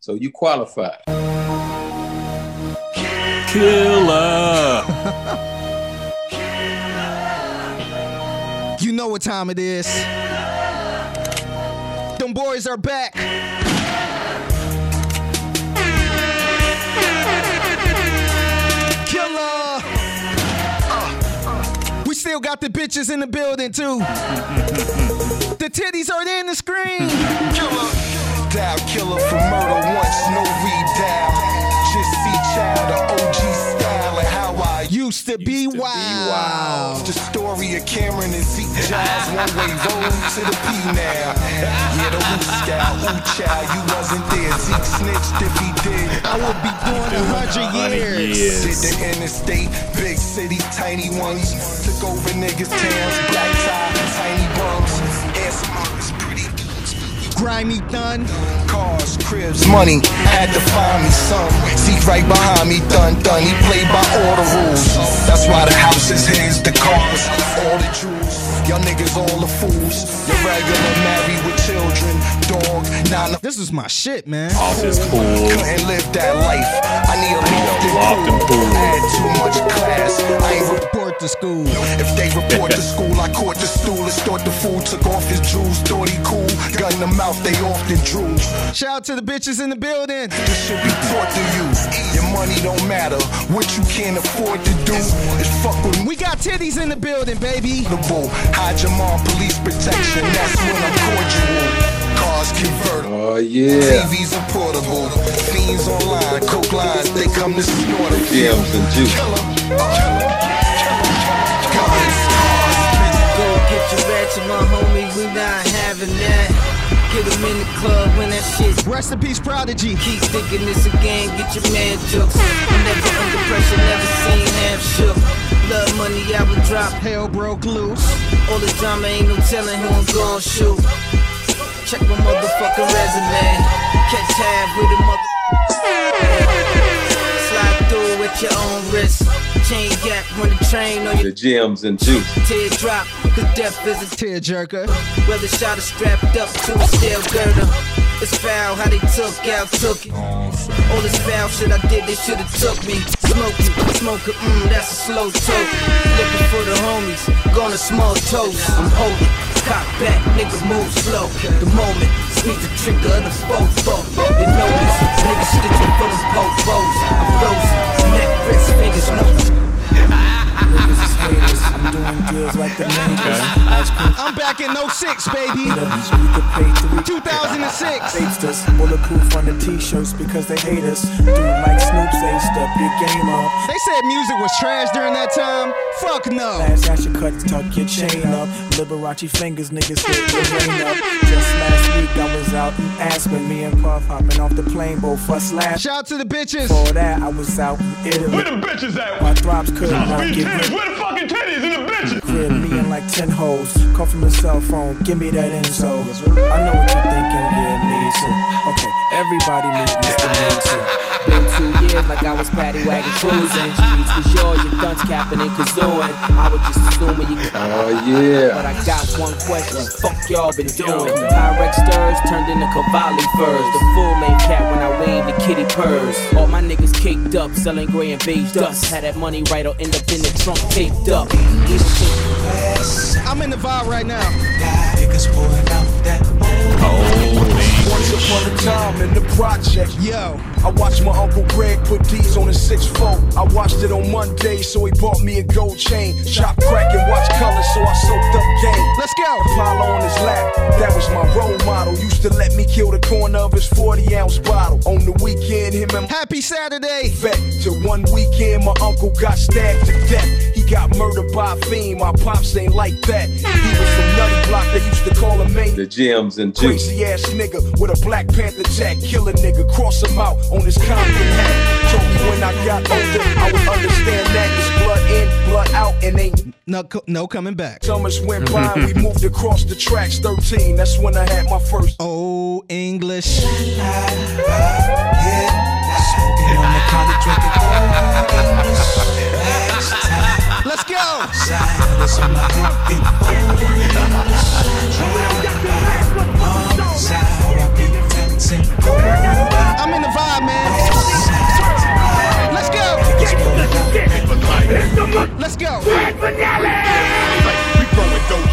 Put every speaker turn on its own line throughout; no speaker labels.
So you qualify.
Killer.
You know what time it is. Them boys are back. Killer. Uh, we still got the bitches in the building too. the titties are in the screen.
Killer. Down killer for murder once, no redown. Just see child, the OG style and how I
Used to be
to be
wild.
The story of Cameron and Zeke Giles, one way road to the P now. Yeah, the Who Scout, Who Child, you wasn't there. Zeke snitched if he did.
I would be doing a hundred years.
Did the interstate, big city, tiny ones. Took over niggas' towns, black tie, tiny bums. And some others pretty
Grimy done.
cars, cribs, money. Had to find me some. See right behind me, done, done. He played by all the rules. That's why the house is his, the cars, all the jewels. Y'all niggas all the fools. You're regular, married with children, dog, nine to
This is my shit, man.
Off is cool.
couldn't live that life. I need a loft and
loft
pool.
pool.
I had too much class. I ain't re-
Report to school.
if they report to school, I caught the stool and start the fool. Took off his jewels, thought he cool. Gun in the mouth, they often drool.
Shout out to the bitches in the building.
This should be taught to you. Your money don't matter. What you can't afford to do is fuck with
We got titties in the building, baby.
me. Hide your mom, police protection. That's when I'm cordial. Cars convertible.
Oh yeah.
TVs are portable. Fiends online, coke lines, they come to snort it.
Gems and juice.
Your ratchet, my homie, we not having that. Get him in the club when that shit
Rest in peace, Prodigy.
keep thinking this again, get your man jokes. I'm never under pressure, never seen half shook. Love money, I would drop.
Hell broke loose.
All the drama ain't no telling who I'm gon' shoot. Check my motherfucking resume. Catch half with a mother. Slide through with your own risk. Chain gap, run the train on your
The gems and juice.
teardrop. Cause death is a
Tear jerker.
Whether shot or strapped up to a steel girder. It's foul how they took out, took it. All this foul shit I did, they should've took me. Smoke it, smoke it, mmm, that's a slow toke. Looking for the homies, gonna small toast. I'm holding, cock back, nigga move slow. The moment, sneak the trigger of the fofo. They know this, nigga stitching for them popos. I'm frozen, neck, wrist, fingers, no.
I'm doing deals like the neighbors. Ice
I'm back in 06, baby.
niggas, we could pay three
2006.
Faced us, bulletproof on the t-shirts because they hate us. Dude like Snoop say, step your game up.
They said music was trash during that time. Fuck no.
Last I should cut, tuck your chain up. Liberace fingers, niggas hit the rain up. Just last week I was out in Aspen, me and Puff hopping off the plane, both us last.
Shout out to the bitches.
Before that, I was out in Italy.
Where the bitches at?
My drops could not
Three
get
titties.
rid
Where the fucking titties
crib, me and like 10 hoes. Call from the cell phone, give me that info. I know what you're thinking, yeah, me too. Okay, everybody meet Mr. Me too.
Two years like I was paddy wagon cruising. Streets was yours, your dunce capping and kazooing. I was just assuming you
Oh yeah.
But I got one question, fuck y'all been doing? Pyrex stirs turned into Cavalli furs. The full lane cat when I waved the kitty purrs. All my niggas caked up, selling gray and beige dust. Had that money right, or end up in the trunk taped up.
I'm in the vibe right now.
Once upon a time in the project,
Yo,
I watched my Uncle Greg put D's on a 6-4. I watched it on Monday, so he bought me a gold chain. Chop crack and watch colors, so I soaked up game.
let's go.
Apollo on his lap, that was my role model. Used to let me kill the corner of his 40 ounce bottle. On the weekend, him and
Happy Saturday.
vet. To one weekend, my uncle got stabbed to death. He got murdered by a fiend. My pops ain't like that. He was from Nutty Block, they used to call him Main.
The gems and juice.
Crazy ass nigga with a Black Panther jack. Kill a nigga, cross him out on his Compton hat. Told me when I got older, I would understand that it's blood in, blood out, and ain't
No, no coming back.
Summers went by, we moved across the tracks. 13, that's when I had my first.
Oh, English. Let's go. I'm in the vibe, man. Let's go.
Let's go. Let's go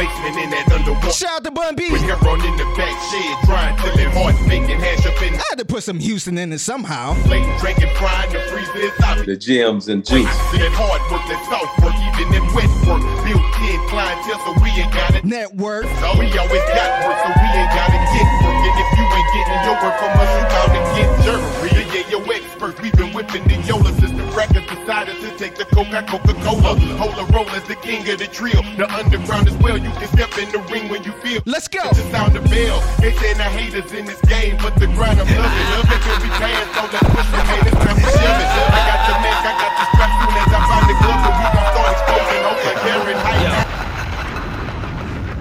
basement in that underwater.
Shout out to Bun B.
We got run in the back shed, drying till it hard, thinking hash up in
I had to put some Houston in it somehow.
plate, drinking, frying, the freezer is out.
The gems and juice.
That hard work, that soft work, even in wet work. Built in clientele, so we ain't got it.
Network.
So we always got work, so we ain't gotta get work. And if you ain't getting your work from us, you bound to get jerked. Your experts, we been whipping the Yola since the records decided to take the Coca Coca Cola. Hold a roll as the king of the trio. The underground as well, you can step in the ring when you feel.
Let's go.
It's the sound of bell. They saying the haters in this game, but the grind I'm loving. Love it can be paying, so let's push the haters, time to shove it. I got the neck, I got the strap, soon as I find the glove,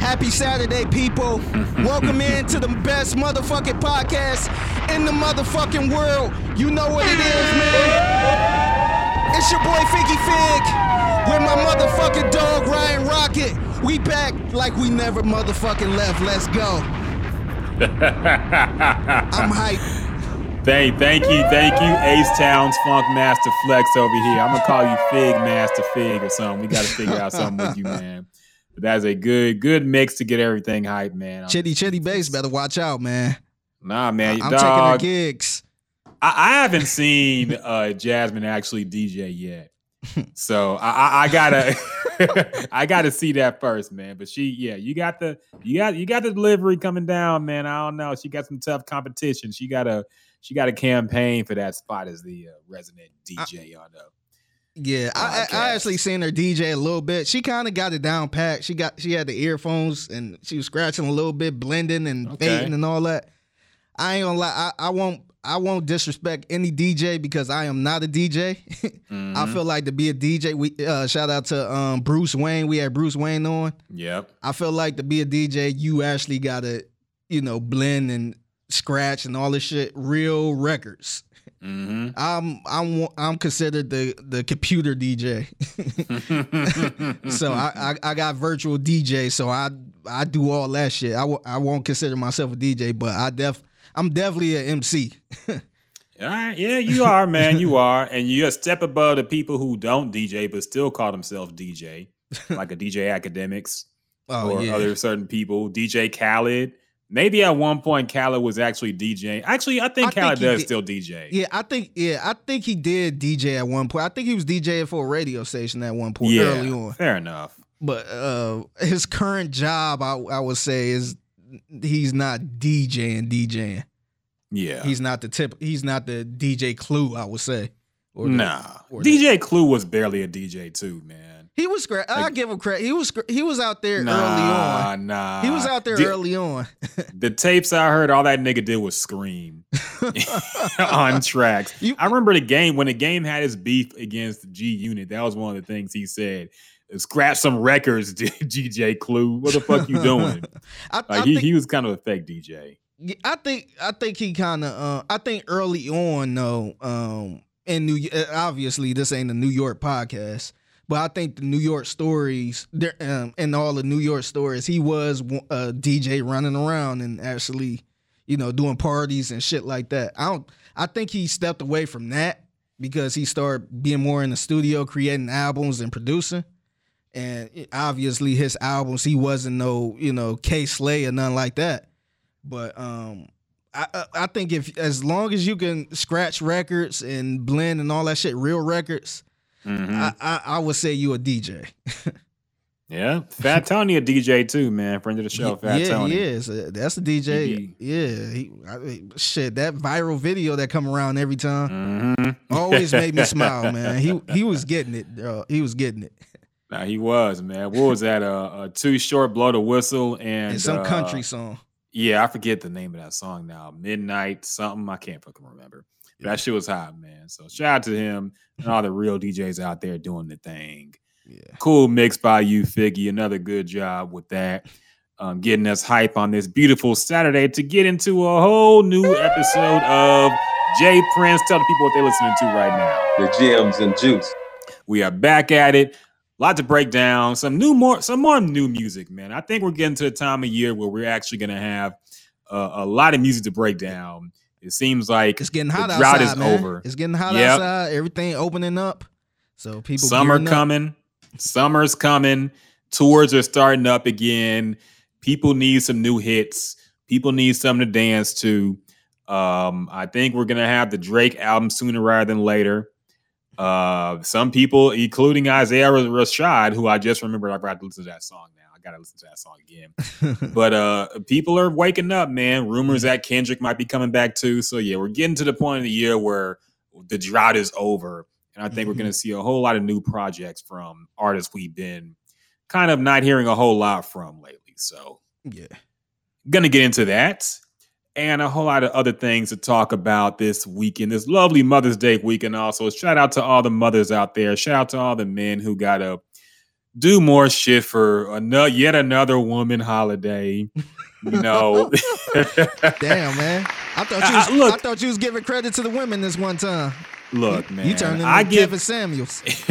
Happy Saturday, people. Welcome in to the best motherfucking podcast in the motherfucking world. You know what it is, man. It's your boy Figgy Fig with my motherfucking dog Ryan Rocket. We back like we never motherfucking left. Let's go. I'm hyped.
Thank, thank you, thank you, Ace Towns Funk Master Flex over here. I'm gonna call you Fig Master Fig or something. We got to figure out something with you, man. But that's a good, good mix to get everything hype, man.
Chitty Chitty Bass better watch out, man.
Nah, man,
I'm
dog.
taking her gigs.
I, I haven't seen uh, Jasmine actually DJ yet, so I, I, I gotta, I gotta see that first, man. But she, yeah, you got the, you got, you got the delivery coming down, man. I don't know. She got some tough competition. She got a, she got a campaign for that spot as the uh, resident DJ on the.
Yeah, I, I, I actually seen her DJ a little bit. She kind of got it down pat. She got she had the earphones and she was scratching a little bit, blending and
Okay.
fading and all that. I ain't gonna lie. I, I won't I won't disrespect any DJ because I am not a DJ. I
Mhm.
feel like to be a DJ. We uh, shout out to um, Bruce Wayne. We had Bruce Wayne on.
Yep.
I feel like to be a DJ, you actually gotta you know blend and scratch and all this shit. Real records.
Mm-hmm.
I'm I'm I'm considered the the computer DJ. so I, I I got virtual DJ. So I I do all that shit. I w- I won't consider myself a DJ, but I def I'm definitely an MC.
All right, yeah, you are, man. You are, and you're a step above the people who don't DJ but still call themselves DJ, like a DJ Akademiks
Oh
or
yeah.
other certain people. DJ Khaled. Maybe at one point Khaled was actually DJing. Actually, I think
I
Khaled
he
does
did-
still DJ.
yeah, I think yeah, I think he did DJ at one point. I think he was DJing for a radio station at one point
Yeah,
early on.
fair enough.
But uh his current job, I I would say, is he's not DJing DJing.
Yeah,
He's not the tip. He's not the DJ Clue. I would say. Or the-
nah.
or the-
DJ Clue was barely a DJ too, man.
He was great. I
Like-
give him credit. He was he was out there
Nah,
early on.
nah.
He was out there
Di-
early on.
The tapes I heard, all that nigga did was scream on tracks.
You-
I remember the game when the game had his beef against G Unit. That was one of the things he said. Scratch some records, DJ Clue. What the fuck you doing?
I, I
Like he,
think,
he was kind of a fake DJ.
I think I think he kind of. Uh, I think early on though. Um, in New uh, obviously this ain't a New York podcast, but I think the New York stories, there, um, and all the New York stories, he was a DJ running around and actually, you know, doing parties and shit like that. I don't. I think he stepped away from that because he started being more in the studio, creating albums and producing. And obviously, his albums, he wasn't no, you know, Kay Slay or nothing like that. But um, I I- I think if as long as you can scratch records and blend and all that shit, real records,
Mhm.
I, I I would say you a DJ.
yeah, Fat Tony a DJ too, man. Friend of the show, Fat
yeah,
Tony.
he. Uh, That's a DJ. Yeah, he, I shit. That viral video that come around every time
Mhm.
always made me smile, man. He he was getting it. Uh, he was getting it.
Nah, he was man. What was that? Uh, uh too short, blow the whistle, and,
And some
uh,
country song.
Yeah, I forget the name of that song now. Midnight something. I can't fucking remember. But That shit was hot, man. So shout out to him and all the real DJs out there doing the thing.
Yeah.
Cool mix by you, Figgy. Another good job with that. Um, getting us hype on this beautiful Saturday to get into a whole new episode of Jay Prince. Tell the people what they're listening to right now.
The gems and juice.
We are back at it. A lot to break down. Some new more, some more new music, man. I think we're getting to the time of year where we're actually going to have uh, a lot of music to break down. It seems like
It's getting
the
hot
drought
outside,
is
man.
over.
It's getting hot
Yep.
outside. Everything opening up. So people
summer coming. Summer's coming. Tours are starting up again. People need some new hits. People need something to dance to. Um, I think we're gonna have the Drake album sooner rather than later. Uh, some people, including Isaiah Rashad, who I just remembered, I forgot to listen to that song gotta listen to that song again. but uh, people are waking up, man. Rumors that Kendrick might be coming back too. So yeah, we're getting to the point of the year where the drought is over, and I think we're gonna see a whole lot of new projects from artists we've been kind of not hearing a whole lot from lately. So
yeah.
gonna get into that and a whole lot of other things to talk about this weekend, this lovely Mother's Day weekend. Also, shout out to all the mothers out there. Shout out to all the men who got to do more shit for another, yet another woman holiday. You know,
Damn, man. I thought you was,
I- look-
I thought you was giving credit to the women this one time.
look, man,
You turned into
I give
Kevin Samuels.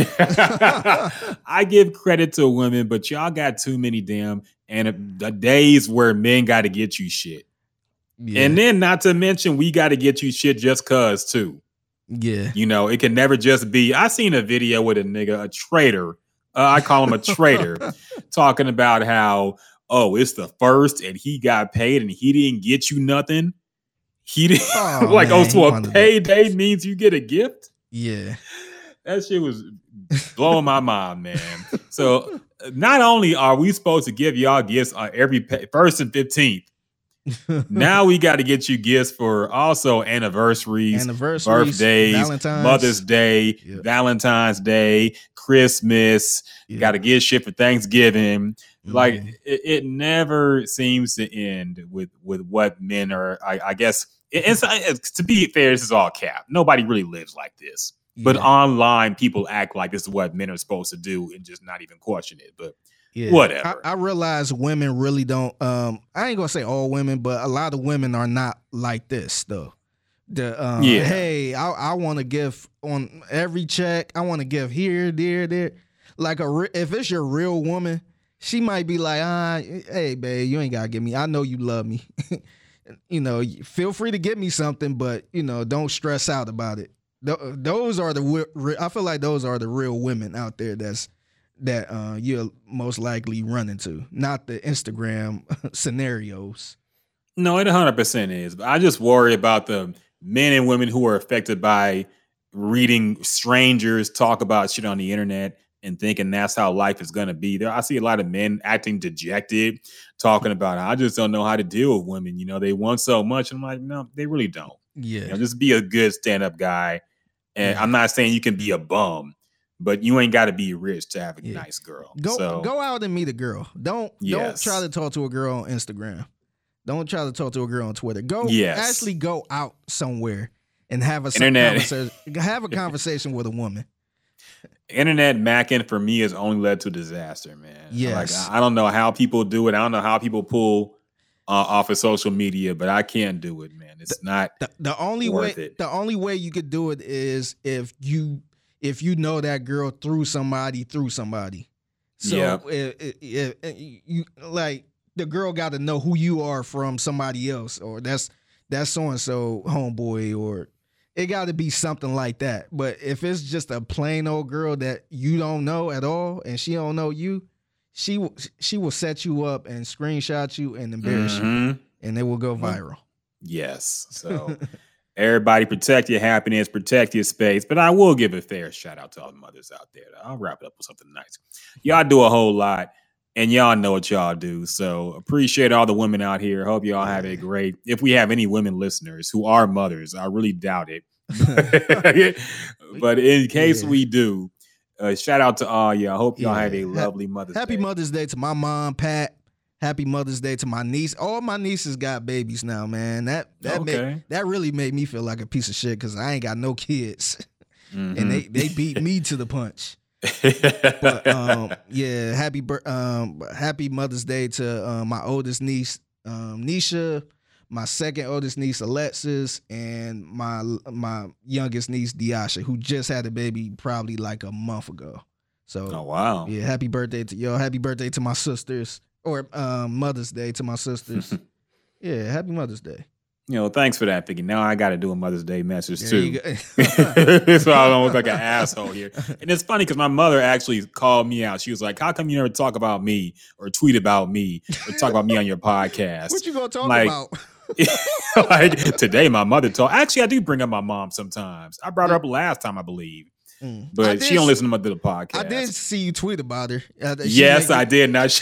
I give credit to women, but y'all got too many damn and the days where men got to get you shit.
Yeah.
And then not to mention we got to get you shit just cuz too.
yeah.
You know, it can never just be. I seen a video with a nigga, a traitor. Uh, I call him a traitor, talking about how oh, it's the first and he got paid and he didn't get you nothing. He didn't
Oh,
like
man,
oh, so a payday means you get a gift.
Yeah.
That shit was blowing my mind, man. So uh, not only are we supposed to give y'all gifts on every pay, first and fifteenth, now we got to get you gifts for also anniversaries,
Anniversaries,
birthdays,
Valentine's.
Mother's Day,
Yep.
Valentine's Day, Christmas.
Yeah.
Got to get shit for Thanksgiving. Like
Mhm.
it, it never seems to end with with what men are. I, I guess it's, it's to be fair. This is all cap. Nobody really lives like this. But
Yeah.
online, people act like this is what men are supposed to do and just not even question it. But
Yeah.
Whatever.
I, I realize women really don't. Um, I ain't gonna say all women, but a lot of women are not like this though. The um,
Yeah.
hey, I, I want to give on every check. I want to give here, there, there. Like a re- if it's your real woman, she might be like, ah, hey, babe, you ain't gotta give me. I know you love me. you know, feel free to give me something, but you know, don't stress out about it. Th- those are the. wi- re- I feel like those are the real women out there. That's that uh, you'll most likely run into, not the Instagram scenarios.
no, it 100% is. But I just worry about the men and women who are affected by reading strangers talk about shit on the internet and thinking that's how life is going to be. There, I see a lot of men acting dejected, talking about, I just don't know how to deal with women. You know, they want so much. And I'm like, no, they really don't.
Yeah,
You know, just be a good stand up guy. And
Yeah.
I'm not saying you can be a bum, but you ain't got to be rich to have a
Yeah.
nice girl.
go
so,
go out and meet a girl. Don't
Yes.
don't try to talk to a girl on Instagram. Don't try to talk to a girl on Twitter. Go
Yes.
actually go out somewhere and have a
Internet.
conversation. Have a conversation with a woman.
internet macking for me has only led to disaster, man.
Yes.
Like, I don't know how people do it. I don't know how people pull uh, off of social media, but I can't do it, man. It's not.
The, the only way
it.
the only way you could do it is if you if you know that girl through somebody through somebody. So
Yep.
if, if, if you like the girl got to know who you are from somebody else or that's that's so and so homeboy or it got to be something like that. But if it's just a plain old girl that you don't know at all and she don't know you, she will she will set you up and screenshot you and embarrass you
Mhm.
and it will go viral.
Yes. So everybody protect your happiness, protect your space. But I will give a fair shout out to all the mothers out there. I'll wrap it up with something nice. Y'all do a whole lot. And y'all know what y'all do. So appreciate all the women out here. Hope y'all have a great. If we have any women listeners who are mothers, I really doubt it. but in case
Yeah.
we do, uh, shout out to all y'all. Hope y'all have a lovely Mother's day.
Happy
Day.
Mother's Day to my mom, Pat. Happy Mother's Day to my niece. All my nieces got babies now, man. That that made, that really made me feel like a piece of shit because I ain't got no kids,
Mhm.
and they they beat me to the punch.
Mm-hmm.
But um, yeah, happy um, happy Mother's Day to uh, my oldest niece, um, Nisha, my second oldest niece, Alexis, and my my youngest niece, Diasha, who just had a baby probably like a month ago. So
oh wow.
yeah, happy birthday to y'all. Happy birthday to my sisters. Or um, Mother's Day to my sisters. yeah, happy Mother's Day.
You know, thanks for that, Figgy. Now I got to do a Mother's Day message
There
too. so I don't look like an asshole here. And it's funny because my mother actually called me out. She was like, "How come you never talk about me or tweet about me or talk about me on your podcast?"
what you gonna talk
Like,
about?
like today, my mother told. Actually, I do bring up my mom sometimes. I brought her up last time, I believe,
Mm.
But
did
she don't
s-
listen to the podcast.
I did see you tweet about her. Uh,
Yes, I did. And I, sh-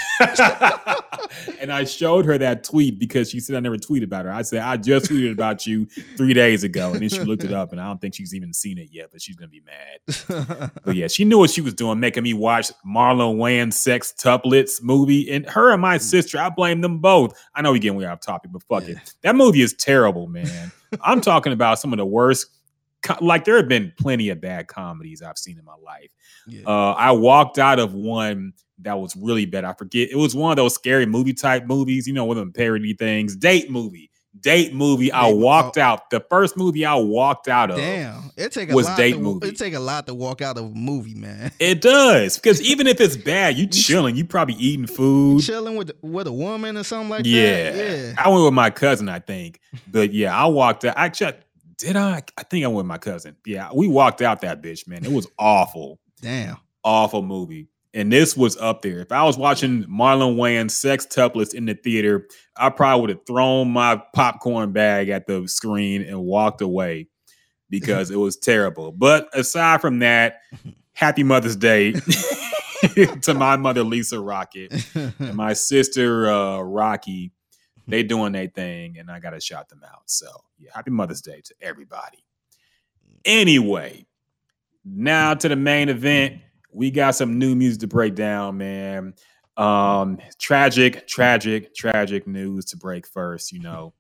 and I showed her that tweet because she said I never tweeted about her. I said I just tweeted about you three days ago, and then she looked it up, and I don't think she's even seen it yet. But she's gonna be mad. But yeah, she knew what she was doing, making me watch Marlon Wayans' Sextuplets movie, and her and my sister. I blame them both. I know we're getting way off topic, but fuck
Yeah.
it. That movie is terrible, man. I'm talking about some of the worst. Like there have been plenty of bad comedies I've seen in my life.
Yeah.
Uh, I walked out of one that was really bad. I forget. It was one of those scary movie type movies, you know, one of them parody things. Date movie. Date movie. I
Date
walked
oh.
out. The first movie I walked out of.
Damn, it take a
was
lot.
date
to,
movie.
It take a lot to walk out of a movie, man.
It does. Because even if it's bad, you chilling. You probably eating food.
Chilling with with a woman or something like
Yeah.
that. Yeah,
I went with my cousin, I think. But yeah, I walked out. Actually, did I? I think I went with my cousin. Yeah, we walked out that bitch, man. It was awful.
Damn.
awful movie. And this was up there. If I was watching Marlon Wayans Sextuplets in the theater, I probably would have thrown my popcorn bag at the screen and walked away because it was terrible. But aside from that, happy Mother's Day to my mother, Lisa Rocket, and my sister, uh, Rocky. They doing their thing, and I gotta shout them out. So yeah, happy Mother's Day to everybody. Anyway, now to the main event. We got some new music to break down, man. Um, tragic, tragic, tragic news to break first. You know,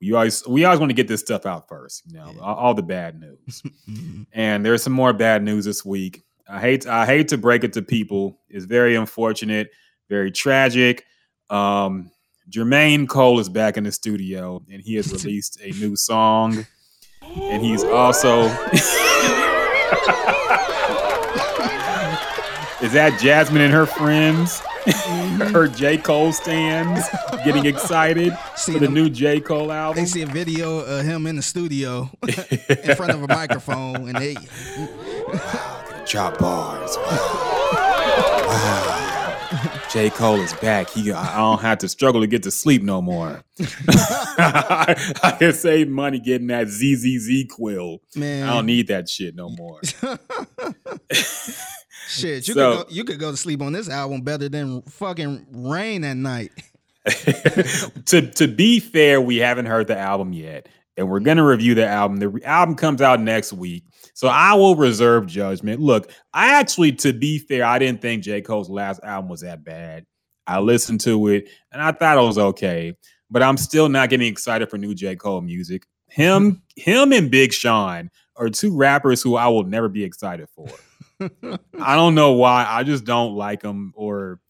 we always we always want to get this stuff out first. You know,
Yeah.
all, all the bad news.
Mhm.
and there's some more bad news this week. I hate I hate to break it to people. It's very unfortunate, very tragic. Um, Jermaine Cole is back in the studio, and he has released a new song, and he's also. Is that Jasmine and her friends? Mm-hmm. her J. Cole stans getting excited
See
for the
them-
new J. Cole album.
They see a video of him in the studio in front of a microphone, and they
Drop bars. Wow. J. Cole is back. He I don't have to struggle to get to sleep no more. I can save money getting that ZzzQuil.
man.
I don't need that shit no more.
Shit, you
So-
could go, you could go to sleep on this album better than fucking Rain at night.
to to be fair, we haven't heard the album yet, and we're mm. gonna review the album. The re- album comes out next week, so I will reserve judgment. Look, I actually, to be fair, I didn't think J Cole's last album was that bad. I listened to it and I thought it was okay, but I'm still not getting excited for new J Cole music. Him, him, and Big Sean are two rappers who I will never be excited for. I don't know why. I just don't like them or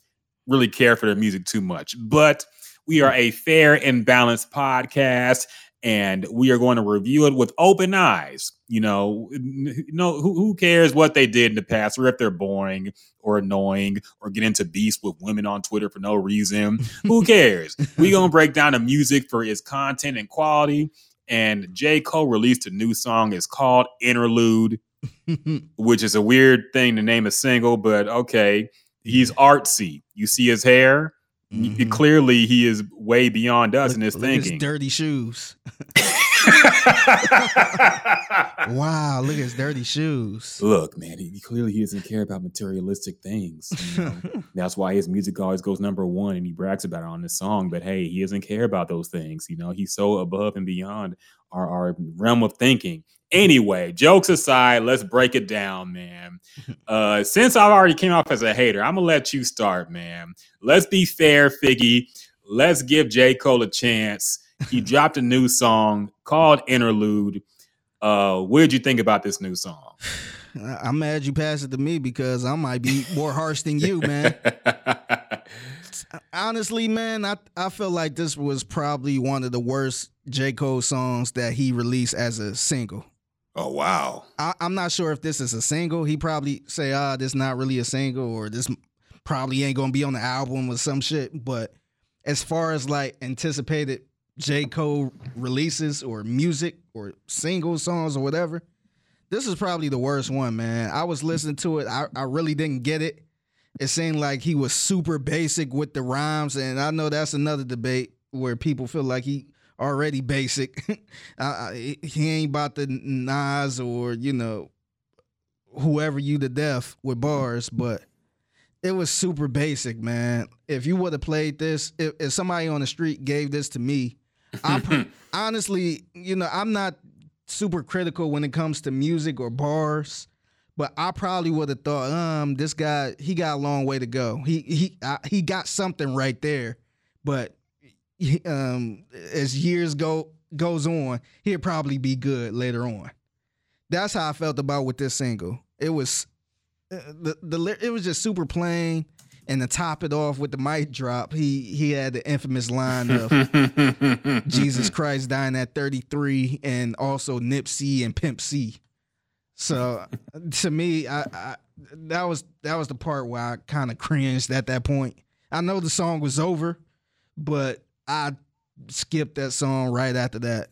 really care for their music too much. But we are a fair and balanced podcast, and we are going to review it with open eyes. You know, no, who, who cares what they did in the past, or if they're boring or annoying, or get into beefs with women on Twitter for no reason. who cares? we gonna break down the music for its content and quality. And J. Cole released a new song. It's called Interlude which is a weird thing to name a single, but okay. He's artsy. You see his hair. Y-
Mhm.
Clearly, he is way beyond us
Look-
in his
look at his dirty shoes. Wow, look at his dirty shoes.
Look, man, he, clearly he doesn't care about materialistic things. you know? That's why his music always goes number one, and he brags about it on this song. But hey, he doesn't care about those things. You know, he's so above and beyond our, our realm of thinking. Anyway, jokes aside, let's break it down, man. Uh, since I've already came off as a hater, I'm gonna let you start, man. Let's be fair, Figgy. Let's give J. Cole a chance. He dropped a new song called Interlude. Uh, what did you think about this new song?
I'm mad you passed it to me because I might be more harsh than you, man. Honestly, man, I I feel like this was probably one of the worst J. Cole songs that he released as a single.
Oh wow.
I, I'm not sure if this is a single. He probably say, ah, this not really a single, or this probably ain't gonna be on the album or some shit. But as far as like anticipated J. Cole releases or music or single songs or whatever, this is probably the worst one, man. I was listening to it. I, I really didn't get it. It seemed like he was super basic with the rhymes, and I know that's another debate where people feel like he already basic. I, I, he ain't about the Nas or you know whoever you to death with bars, but it was super basic, man. If you would have played this, if, if somebody on the street gave this to me, I pr- honestly, you know, I'm not super critical when it comes to music or bars, but I probably would have thought, um, this guy, he got a long way to go. He he I, he got something right there, but um, as years go goes on, he'll probably be good later on. That's how I felt about with this single. It was uh, the the it was just super plain. And to top it off with the mic drop, he he had the infamous line of Jesus Christ dying at 33 and also Nipsey and Pimp C. So to me, I, I that was that was the part where I kind of cringed at that point. I know the song was over, but I skipped that song right after that.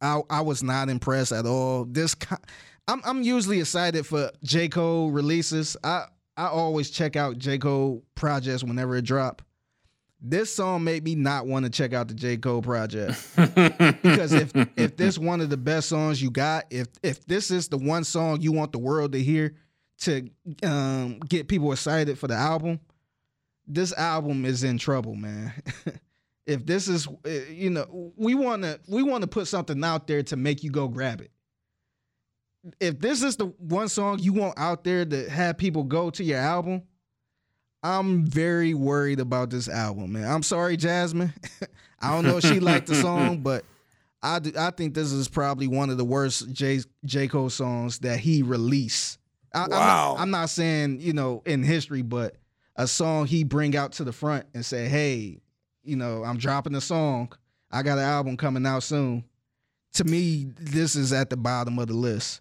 I I was not impressed at all. This I'm I'm usually excited for J Cole releases. I I always check out J. Cole projects whenever it drop. This song made me not want to check out the J. Cole project. because if if this one of the best songs you got, if if this is the one song you want the world to hear to um, get people excited for the album, this album is in trouble, man. if this is eh, you know, we want to we want to put something out there to make you go grab it if this is the one song you want out there to have people go to your album, I'm very worried about this album, man. I'm sorry, Jasmine. I don't know if she liked the song, but I, do, I think this is probably one of the worst J, J. Cole songs that he released. I, wow. I'm not, I'm not saying, you know, in history, but a song he bring out to the front and say, hey, you know, I'm dropping a song. I got an album coming out soon. To me, this is at the bottom of the list.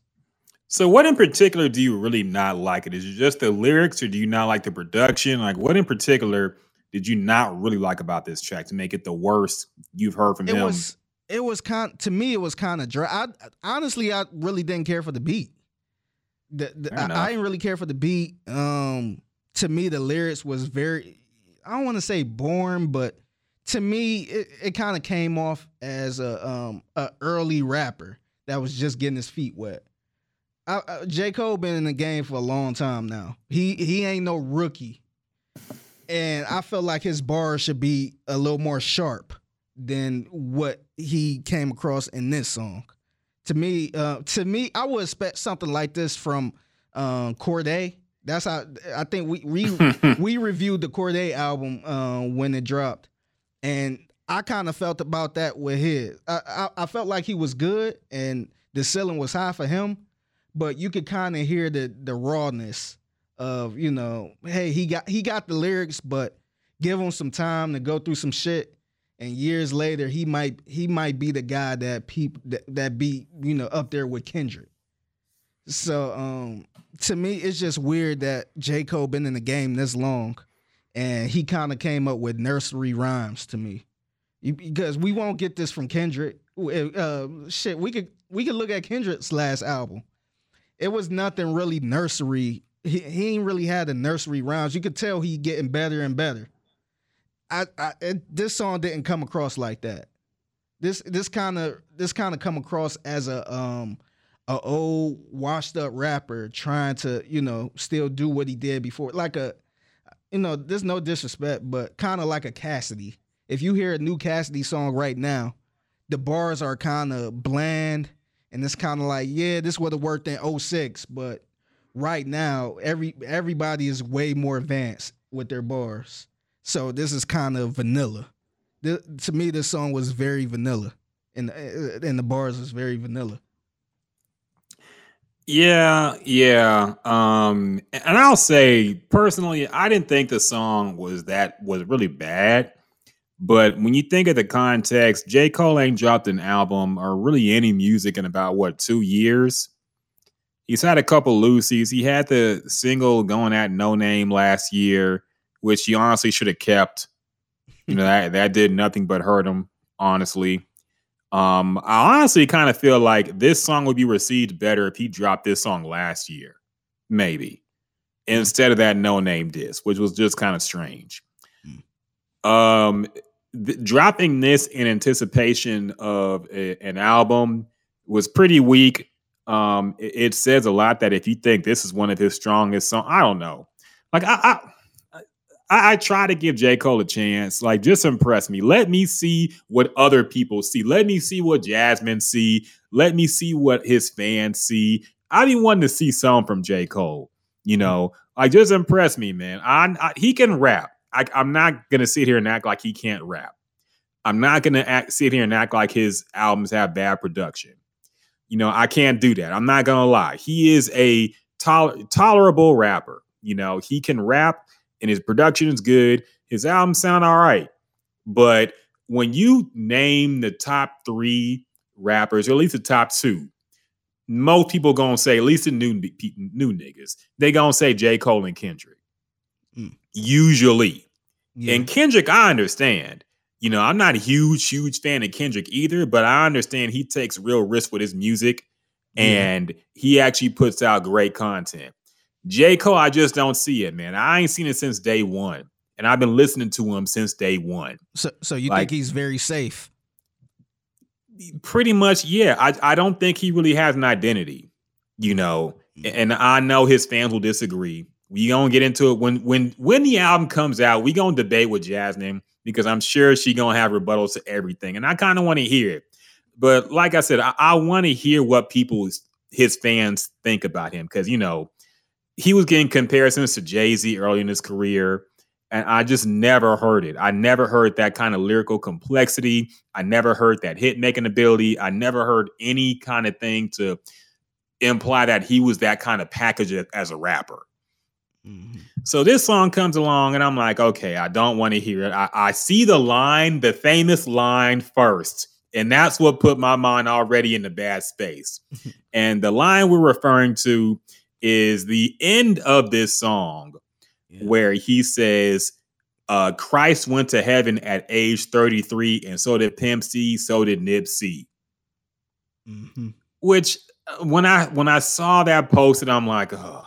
So, what in particular do you really not like? It is it just the lyrics, or do you not like the production? Like, what in particular did you not really like about this track to make it the worst you've heard from
it
him?
Was, it was kind to me. It was kind of dry. I, honestly, I really didn't care for the beat. The, the, I, I, didn't really care for the beat. Um, to me, the lyrics was very. I don't want to say boring, but to me, it, it kind of came off as a um a early rapper that was just getting his feet wet. I, I, J. Cole been in the game for a long time now. He he ain't no rookie, and I feel like his bars should be a little more sharp than what he came across in this song. To me, uh, to me, I would expect something like this from um, Cordae. That's how I think we we we reviewed the Cordae album uh, when it dropped, and I kind of felt about that with his. I, I, I felt like he was good, and the ceiling was high for him but you could kind of hear the the rawness of you know, hey, he got he got the lyrics, but give him some time to go through some shit, and years later he might he might be the guy that people that, that be you know up there with Kendrick. So um to me, it's just weird that J Cole been in the game this long, and he kind of came up with nursery rhymes to me, because we won't get this from Kendrick. Uh, shit, we could we could look at Kendrick's last album it was nothing really nursery. He, he ain't really had the nursery rhymes. You could tell he getting better and better. I, I it, this song didn't come across like that. This this kind of this kind of come across as a um a old washed up rapper trying to you know still do what he did before, like a you know there's no disrespect, but kind of like a Cassidy. If you hear a new Cassidy song right now, the bars are kind of bland and it's kind of like, yeah, this would have worked in 06, but right now, every everybody is way more advanced with their bars. So this is kind of vanilla. The, to me, this song was very vanilla, and uh, and the bars was very vanilla.
Yeah, yeah. Um, and I'll say personally, I didn't think the song was that was really bad. But when you think of the context, J. Cole ain't dropped an album or really any music in about what two years. He's had a couple loosies. He had the single going at Noname last year, which he honestly should have kept. You know, that that did nothing but hurt him honestly. Um, I honestly kind of feel like this song would be received better if he dropped this song last year, maybe, instead of that no name diss, which was just kind of strange. Um, th- dropping this in anticipation of a- an album was pretty weak. Um, it, it says a lot that if you think this is one of his strongest songs, I don't know. Like I, I I, I try to give J. Cole a chance. Like, just impress me. Let me see what other people see. Let me see what Jasmine see. Let me see what his fans see. I didn't want to see some from J. Cole. You mm-hmm. know, like just impress me, man. I, I he can rap. I, I'm not gonna sit here and act like he can't rap. I'm not gonna act, sit here and act like his albums have bad production. You know, I can't do that. I'm not gonna lie. He is a tol- tolerable rapper. You know, he can rap and his production is good. His albums sound all right. But when you name the top three rappers, or at least the top two, most people gonna say, at least the new new niggas, they gonna say J. Cole and Kendrick.
Mm.
Usually.
Yeah.
And Kendrick, I understand. You know, I'm not a huge, huge fan of Kendrick either, but I understand he takes real risks with his music
Yeah.
and he actually puts out great content. J. Cole, I just don't see it, man. I ain't seen it since day one. And I've been listening to him since day one.
so, so you
like-
think he's very safe?
Pretty much, yeah. I, I don't think he really has an identity, you know. And I know his fans will disagree. We gonna get into it when when when the album comes out. We gonna debate with Jasmine because I'm sure she gonna have rebuttals to everything, and I kind of want to hear it. But like I said, I, I want to hear what people his fans think about him because you know he was getting comparisons to Jay Z early in his career, and I just never heard it. I never heard that kind of lyrical complexity. I never heard that hit making ability. I never heard any kind of thing to imply that he was that kind of package as a rapper.
Mhm.
So this song comes along, and I'm like, okay, I don't want to hear it. I, I see the line, the famous line first, and that's what put my mind already in the bad space. and the line we're referring to is the end of this song,
Yeah.
where he says, uh, Christ went to heaven at age 33, and so did Pimp C, so did Nipsey.
Mhm.
Which uh, when I when I saw that posted, I'm like, oh.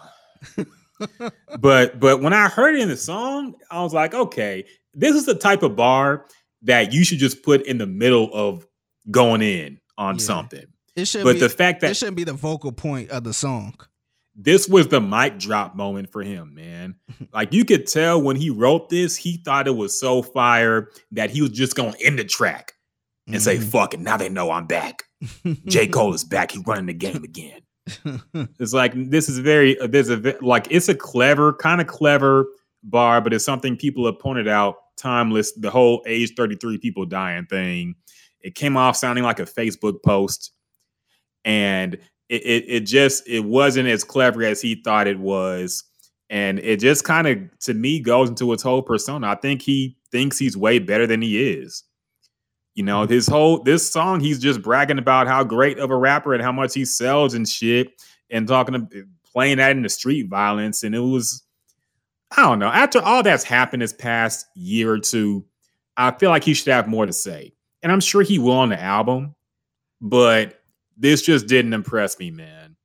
but but when I heard it in the song, I was like, okay, this is the type of bar that you should just put in the middle of going in on
Yeah.
something.
It should
But
be
the fact that it
shouldn't be the vocal point of the song.
This was the mic drop moment for him, man. Like you could tell when he wrote this, he thought it was so fire that he was just gonna end the track and say,
Mhm.
fuck it, now they know I'm back. J. Cole is back. He's running the game again. It's like this is very uh, there's a like it's a clever kind of clever bar, but it's something people have pointed out. Timeless, the whole age 33 people dying thing. It came off sounding like a Facebook post, and it it, it just it wasn't as clever as he thought it was, and it just kind of to me goes into its whole persona. I think he thinks he's way better than he is. You know, mm-hmm. his whole this song, he's just bragging about how great of a rapper and how much he sells and shit, and talking to playing that in the street violence. And it was, I don't know. After all that's happened this past year or two, I feel like he should have more to say. And I'm sure he will on the album, but this just didn't impress me, man.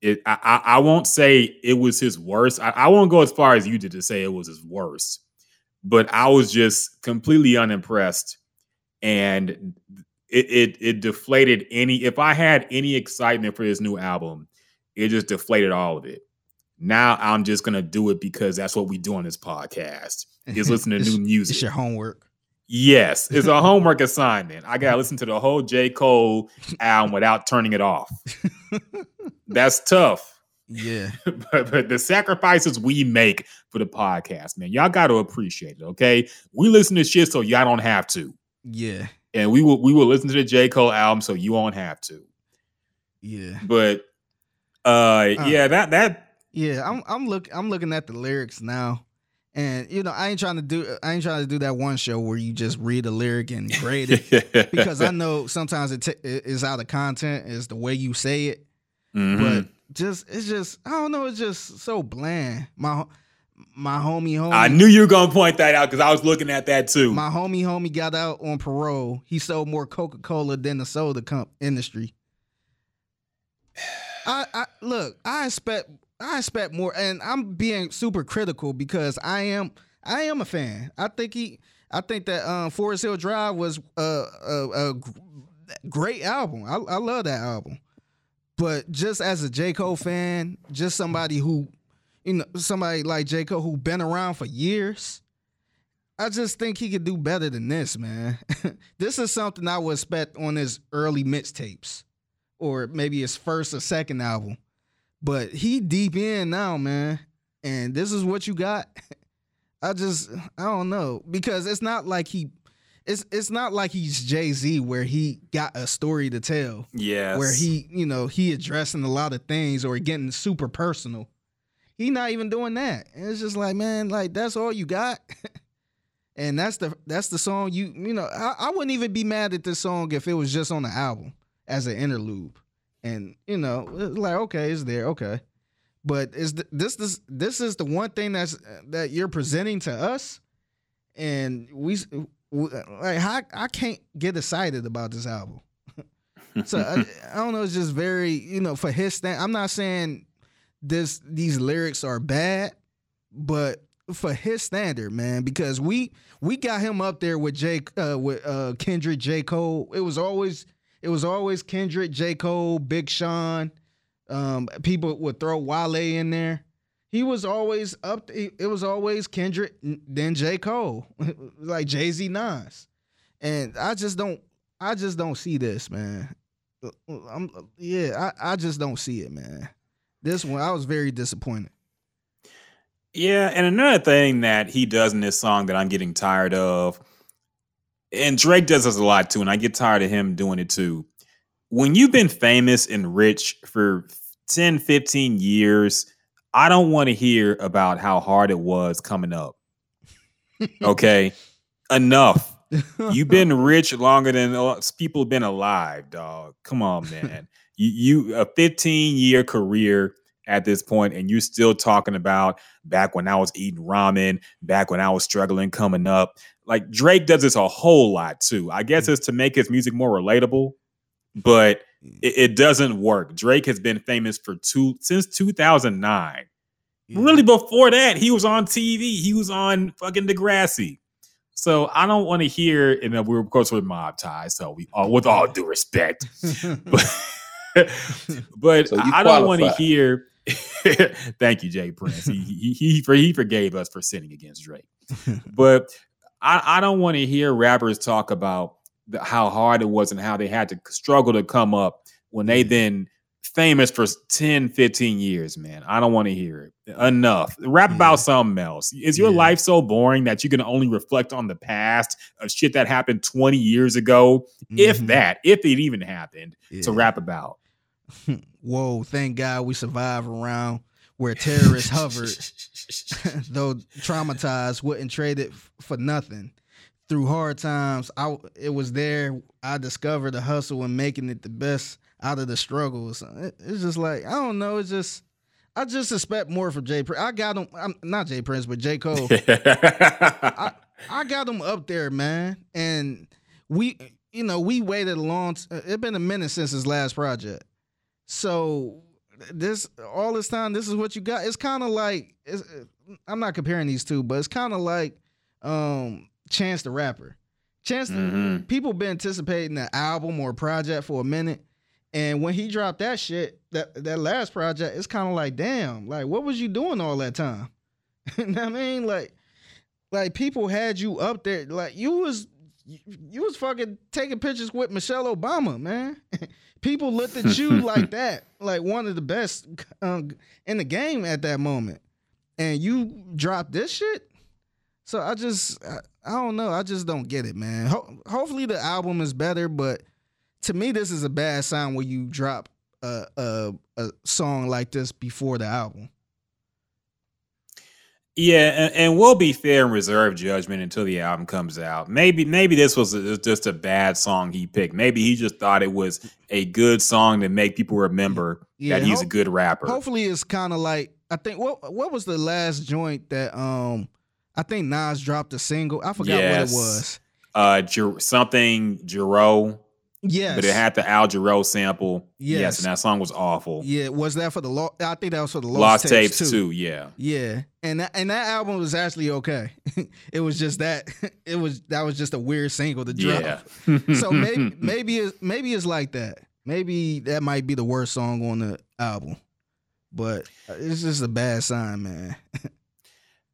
It I I, I won't say it was his worst. I, I won't go as far as you did to say it was his worst, but I was just completely unimpressed and it, it it deflated any if I had any excitement for this new album, it just deflated all of it. Now I'm just gonna do it because that's what we do on this podcast. Is listen to new music.
It's your homework.
Yes, it's a homework assignment. I gotta listen to the whole J. Cole album without turning it off. That's tough.
Yeah.
but, but the sacrifices we make for the podcast, man, y'all got to appreciate it. Okay, we listen to shit so y'all don't have to,
Yeah.
and we will we will listen to the J Cole album so you won't have to.
Yeah.
But uh, yeah, that that
Yeah. I'm I'm look I'm looking at the lyrics now. And you know, I ain't trying to do I ain't trying to do that one show where you just read a lyric and grade it because I know sometimes it t- is out of content, is the way you say it.
Mhm.
But just it's just I don't know, it's just so bland. My my homie, homie.
I knew you were gonna point that out because I was looking at that too.
My homie, homie got out on parole. He sold more Coca Cola than the soda comp industry. I, I look. I expect. I expect more, and I'm being super critical because I am. I am a fan. I think he. I think that um, Forest Hill Drive was a, a, a great album. I, I love that album. But just as a J Cole fan, just somebody who, you know, somebody like J Cole who been around for years. I just think he could do better than this, man. this is something I would expect on his early mixtapes, or maybe his first or second album. But he deep in now, man, and this is what you got. I just I don't know because it's not like he it's it's not like he's Jay Z where he got a story to tell.
Yeah.
Where he, you know, he addressing a lot of things or getting super personal. He not even doing that. And it's just like, man, like that's all you got. and that's the that's the song you you know, I, I wouldn't even be mad at this song if it was just on the album as an interlude. And, you know, like, okay, it's there, okay. But is th- this this this is the one thing that's that you're presenting to us, and we like I, I can't get excited about this album. so I, I don't know. It's just very you know for his stand. I'm not saying this these lyrics are bad, but for his standard, man, because we we got him up there with Jake uh, with uh, Kendrick, J Cole. It was always it was always Kendrick, J Cole, Big Sean. Um, people would throw Wale in there. He was always up. It was always Kendrick, then J Cole, like Jay Z, Nas, and I just don't. I just don't see this, man. I'm, yeah, I, I just don't see it, man. This one, I was very disappointed.
Yeah, and another thing that he does in this song that I'm getting tired of, and Drake does this a lot too, and I get tired of him doing it too. When you've been famous and rich for 10, 15 years, I don't want to hear about how hard it was coming up. Okay, enough. You've been rich longer than people have been alive, dog. Come on, man. you, you a 15 year career at this point, and you're still talking about back when I was eating ramen, back when I was struggling coming up. Like Drake does this a whole lot too. I guess mm. it's to make his music more relatable, but mm. it, it doesn't work. Drake has been famous for two since 2009. Mm. Really, before that, he was on TV. He was on fucking Degrassi. So I don't want to hear, and then we're of course with mob ties. So we, all, with all due respect, but, but
So
I don't want to hear. Thank you, J Prince. He, he he he forgave us for sinning against Drake, but I, I don't want to hear rappers talk about the, how hard it was and how they had to struggle to come up when they then famous for 10, 15 years, man. I don't want to hear it. Enough. Rap
Yeah.
about something else. Is your
Yeah.
life so boring that you can only reflect on the past of shit that happened 20 years ago? If
Mhm.
that, if it even happened, to rap about.
Whoa, thank God we survive around where terrorists hovered, though traumatized, wouldn't trade it f- for nothing. Through hard times, I it was there. I discovered the hustle and making it the best out of the struggles. Uh, it- it's just like I don't know. It's just I just expect more from Jay. Prince. I got him. I'm not J Prince, but J Cole. I, I got him up there, man. And we, you know, we waited a long. T- uh, it's been a minute since his last project. So this all this time, this is what you got. It's kind of like it's, I'm not comparing these two, but it's kind of like um Chance the Rapper. Chance, the-
Mhm.
people been anticipating an album or project for a minute, and when he dropped that shit, that that last project, it's kind of like, damn, like what was you doing all that time? you know what I mean? Like, like people had you up there, like you was you, you was fucking taking pictures with Michelle Obama, man. people looked at you like that, like one of the best um, in the game at that moment, and you dropped this shit. So I just, I, I don't know. I just don't get it, man. Ho- hopefully the album is better, but to me, this is a bad sign when you drop a, a a song like this before the album.
Yeah, and, and we'll be fair and reserve judgment until the album comes out. Maybe, maybe this was a, just a bad song he picked. Maybe he just thought it was a good song to make people remember
Yeah,
that he's a good rapper.
Hopefully, it's kind of like I think what what was the last joint that um I think Nas dropped a single. I forgot
Yes.
what it was.
Uh, Jer- something Jero,
Yes,
but it had the Al Jarreau sample. Yes.
Yes.
and that song was awful.
yeah. Was that for the law? I think that was for the Lost,
Lost
tapes,
tapes
too.
too. Yeah.
Yeah, and that, and that album was actually okay. it was just that it was that was just a weird single to drop.
Yeah.
so maybe maybe it's, maybe it's like that. Maybe that might be the worst song on the album, but uh, it's just a bad sign, man.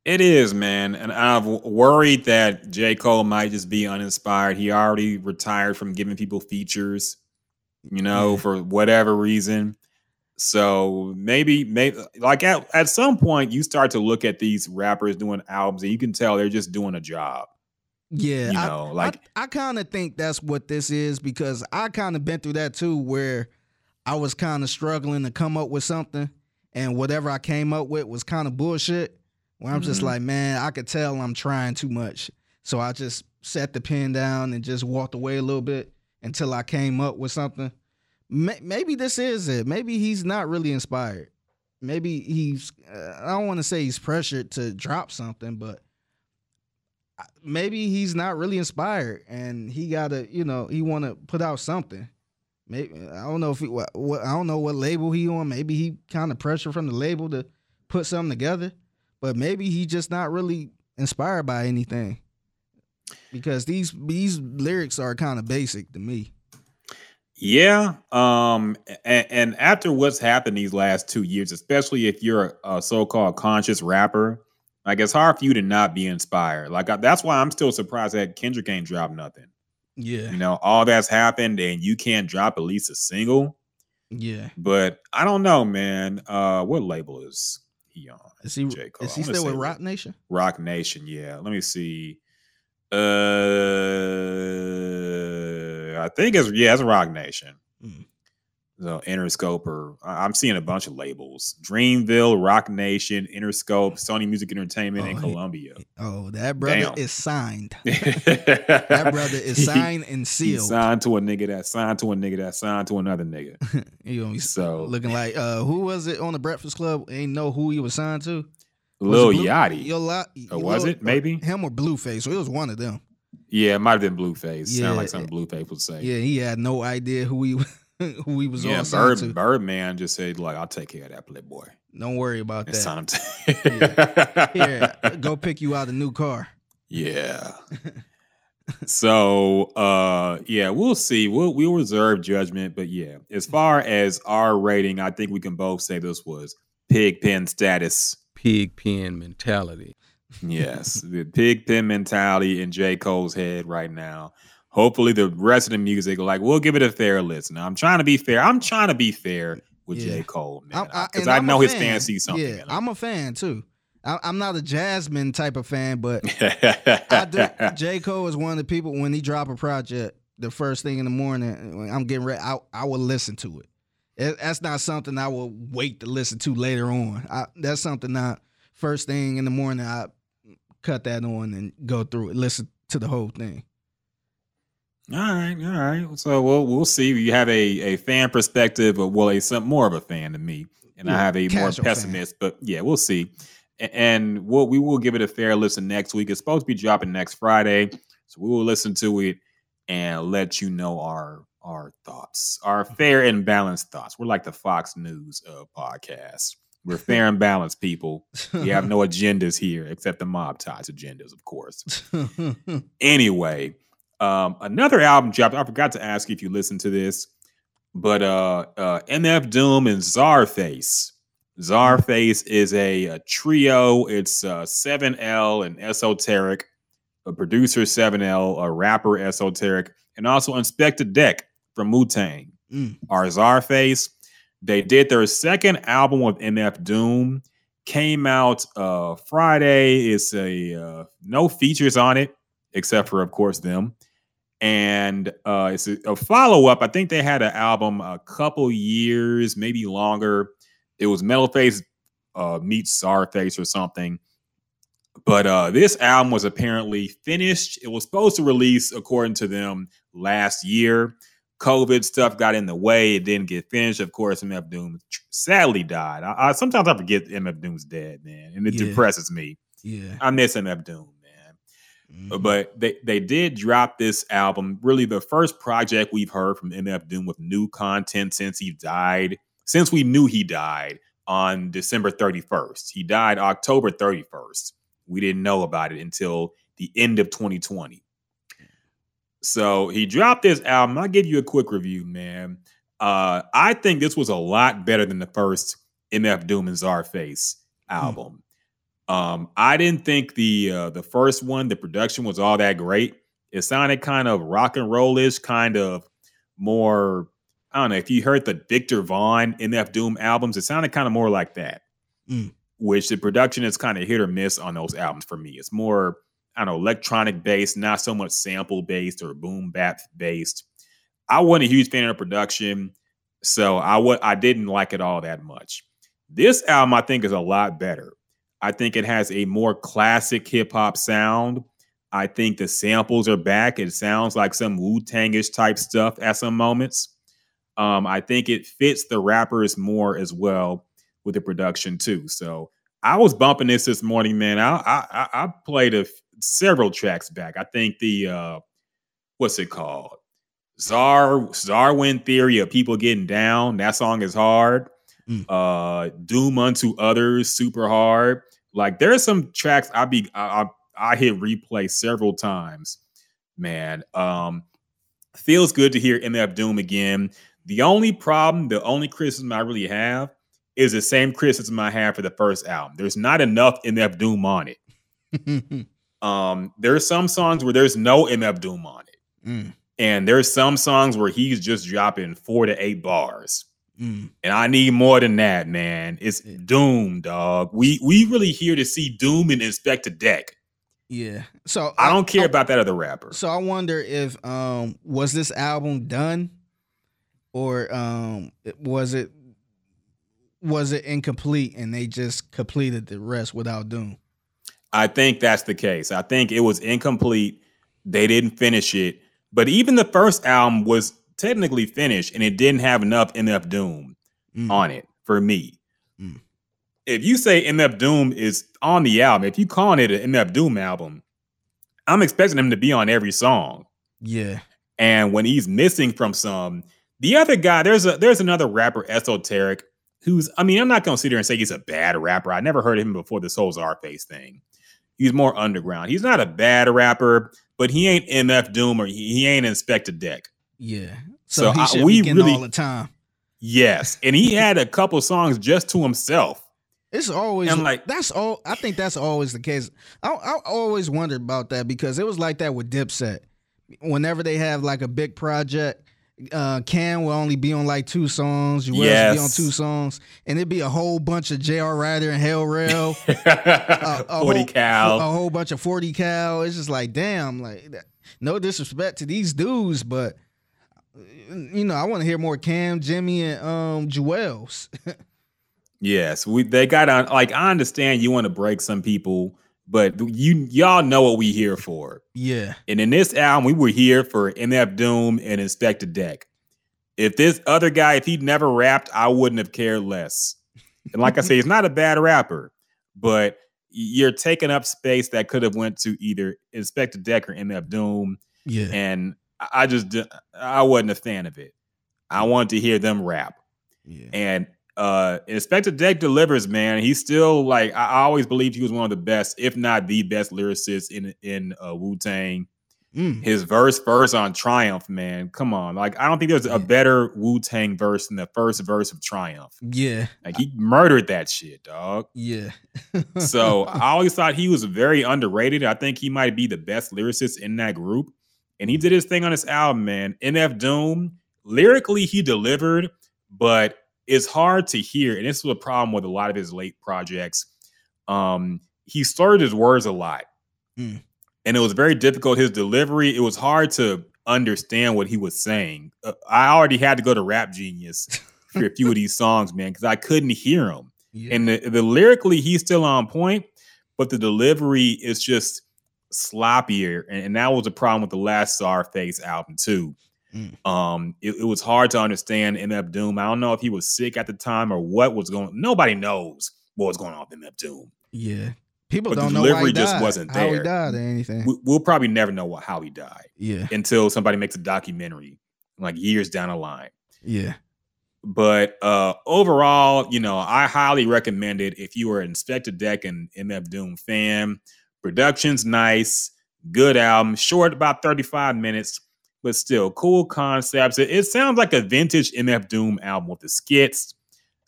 It is, man. And I've worried that J. Cole might just be uninspired. He already retired from giving people features, you know,
Yeah.
for whatever reason. So maybe, maybe like at, at some point, you start to look at these rappers doing albums and you can tell they're just doing a job.
Yeah,
You
I-
know, like-
I, I kind of think that's what this is because I kind of been through that too, where I was kind of struggling to come up with something, and whatever I came up with was kind of bullshit. Where I'm just
Mhm.
like, man, I could tell I'm trying too much, so I just set the pen down and just walked away a little bit until I came up with something. Maybe this is it. Maybe he's not really inspired. Maybe he's. Uh, I don't want to say he's pressured to drop something, but maybe he's not really inspired and he gotta you know he want to put out something maybe i don't know if he what, what i don't know what label he on maybe he kind of pressure from the label to put something together but maybe he just not really inspired by anything because these these lyrics are kind of basic to me
Yeah. Um, and, and after what's happened these last two years, especially if you're a, a so-called conscious rapper, like it's hard for you to not be inspired. Like I, that's why I'm still surprised that Kendrick ain't dropped nothing.
yeah
You know, all that's happened and you can't drop at least a single.
yeah
But I don't know, man. Uh, what label is he on?
is he is he still with Roc Nation
Roc Nation, yeah. Let me see. Uh, I think it's yeah, it's Roc Nation.
Mm.
So Interscope, or I'm seeing a bunch of labels: Dreamville, Roc Nation, Interscope, Sony Music Entertainment, and
Oh, he-
Columbia.
oh that brother
Damn.
is signed
that
brother is signed and sealed
signed to a nigga that signed to a nigga that signed to another nigga.
you know,
So
looking like uh who was it on the Breakfast Club? Ain't know who he was signed to. Was
Lil Yachty.
Yo, Lo-
Or was
Lil-
it? Maybe?
him or Blueface. So it was one of them.
Yeah, it might have been Blueface.
Yeah.
Sound like something Blueface would say.
Yeah, he had no idea who he who he was
Yeah,
on signed to.
Bird, Birdman just said, like, I'll take care of that playboy.
Don't worry about
It's
that.
time to
Here, go pick you out a new car.
Yeah. so uh yeah, we'll see. We'll we'll reserve judgment. But yeah, as far as our rating, I think we can both say this was pig pen status.
Pig pen mentality.
Yes, the pig pen mentality in J. Cole's head right now. Hopefully, the rest of the music, like we'll give it a fair listen. I'm trying to be fair. I'm trying to be fair with
Yeah.
J. Cole, man,
I-
because I,
I'm
know his
fan.
fans see something.
Yeah. I'm a fan too. I, I'm not a Jasmine type of fan, but I do, J. Cole is one of the people when he drop a project, the first thing in the morning, I'm getting ready, I, I will listen to it. It- That's not something I will wait to listen to later on. I, that's something not first thing in the morning. I cut that on and go through it, listen to the whole thing.
All right, all right. So we'll we'll see. You have a a fan perspective, or well, a some more of a fan than me, and I have a more
casual fan.
pessimist. But yeah, we'll see. And we'll we will give it a fair listen next week. It's supposed to be dropping next Friday, so we will listen to it and let you know our our thoughts, our fair and balanced thoughts. We're like the Fox News uh, podcast. We're fair and balanced people. We have no agendas here except the mob ties agendas, of course anyway um another album dropped i forgot to ask you if you listened to this but uh uh mf doom and czarface czarface is a, a trio. It's uh 7l and esoteric. A producer 7l a rapper esoteric and also Inspectah Deck from wu-tang
Mm.
are czarface they did their second album with mf doom. Came out uh friday. It's a uh, no features on it except for of course them and uh it's a, a follow-up i think they had an album a couple years maybe longer it was metal face uh meets Czarface or something but uh this album was apparently finished it was supposed to release according to them last year COVID stuff got in the way. It didn't get finished. Of course, MF Doom sadly died. I, I sometimes I forget MF Doom's dead, man, and it
Yeah.
depresses me.
Yeah.
I miss MF Doom, man.
Mhm.
But they they did drop this album, really the first project we've heard from MF Doom with new content since he died, since we knew he died on December 31st. He died October 31st. We didn't know about it until the end of 2020. So he dropped this album. I'll give you a quick review, man. Uh, I think this was a lot better than the first MF Doom and Czarface album. Um, I didn't think the uh, the first one, the production was all that great. It sounded kind of rock and rollish, kind of more. I don't know if you heard the Viktor Vaughn MF Doom albums, it sounded kind of more like that.
Mm.
Which the production is kind of hit or miss on those albums for me. It's more, I don't know, electronic based, not so much sample based or boom bap based. I wasn't a huge fan of the production, so I wa- I didn't like it all that much. This album, I think, is a lot better. I think it has a more classic hip hop sound. I think the samples are back. It sounds like some Wu Tangish type stuff at some moments. Um, I think it fits the rappers more as well with the production too. So I was bumping this this morning, man. I I, I- played a several tracks back. I think the uh, what's it called? Czar Czarwin Theory of People Getting Down. That song is hard.
Mm.
Uh, Doom Unto Others, super hard. Like there's some tracks I be I, I I hit replay several times. Man, um, feels good to hear MF Doom again. The only problem, the only criticism I really have is the same criticism I had for the first album. There's not enough MF Doom on it. Um, there are some songs where there's no MF Doom on it.
Mm,
And there's some songs where he's just dropping four to eight bars.
Mm.
And I need more than that, man. It's Doom, dog. We we really here to see Doom and Inspectah Deck.
Yeah. So
I don't care about that other rapper.
So I wonder if um was this album done or um was it was it incomplete and they just completed the rest without Doom?
I think that's the case. I think it was incomplete. They didn't finish it. But even the first album was technically finished and it didn't have enough MF Doom
Mm.
on it for me.
Mm.
If you say MF Doom is on the album, if you calling it an MF Doom album, I'm expecting him to be on every song.
Yeah.
And when he's missing from some, the other guy, there's a there's another rapper, Esoteric, who's I mean, I'm not gonna sit there and say he's a bad rapper. I never heard of him before this whole Czarface thing. He's more underground. He's not a bad rapper, but he ain't MF Doom or he, he ain't Inspectah Deck.
Yeah.
So
So, he
I- we really-
all the time.
Yes. And he had a couple songs just to himself.
It's always
And,
like that's all. I think that's always the case. I, I always wondered about that because it was like that with Dipset. Whenever they have like a big project, uh, Cam will only be on like two songs. You will be on two songs, and it'd be a whole bunch of J.R. Writer and Hell Rell. a
40
whole,
cal.
a whole bunch of 40 cal. It's just like, damn, like no disrespect to these dudes, but you know, I want to hear more Cam, Jimmy, and um Juelz.
Yes, we they got on. Like I understand you want to break some people, but you y'all know what we here for.
yeah.
And in this album, we were here for MF Doom and Inspectah Deck. If this other guy, if he'd never rapped, I wouldn't have cared less. And like I say, he's not a bad rapper, but you're taking up space that could have went to either Inspectah Deck or MF Doom.
Yeah.
And I just I wasn't a fan of it. I wanted to hear them rap.
Yeah.
And uh Inspectah Deck delivers, man. He's still like I always believed he was one of the best, if not the best lyricist in in uh, Wu Tang.
Mm.
His verse verse on Triumph, man. Come on. Like I don't think there's a better Wu Tang verse than the first verse of Triumph.
Yeah.
Like he murdered that shit, dog.
Yeah.
So I always thought he was very underrated. I think he might be the best lyricist in that group. And he did his thing on this album, man. MF Doom, lyrically, he delivered, but it's hard to hear. And this was a problem with a lot of his late projects. Um, he slurred his words a lot.
Mm.
And it was very difficult. His delivery, it was hard to understand what he was saying. Uh, I already had to go to Rap Genius for a few of these songs, man, because I couldn't hear him.
yeah.
And the, the lyrically, he's still on point, but the delivery is just sloppier. And, and that was a problem with the last Czarface album, too.
Mm.
Um, it, it was hard to understand MF Doom. I don't know if he was sick at the time or what was going. Nobody knows what was going on with MF Doom.
Yeah. People
But
don't know why
delivery
he
just
died,
wasn't
How he
there.
died or anything.
We, we'll probably never know what, how he died
yeah.
until somebody makes a documentary, like years down the line.
Yeah.
But uh overall, you know, I highly recommend it if you are an Inspectah Deck and MF Doom fan. Production's nice, good album, short about 35 minutes, but still cool concepts. It, it sounds like a vintage MF Doom album with the skits,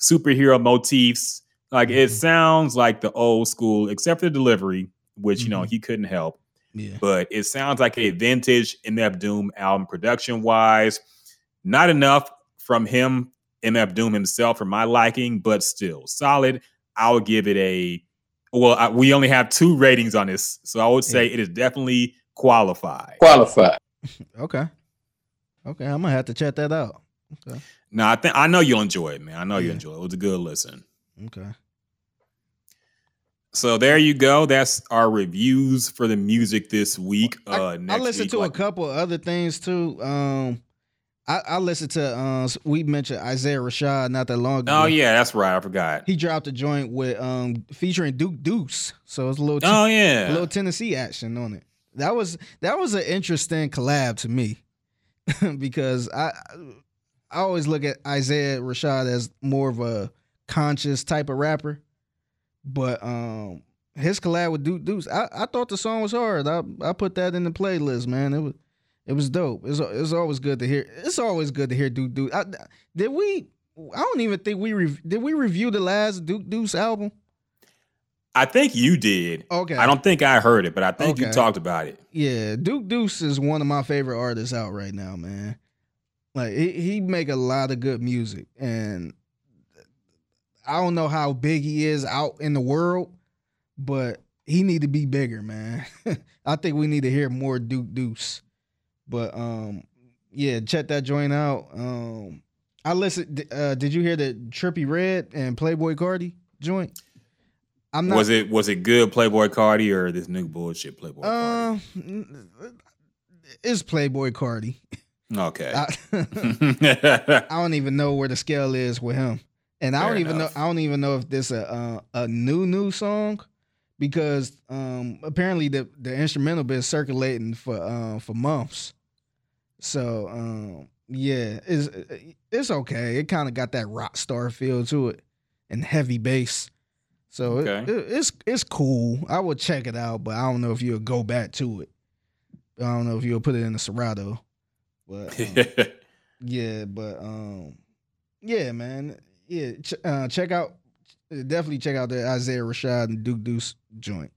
superhero motifs. Like it
Mhm.
sounds like the old school, except for the delivery, which you know
Mhm.
he couldn't help
Yeah.
but it sounds like a vintage MF Doom album production wise. Not enough from him, MF Doom himself, for my liking, but still solid. I'll give it a well. I, we only have two ratings on this, so I would say it is definitely qualified.
Qualified.
Okay. Okay. I'm gonna have to check that out. Okay.
No, I think I know you'll enjoy it, man. I know you enjoy it. It was a good listen.
Okay.
So there you go. That's our reviews for the music this week.
I,
Uh,
I
next
listened
week,
to
like-
a couple other things too. Um, I, I listened to uh, we mentioned Isaiah Rashad not that long ago.
Oh yeah, that's right. I forgot.
he dropped a joint with um featuring Duke Deuce, so it's a little
Oh
a
yeah.
little Tennessee action on it. That was that was an interesting collab to me because I I always look at Isaiah Rashad as more of a conscious type of rapper, but um his collab with Duke Deuce, I, I thought the song was hard. I I put that in the playlist, man. It was it was dope. It's it's always good to hear. It's always good to hear Duke Deuce. I, did we? I don't even think we rev- did. We review the last Duke Deuce album.
I think you did.
Okay,
I don't think I heard it, but I think you talked about it.
Yeah, Duke Deuce is one of my favorite artists out right now, man. Like he, he make a lot of good music, and I don't know how big he is out in the world, but he need to be bigger, man. I think we need to hear more Duke Deuce. But um, yeah, check that joint out. Um, I listened. Uh, did you hear the Trippie Redd and Playboi Carti joint? I'm not.
was it was it good Playboi Carti or this new bullshit Playboi
Uh, it's Playboi Carti.
Okay.
I, I don't even know where the scale is with him, and I don't even
enough.
know. I don't even know if this a uh, a new new song because um apparently the the instrumental been circulating for uh, for months. So um yeah, it's it's okay. It kind of got that rock star feel to it and heavy bass. So
Okay.
it, it's it's cool. I would check it out, but I don't know if you'll go back to it. I don't know if you'll put it in the Serato. But um, yeah, but um, yeah, man, yeah. Ch- uh, check out, definitely check out the Isaiah Rashad and Duke Deuce joint.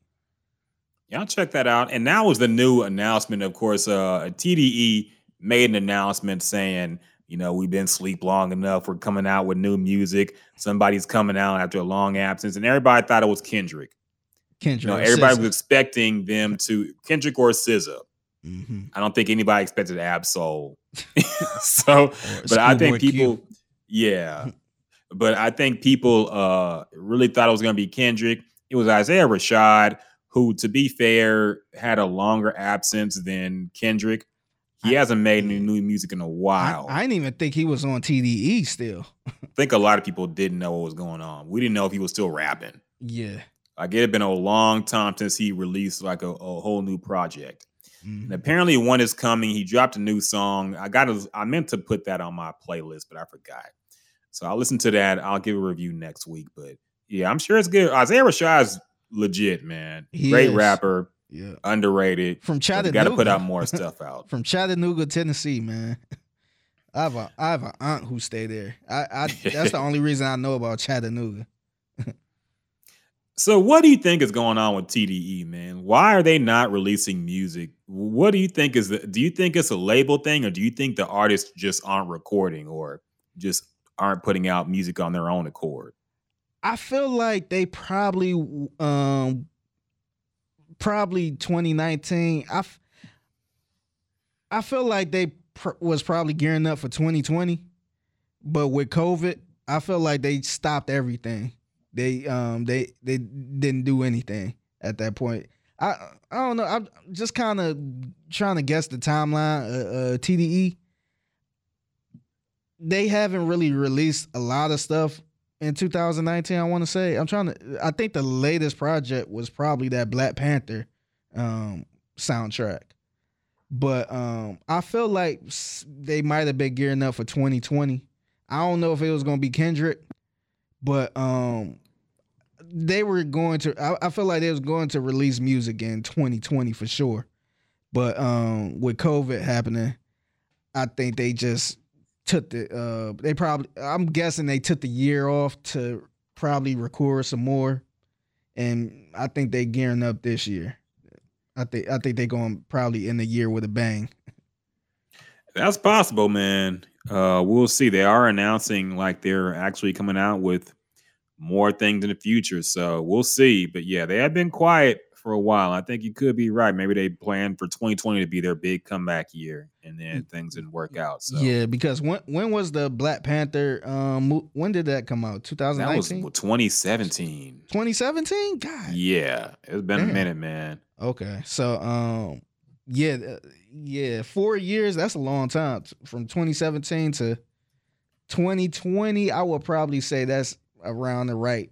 Y'all check that out. And now was the new announcement. Of course, uh TDE made an announcement saying, you know, we've been sleep long enough. We're coming out with new music. Somebody's coming out after a long absence. And everybody thought it was Kendrick.
Kendrick.
You know, everybody was expecting them to Kendrick or SZA.
hmm
I don't think anybody expected Ab-Soul. so, but I think people, yeah, but I think people uh really thought it was going to be Kendrick. It was Isaiah Rashad, who, to be fair, had a longer absence than Kendrick. He
I-
hasn't made any new music in a while.
I didn't even think he was on TDE still.
I think a lot of people didn't know what was going on. We didn't know if he was still rapping.
Yeah.
Like it had been a long time since he released like a, a whole new project.
Mhm.
And apparently one is coming. He dropped a new song. I got to, I meant to put that on my playlist, but I forgot. So I'll listen to that. I'll give a review next week. But yeah, I'm sure it's good. Isaiah Rashad's legit, man.
He
Great
is.
rapper,
Yeah.
underrated.
From Chattanooga.
Got to put out more stuff out.
From Chattanooga, Tennessee, man. I have a I have an aunt who stay there. I, I that's the only reason I know about Chattanooga.
So what do you think is going on with TDE, man? Why are they not releasing music? What do you think is the, do you think it's a label thing or do you think the artists just aren't recording or just aren't putting out music on their own accord?
I feel like they probably um probably 2019. I f- I feel like they pr- was probably gearing up for 2020, but with COVID, I feel like they stopped everything. They um they they didn't do anything at that point. I I don't know. I'm just kind of trying to guess the timeline. Uh, uh, TDE. they haven't really released a lot of stuff in 2019. I want to say I'm trying to. I think the latest project was probably that Black Panther um, soundtrack, but um, I feel like they might have been gearing up for 2020. I don't know if it was gonna be Kendrick, but um, they were going to. I, I feel like they was going to release music in 2020 for sure, but um, with COVID happening, I think they just took the uh they probably I'm guessing they took the year off to probably record some more and I think they gearing up this year. I think I think they going probably in the year with a bang.
That's possible, man. Uh, we'll see. They are announcing like they're actually coming out with more things in the future, so we'll see. But yeah, they have been quiet for a while. I think you could be right. Maybe they planned for 2020 to be their big comeback year, and then things didn't work out. So
Yeah, because when when was the Black Panther um when did that come out? 2019.
that was 2017.
2017? God.
Yeah, it's been a minute, man.
Okay. So um yeah, uh, yeah, 4 years, that's a long time from 2017 to 2020. I would probably say that's around the right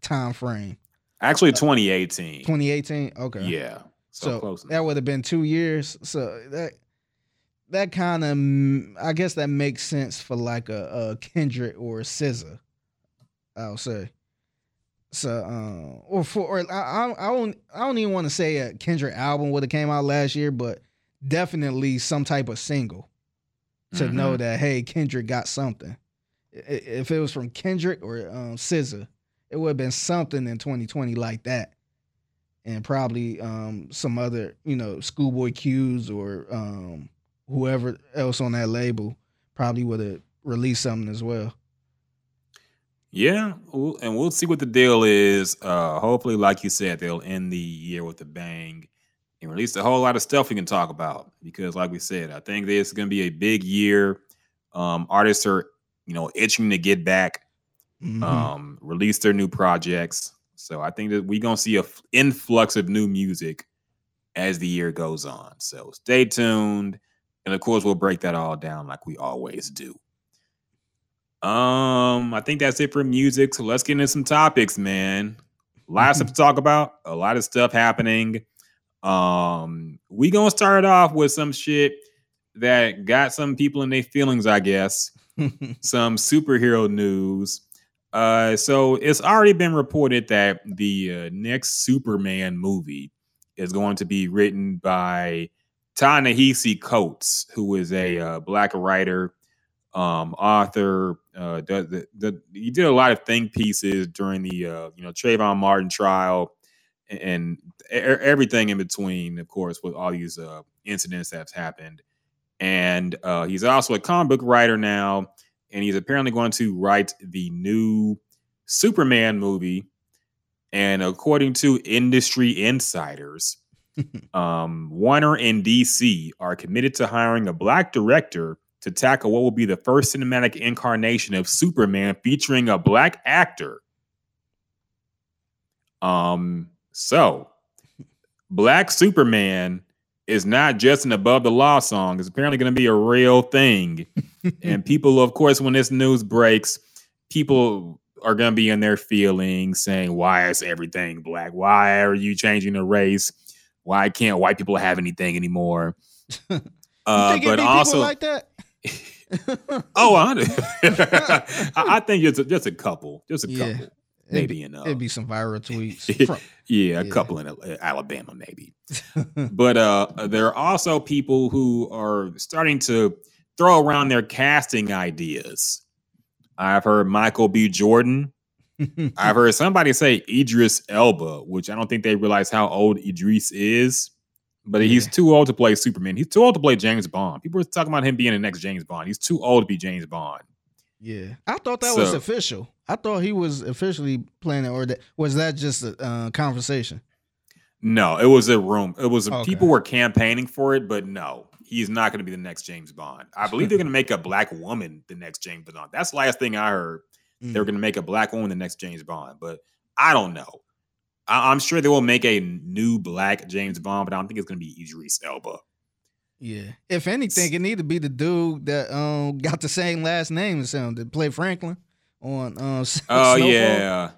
time frame.
Actually, 2018.
2018. Okay.
Yeah, so,
So,
close.
that would have been 2 years. So that that kind of I guess that makes sense for like a, a Kendrick or a SZA. I'll say. So, um, or for, or I, I, don't, I don't even want to say a Kendrick album would have came out last year, but definitely some type of single to
Mhm.
know that hey, Kendrick got something. If it was from Kendrick or um, SZA, it would have been something in 2020 like that, and probably um, some other, you know, Schoolboy Q's or um, whoever else on that label probably would have released something as well.
Yeah, and we'll see what the deal is. Uh, hopefully, like you said, they'll end the year with a bang and release a whole lot of stuff we can talk about. Because, like we said, I think this is going to be a big year. Um, artists are, you know, itching to get back,
Mhm.
um, release their new projects. So I think that we're gonna see a f- influx of new music as the year goes on. So stay tuned, and of course, we'll break that all down like we always do. Um, I think that's it for music. So let's get into some topics, man. Lots lot of to talk about, a lot of stuff happening. Um, we gonna start off with some shit that got some people in their feelings, I guess. some superhero news. Uh, so it's already been reported that the uh, next Superman movie is going to be written by Ta-Nehisi Coates, who is a uh, black writer, um, author. Uh, the, the, the, he did a lot of think pieces during the uh, you know Trayvon Martin trial and, and everything in between, of course, with all these uh, incidents that's happened. And uh, he's also a comic book writer now, and he's apparently going to write the new Superman movie. And according to industry insiders, um, Warner and DC are committed to hiring a black director to tackle what will be the first cinematic incarnation of Superman featuring a black actor. Um, so Black Superman is not just an above the law song. It's apparently going to be a real thing. and people, of course, when this news breaks, people are going to be in their feelings saying, Why is everything black? Why are you changing the race? Why can't white people have anything anymore?
You
Uh,
think
but also,
people like that?
oh, I, I think it's a, just a couple, just a
Yeah.
couple, maybe enough.
It'd be some viral tweets. From,
yeah, a
Yeah.
couple in Alabama, maybe. but uh, there are also people who are starting to throw around their casting ideas. I've heard Michael B. Jordan. I've heard somebody say Idris Elba, which I don't think they realize how old Idris is. But he's too old to play Superman. He's too old to play James Bond. People are talking about him being the next James Bond. He's too old to be James Bond.
yeah, I thought that was official. I thought he was officially playing it, or that was that just a uh, conversation?
No, it was a room. It was
Okay.
people were campaigning for it, but no, he's not going to be the next James Bond. I believe they're going to make a black woman the next James Bond. That's the last thing I heard.
Mm.
They're going to make a black woman the next James Bond, but I don't know. I- I'm sure they will make a new black James Bond, but I don't think it's going to be Idris Elba.
Yeah. If anything, it need to be the dude that um got the same last name as him that played Franklin on um.
Oh
Snowfall.
yeah,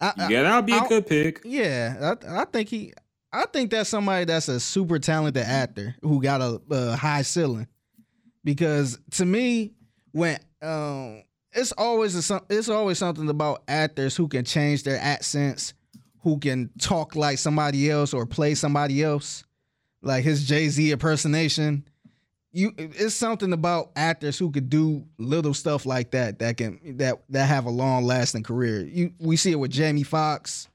I, I-
yeah, that would be a good pick.
yeah. I, I think he. I think that's somebody that's a super talented actor who got a, a high ceiling. Because to me, when um, it's always a, it's always something about actors who can change their accents, who can talk like somebody else or play somebody else, like his Jay Z impersonation. You, it's something about actors who could do little stuff like that that can that that have a long lasting career. You, we see it with Jamie Foxx.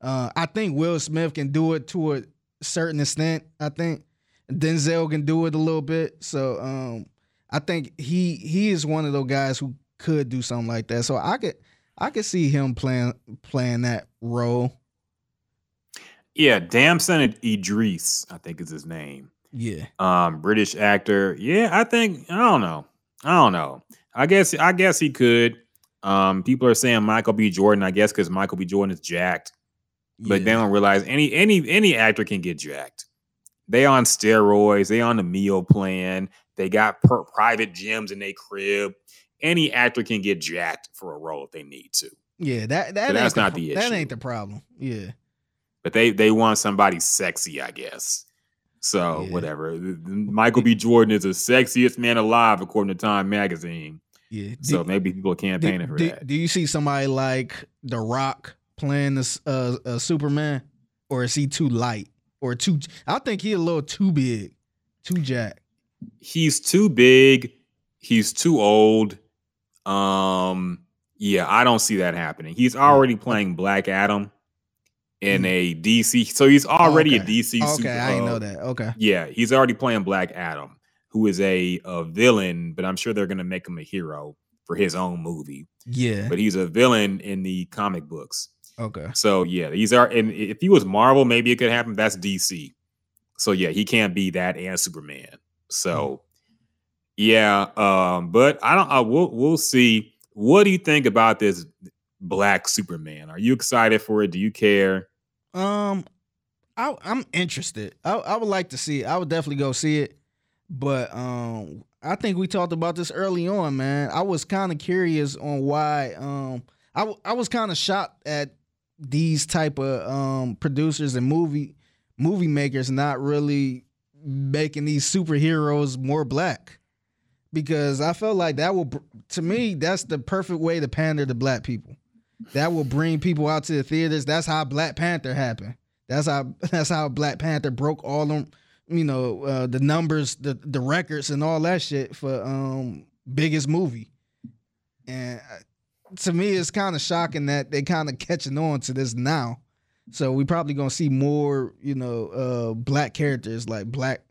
Uh, I think Will Smith can do it to a certain extent. I think Denzel can do it a little bit. So um, I think he he is one of those guys who could do something like that. So I could I could see him playing playing that role.
Yeah, Damson Idris, I think is his name.
Yeah.
Um, British actor. Yeah, I think I don't know. I don't know. I guess I guess he could. Um, people are saying Michael B. Jordan. I guess because Michael B. Jordan is jacked, but they don't realize any any any actor can get jacked. They on steroids. They on the meal plan. They got per- private gyms in their crib. Any actor can get jacked for a role if they need to.
yeah, that that
So that's
the
not the
That ain't the problem. Yeah.
but they they want somebody sexy, I guess. So
Yeah.
whatever. Michael B. Jordan is the sexiest man alive according to Time Magazine.
Yeah.
So
Do-
maybe people are
do,
campaigning for
do-
that.
do you see somebody like The Rock playing this uh, uh Superman, or is he too light or too? I think he a little too big, too jack.
He's too big. He's too old. Um, yeah, I don't see that happening. He's already playing Black Adam in a DC. So he's already a
Mm. Okay.
DC.
Okay,
super,
I didn't
uh,
know that. Okay.
Yeah, he's already playing Black Adam, who is a, a villain, but I'm sure they're gonna make him a hero for his own movie.
Yeah.
But he's a villain in the comic books.
Okay.
So yeah, these are and if he was Marvel, maybe it could happen. That's DC. So yeah, he can't be that and Superman. So yeah, um, but I don't. I we'll we'll see. What do you think about this Black Superman? Are you excited for it? Do you care?
Um, I I'm interested. I I would like to see. it. I would definitely go see it. But um, I think we talked about this early on, man. I was kind of curious on why. Um, I w- I was kind of shocked at these type of um producers and movie movie makers not really making these superheroes more black because I felt like that will to me that's the perfect way to pander to black people. That will bring people out to the theaters. That's how Black Panther happened. That's how that's how Black Panther broke all them, you know, uh, the numbers, the the records, and all that shit for um biggest movie. And uh, to me, it's kind of shocking that they kind of catching on to this now. So we probably gonna see more, you know, uh black characters like black,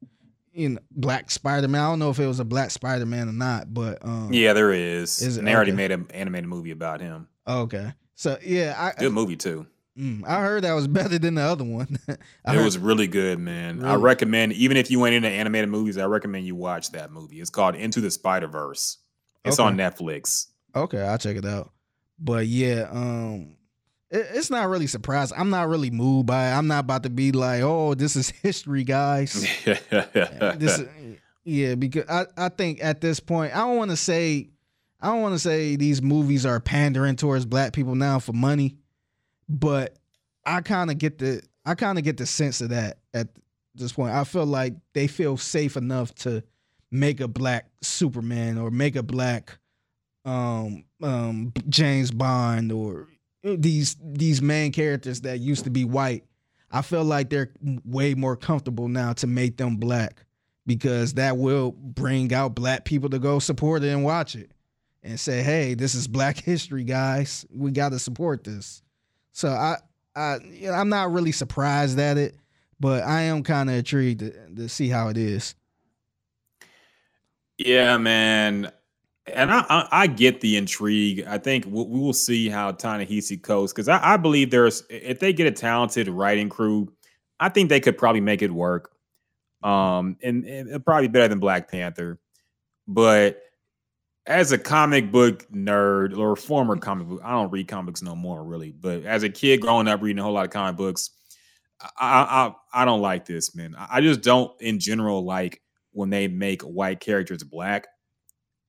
you know, black Spider Man. I don't know if it was a black Spider Man or not, but um,
Yeah, there is.
Is it-
and they already
okay.
made an animated movie about him.
Okay, so yeah, I
Good movie too.
Mm, I heard that was better than the other one.
It
heard-
was really good, man. I recommend, even if you went into animated movies, I recommend you watch that movie. It's called Into the Spider Verse. It's on Netflix.
Okay. I'll check it out. But yeah, um, it, it's not really surprised. I'm not really moved by it. I'm not about to be like, oh, this is history, guys. this, is- yeah, because I, I think at this point, I don't want to say, I don't want to say these movies are pandering towards black people now for money, but I kind of get the, I kind of get the sense of that at this point. I feel like they feel safe enough to make a black Superman or make a black, um, um, James Bond or these these main characters that used to be white. I feel like they're way more comfortable now to make them black because that will bring out black people to go support it and watch it and say, "Hey, this is Black History, guys. We got to support this." So I, I, you know, I'm not really surprised at it, but I am kind of intrigued to, to see how it is.
Yeah, man. And I, I, I get the intrigue. I think we, we will see how Ta-Nehisi Coates because I, I believe there's if they get a talented writing crew, I think they could probably make it work. Um, and, and probably be better than Black Panther. But as a comic book nerd or former comic book, I don't read comics no more really. But as a kid growing up reading a whole lot of comic books, I I, I don't like this, man. I just don't in general like when they make white characters black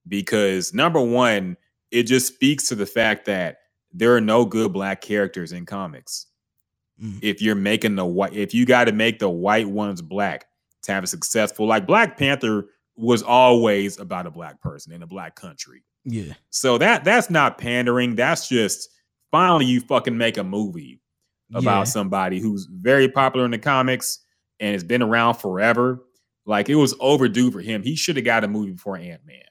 because number one, it just speaks to the fact that there are no good black characters in comics.
Mm.
If you're making the white, if you got to make the white ones black to have a successful, like Black Panther was always about a black person in a black country.
Yeah.
So that that's not pandering. That's just finally you fucking make a movie about
Yeah.
somebody who's very popular in the comics and has been around forever. Like it was overdue for him. He should have got a movie before Ant Man.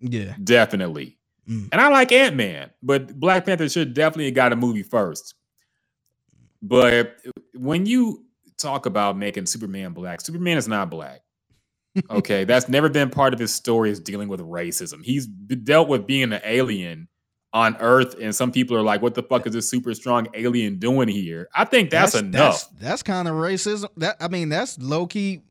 Yeah.
Definitely.
Mm.
And I like Ant Man, but Black Panther should definitely have got a movie first. But when you talk about making Superman black, Superman is not black. Okay, that's never been part of his story is dealing with racism. He's dealt with being an alien on Earth, and some people are like, "What the fuck is this super strong alien doing here?" I think that's, enough.
That's, that's kind of racism. That I mean, that's low key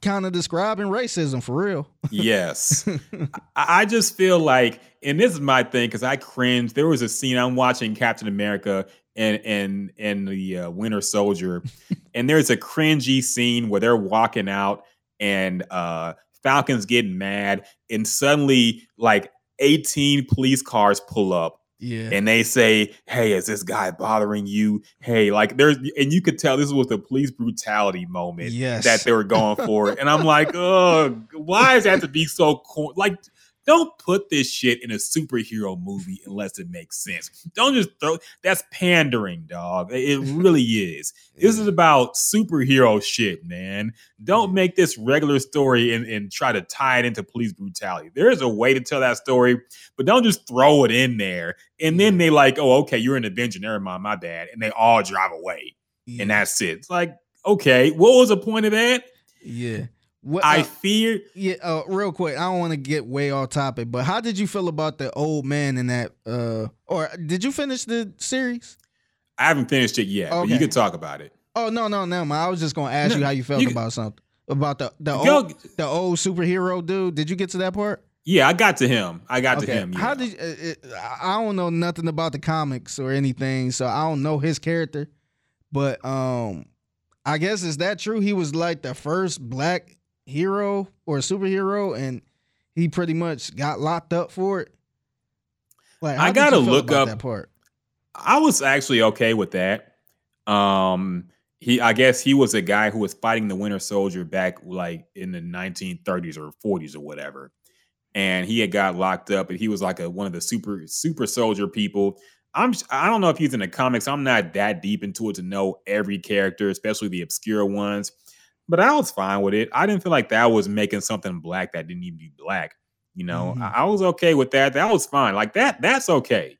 kind of describing racism for real.
Yes. I just feel like, and this is my thing because I cringe. There was a scene I'm watching Captain America and and and the uh, Winter Soldier, and there's a cringy scene where they're walking out and uh Falcon's getting mad, and suddenly like 18 police cars pull up
yeah.
and they say, "Hey, is this guy bothering you?" Hey, like there's, and you could tell this was the police brutality moment
Yes.
that they were going for, and I'm like, "Oh, why does that have to be so cool?" Like, don't put this shit in a superhero movie unless it makes sense. Don't just throw. That's pandering, dog. It really is. This is about superhero shit, man. Don't make this regular story and, and try to tie it into police brutality. There is a way to tell that story, but don't just throw it in there. And then they like, oh, okay, you're an Avenger. Never mind, my bad. And they all drive away.
yeah.
And that's it. It's like, okay, what was the point of that?
yeah. What,
I
uh,
fear
yeah. Uh, real quick, I don't want to get way off topic, but how did you feel about the old man in that? Uh, or did you finish the series?
I haven't finished it yet, but you
Okay.
can talk about it.
Oh no, no, no, man. I was just gonna ask
No,
you how you felt
you-
about something about the the
Go-
old the old superhero dude. Did you get to that part?
Yeah, I got to him. I got to him.
How did you, uh, it, I don't know nothing about the comics or anything, so I don't know his character. But um, I guess is that true? He was like the first black hero or a superhero, and he pretty much got locked up for it. Like
I gotta look up-
that part.
I was actually okay with that. Um, he, I guess he was a guy who was fighting the Winter Soldier back like in the 1930s or 40s or whatever, and he had got locked up, and he was like a one of the super super soldier people. I'm I don't know if he's in the comics. I'm not that deep into it to know every character, especially the obscure ones. But I was fine with it. I didn't feel like that was making something black that didn't even be black. You know,
Mhm.
I, I was okay with that. That was fine. Like that. That's okay.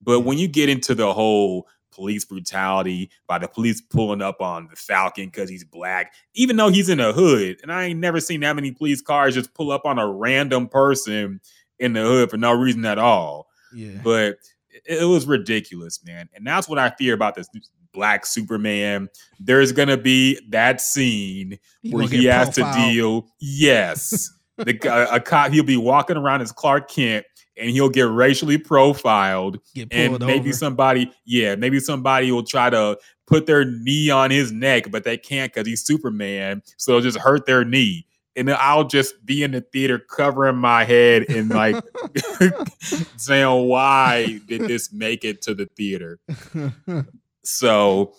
But when you get into the whole police brutality by the police pulling up on the Falcon because he's black, even though he's in a hood, and I ain't never seen that many police cars just pull up on a random person in the hood for no reason at all.
Yeah,
But it, it was ridiculous, man. And that's what I fear about this black Superman. There's gonna be that scene
He
where he has to deal. Yes, the guy- a cop. He'll be walking around as Clark Kent, and he'll get racially profiled.
get
And maybe
over.
somebody, yeah, maybe somebody will try to put their knee on his neck, but they can't because he's Superman. So it'll just hurt their knee. And then I'll just be in the theater covering my head and like saying, why did this make it to the theater? So,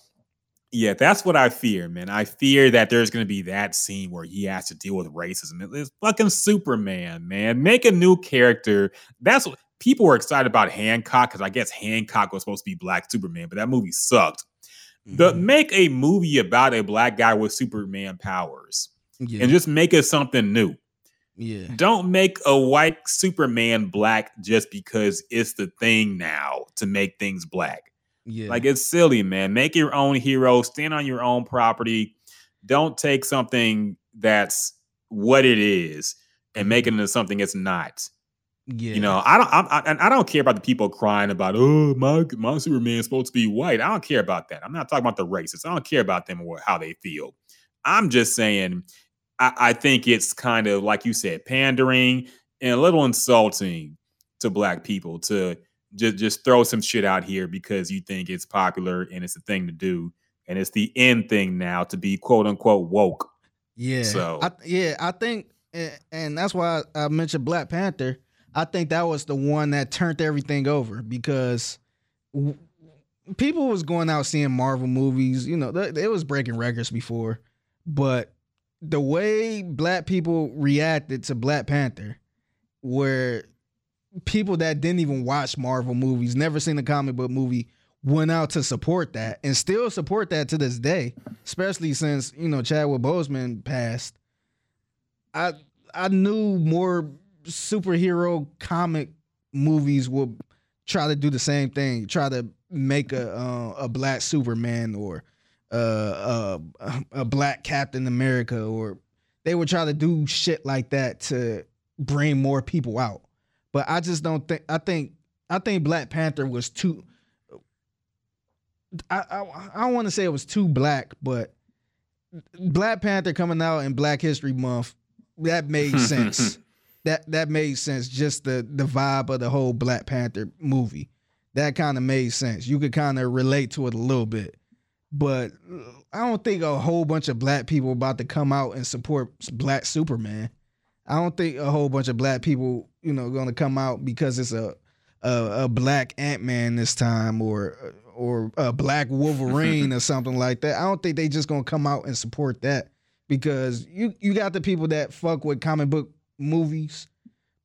yeah, that's what I fear, man. I fear that there's going to be that scene where he has to deal with racism. It's fucking Superman, man. Make a new character. That's what people were excited about Hancock because I guess Hancock was supposed to be Black Superman, but that movie sucked. The
Mhm.
make a movie about a black guy with Superman powers
yeah,
and just make it something new.
yeah,
Don't make a white Superman black just because it's the thing now to make things black.
Yeah.
Like it's silly, man. Make your own hero, stand on your own property. Don't take something that's what it is and make it into something it's not.
yeah.
You know, I don't, I, I, and I don't care about the people crying about, oh, my my Superman's supposed to be white. I don't care about that. I'm not talking about the racists. I don't care about them or how they feel. I'm just saying, I, I think it's kind of like you said, pandering and a little insulting to black people to just just throw some shit out here because you think it's popular and it's a thing to do and it's the end thing now to be quote unquote woke.
Yeah.
So-
I, yeah, I think, and, and that's why I mentioned Black Panther. I think that was the one that turned everything over because w- people was going out seeing Marvel movies. You know, th- it was breaking records before, but the way black people reacted to Black Panther, where people that didn't even watch Marvel movies, never seen a comic book movie, went out to support that and still support that to this day, especially since, you know, Chadwick Boseman passed. I I knew more superhero comic movies would try to do the same thing, try to make a uh, a black Superman or uh, uh, a black Captain America, or they would try to do shit like that to bring more people out. But I just don't think. I think I think Black Panther was too. I I, I don't want to say it was too black, but Black Panther coming out in Black History Month that made sense. that that made sense. Just the the vibe of the whole Black Panther movie, that kind of made sense. You could kind of relate to it a little bit, but I don't think a whole bunch of black people about to come out and support Black Superman. I don't think a whole bunch of black people, you know, going to come out because it's a a, a black Ant Man this time or or a black Wolverine or something like that. I don't think they just gonna come out and support that because you you got the people that fuck with comic book movies,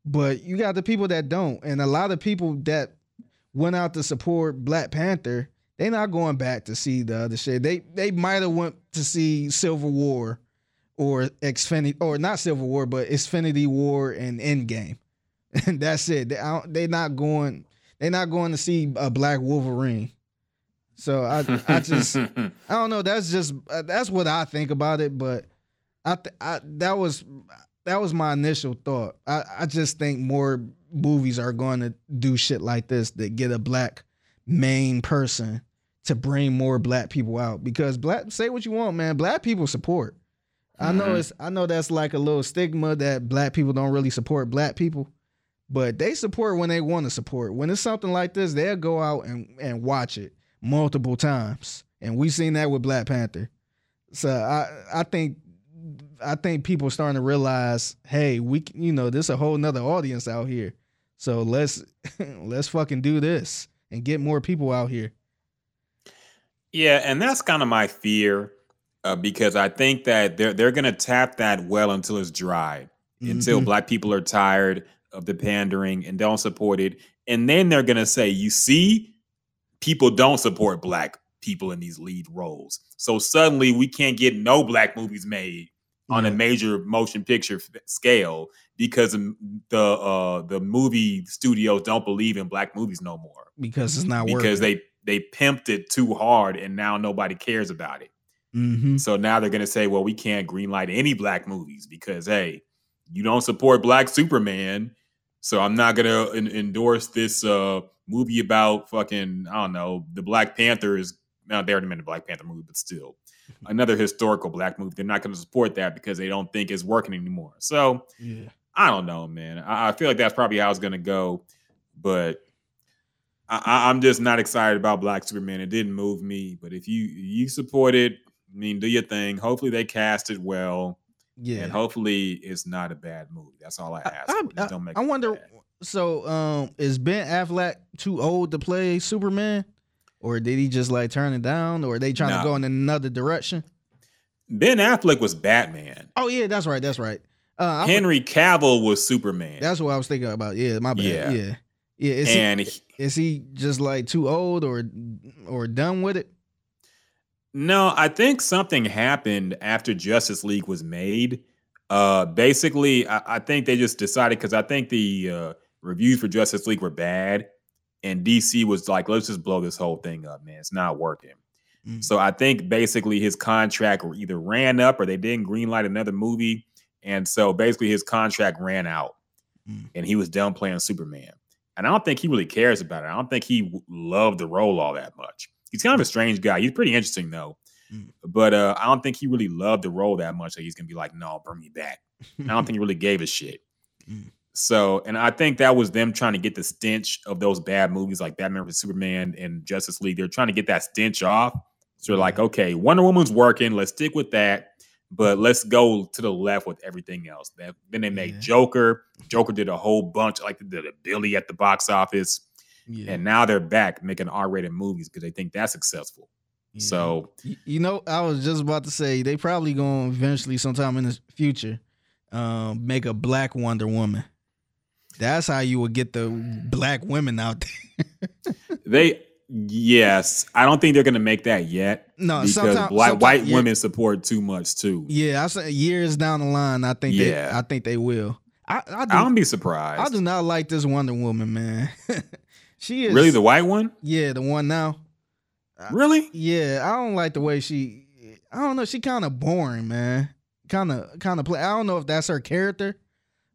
but you got the people that don't, and a lot of people that went out to support Black Panther, they not going back to see the other shit. They they might have went to see Civil War or Infinity or not Civil War, but Infinity War and Endgame, and that's it. They I don't- they not going. They not going to see a Black Wolverine. So I I just I don't know. That's just uh, that's what I think about it. But I, th- I that was that was my initial thought. I I just think more movies are going to do shit like this that get a black main person to bring more black people out because black say what you want, man. Black people support. I know
Mhm.
it's I know that's like a little stigma that black people don't really support black people, but they support when they want to support. When it's something like this, they'll go out and, and watch it multiple times. And we've seen that with Black Panther. So I I think I think people starting to realize, hey, we you know, there's a whole nother audience out here. So let's let's fucking do this and get more people out here.
Yeah, and that's kind of my fear uh, because I think that they're they're gonna tap that well until it's dry, until
Mhm.
black people are tired of the pandering and don't support it, and then they're gonna say, "You see, people don't support black people in these lead roles, so suddenly we can't get no black movies made on a major motion picture f- scale because the uh, the movie studios don't believe in black movies no more."
because it's not
because
working.
they they pimped it too hard and now nobody cares about it.
hmm
So now they're gonna say, well, we can't greenlight any black movies because hey, you don't support Black Superman, so I'm not gonna en- endorse this uh movie about fucking I don't know the Black Panther is now they already made a Black Panther movie, but still another historical black movie. They're not gonna support that because they don't think it's working anymore. So
Yeah.
I don't know, man. I, I feel like that's probably how it's gonna go, but I, I, I'm just not excited about Black Superman. It didn't move me, but if you you support it, I mean, do your thing. Hopefully they cast it well,
Yeah.
and hopefully it's not a bad movie. That's all I
I-
ask.
I-.
Just don't make
I wonder.
bad.
So, um, is Ben Affleck too old to play Superman, or did he just like turn it down, or are they trying
No.
to go in another direction?
Ben Affleck was Batman.
Oh yeah, that's right. That's right. Uh, I
Henry Cavill was Superman.
that's what I was thinking about. Yeah, my bad.
Yeah.
Yeah, yeah. Is
and
he,
he-
is he just like too old or or done with it?
No, I think something happened after Justice League was made. Uh, basically, I, I think they just decided because I think the uh, reviews for Justice League were bad, and DC was like, "Let's just blow this whole thing up, man. It's not working."
Mm.
So I think basically his contract either ran up or they didn't greenlight another movie, and so basically his contract ran out,
Mm.
and he was done playing Superman. And I don't think he really cares about it. I don't think he loved the role all that much. He's kind of a strange guy. He's pretty interesting though,
Mm.
but uh, I don't think he really loved the role that much. That he's gonna be like, "No, bring me back." I don't think he really gave a shit.
Mm.
So, and I think that was them trying to get the stench of those bad movies like Batman vs Superman and Justice League. They're trying to get that stench off. So they're like, okay, Wonder Woman's working. Let's stick with that. but let's go to the left with everything else. Then then they made
Yeah.
Joker. Joker did a whole bunch, like the Billy at the box office,
Yeah.
and now they're back making R-rated movies because they think that's successful.
yeah.
So
you know, I was just about to say they probably going to eventually, sometime in the future, um, make a black Wonder Woman. That's how you would get the black women out there.
they, yes, I don't think they're gonna make that yet
no,
because
sometime,
white
sometime-
white
yeah,
women support too much too.
Yeah, I said years down the line, I think.
Yeah.
they, I think they will. I, I do.
I don't be surprised.
I do not like this Wonder Woman, man. she is
really the white one?
yeah the one now.
Really?
Yeah, I don't like the way she. I don't know. She kind of boring, man. Kind of, kind of play. I don't know if that's her character,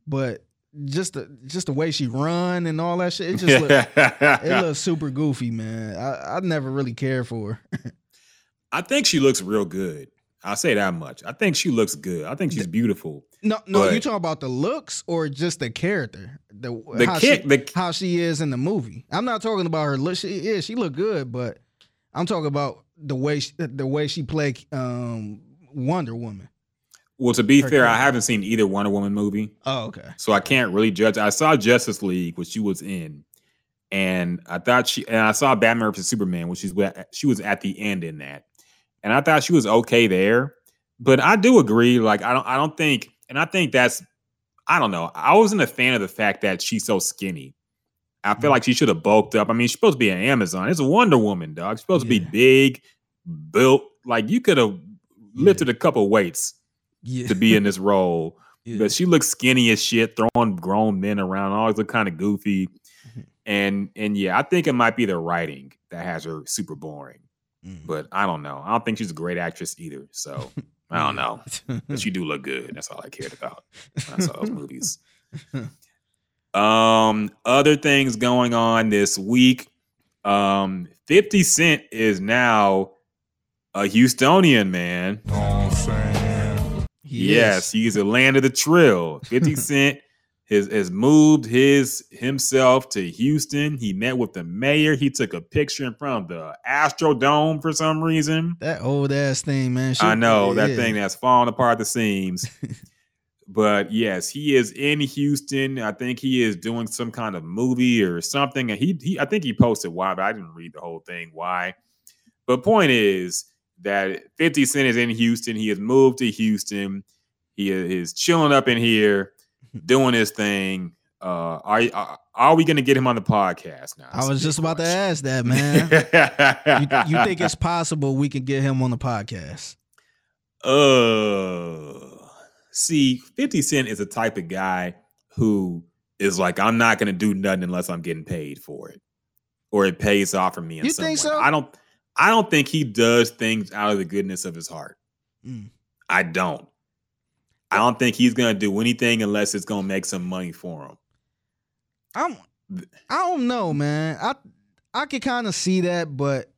but just the just the way she run and all that shit. It just look, it looks super goofy, man. I I never really cared for her.
I think she looks real good. I'll say that much. I think she looks good. I think she's beautiful.
No, no, you talking about the looks or just the character? The
The
how
kick,
she,
the
how she is in the movie. I'm not talking about her look. She yeah, she looked good, but I'm talking about the way she, the way she played um, Wonder Woman.
well, to be
her
fair, I haven't seen either Wonder Woman movie,
Oh, okay.
so I can't really judge. I saw Justice League, which she was in, and I thought she and I saw Batman vs Superman, which she's she was at the end in that, and I thought she was okay there. But I do agree. Like I don't I don't think, and I think that's I don't know. I wasn't a fan of the fact that she's so skinny. I feel
Mhm.
like she should have bulked up. I mean, she's supposed to be an Amazon. It's a Wonder Woman, dog. She's supposed to be big, built. Like you could have
Yeah.
lifted a couple weights
Yeah.
to be in this role.
yeah.
But she looks skinny as shit, throwing grown men around, always look kind of goofy.
Mhm.
And and yeah, I think it might be the writing that has her super boring.
Mm.
But I don't know. I don't think she's a great actress either. So I don't know.
know.
But she do look good. That's all I cared about. when I saw those movies. Um, other things going on this week. Um, 50 Cent is now a Houstonian, man. Oh, Yes, he's a land of the trill. 50 Cent has, has moved his himself to Houston. He met with the mayor. He took a picture in front of the Astrodome for some reason.
That old ass thing, man.
I know that
yeah.
thing that's falling apart the seams. but yes, he is in Houston. I think he is doing some kind of movie or something. And he, he I think he posted why, but I didn't read the whole thing why. But point is that 50 Cent is in Houston. He has moved to Houston. He is chilling up in here, doing his thing. Uh, are are, are we going to get him on the podcast now?
I was just about to ask that, man. you, you think it's possible we can get him on the podcast?
Uh, see, 50 Cent is a type of guy who is like, I'm not going to do nothing unless I'm getting paid for it, or it pays off for me.
You think
way.
so?
I don't. I don't think he does things out of the goodness of his heart.
Mm.
I don't. I don't think he's to do anything unless it's to make some money for him.
I'm I don't know, man. I I could kind of see that, but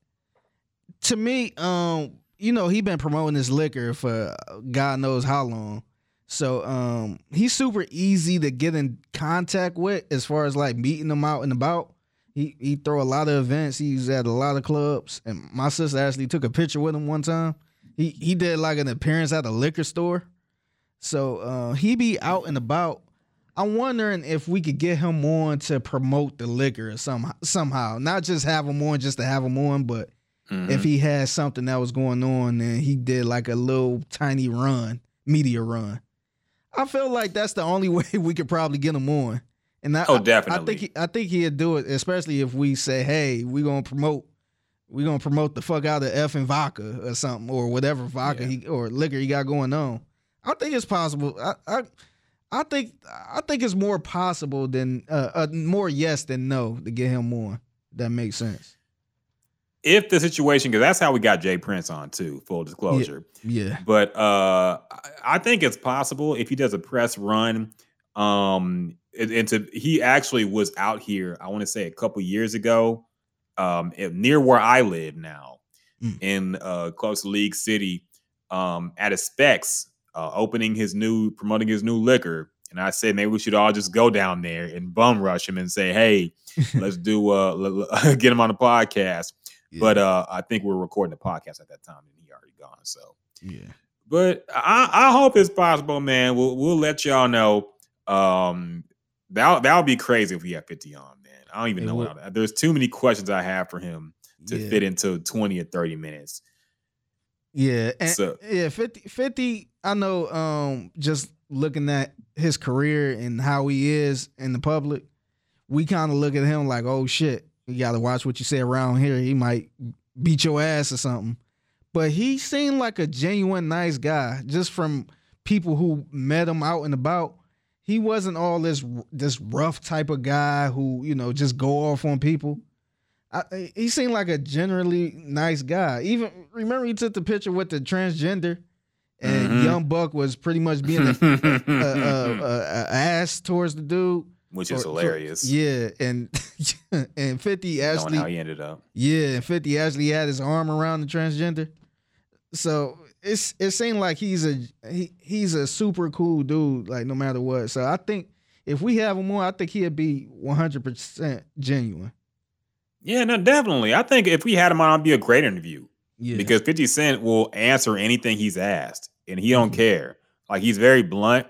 to me, um, you know, he's been promoting his liquor for God knows how long. So um he's super easy to get in contact with as far as like meeting him out and about. He he throw a lot of events. He's at a lot of clubs. And my sister actually took a picture with him one time. He he did like an appearance at a liquor store. So uh he be out and about. I'm wondering if we could get him on to promote the liquor somehow somehow. Not just have him on just to have him on, but
Mhm.
if he had something that was going on and he did like a little tiny run, media run. I feel like that's the only way we could probably get him on. And I,
Oh,
I- I,
definitely.
think he, I think he'd do it, especially if we say, "Hey, we gonna promote, we gonna promote the fuck out of Effen vodka or something or whatever vodka
Yeah.
he or liquor he got going on." I think it's possible. I I, I think I think it's more possible than uh, uh, more yes than no to get him on. That makes sense.
if the situation, because that's how we got J Prince on too. Full disclosure.
Yeah.
but uh I- think it's possible if he does a press run. Um, and, and to he actually was out here. I want to say a couple years ago, um, near where I live now,
Mm.
in uh close to League City, um, at a Spec's, uh, opening his new, promoting his new liquor. And I said maybe we should all just go down there and bum rush him and say, "Hey, let's do uh get him on the podcast." But uh, I think we are recording the podcast at that time, and he already gone. So
yeah.
But I, I hope it's possible, man. We'll we'll let y'all know. Um, that that would be crazy if we had 50 on, man. I don't even
It
know.
would.
What I, there's too many questions I have for him to
Yeah.
fit into 20 or 30 minutes.
Yeah, and
So-
yeah, 50, 50 I know um just looking at his career and how he is in the public, we kind of look at him like, "Oh shit, you got to watch what you say around here. He might beat your ass or something." But he seemed like a genuine nice guy just from people who met him out and about. He wasn't all this this rough type of guy who, you know, just go off on people. I, he seemed like a generally nice guy. Even remember he took the picture with the transgender, and
Mhm.
Young Buck was pretty much being a, a, a, a, a ass towards the dude,
Which
Or-
is hilarious.
yeah, and and Fifty
Knowing
actually,
how he ended up.
yeah, and Fifty actually had his arm around the transgender. So it's it seemed like he's a he he's a super cool dude, like no matter what. So I think if we have him on, I think he'd be one hundred percent genuine.
Yeah, no, definitely. I think if we had him on, it'd be a great interview.
Yeah,
because 50 Cent will answer anything he's asked and he
Mm-hmm.
don't care. Like he's very blunt,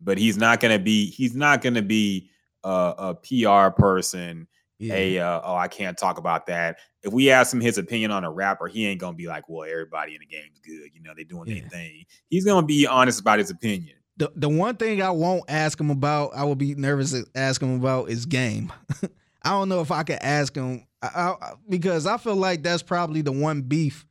but he's not gonna be he's not gonna be a, a PR person.
yeah.
A uh, oh, I can't talk about that. If we ask him his opinion on a rapper, he ain't gonna be like, well, everybody in the game's good. You know, they doing
Yeah.
their thing. He's gonna be honest about his opinion.
The the one thing I won't ask him about, I will be nervous to ask him about is game. I don't know if I could ask him I, I, because I feel like that's probably the one beef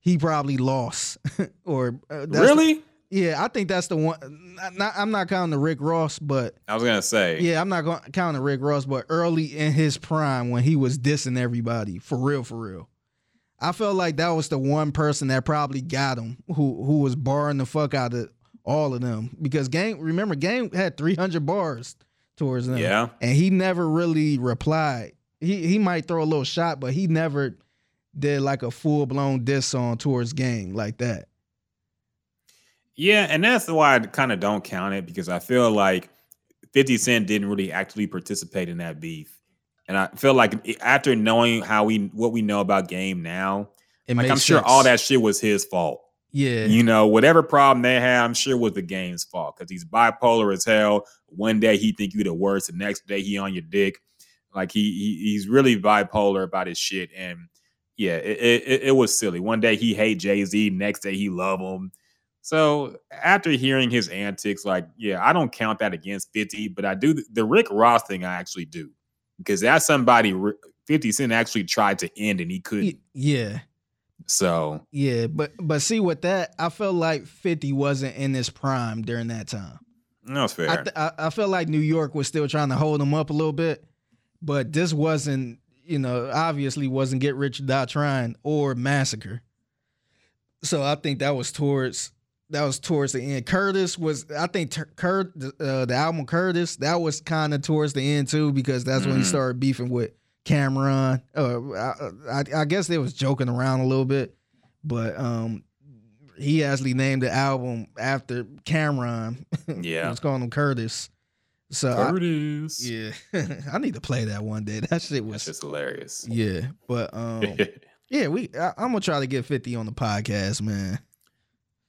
he probably lost. or uh,
really?
yeah, I think that's the one. Not, I'm not counting the Rick Ross, but
I was gonna say.
yeah, I'm not going to count the Rick Ross, but early in his prime when he was dissing everybody for real, for real. I felt like that was the one person that probably got him, who who was barring the fuck out of all of them because game. Remember, game had 300 bars towards them,
Yeah.
and he never really replied. He he might throw a little shot, but he never did like a full blown diss song towards game like that.
Yeah, and that's why I kind of don't count it because I feel like 50 Cent didn't really actually participate in that beef. And I feel like after knowing how we what we know about game now,
It
like I'm sure
sense.
all that shit was his fault.
Yeah,
You know, whatever problem they had, I'm sure was the game's fault because he's bipolar as hell. One day he think you the worst, the next day he on your dick. Like he, he he's really bipolar about his shit, and yeah, it, it, it was silly. One day he hate Jay Z, next day he love him. So after hearing his antics, like yeah, I don't count that against Fifty, but I do the, the Rick Ross thing. I actually do because that's somebody Fifty Cent actually tried to end and he couldn't.
Yeah.
So
Yeah, but but see with that, I felt like Fifty wasn't in his prime during that time.
that's fair.
I, th- I I felt like New York was still trying to hold him up a little bit, but this wasn't, you know, obviously wasn't Get Rich or Die Trying or Massacre. So I think that was towards that was towards the end. Curtis was, I think, Kurt uh, the album Curtis that was kind of towards the end too because that's when he
Mhm.
started beefing with Cam'ron. Uh, I, I, I guess they was joking around a little bit, but um, he actually named the album after Cam'ron.
Yeah.
he was calling him Curtis. So I-
Curtis.
yeah, I need to play that one day. That shit was
just hilarious.
yeah, but um, yeah, we I, I'm gonna try to get 50 on the podcast, man.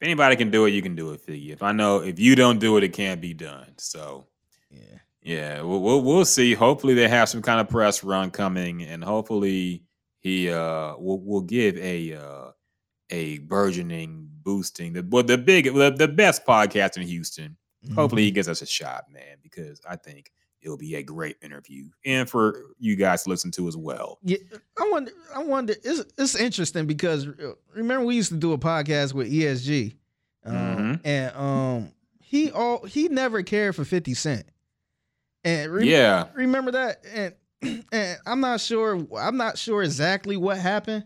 If anybody can do it, you can do it, Figgy. If I know if you don't do it, it can't be done. So
Yeah,
yeah, we'll, we'll we'll see. Hopefully they have some kind of press run coming, and hopefully he uh will will give a uh a burgeoning boosting the well the big the, the best podcast in Houston. Hopefully
Mm-hmm.
he gives us a shot, man, because I think it'll be a great interview and for you guys to listen to as well.
Yeah, I wonder. I wonder. It's it's interesting because uh, remember we used to do a podcast with ESG, um,
Mhm.
and um, he all he never cared for Fifty Cent, and re-
Yeah.
remember that, and and I'm not sure. I'm not sure exactly what happened,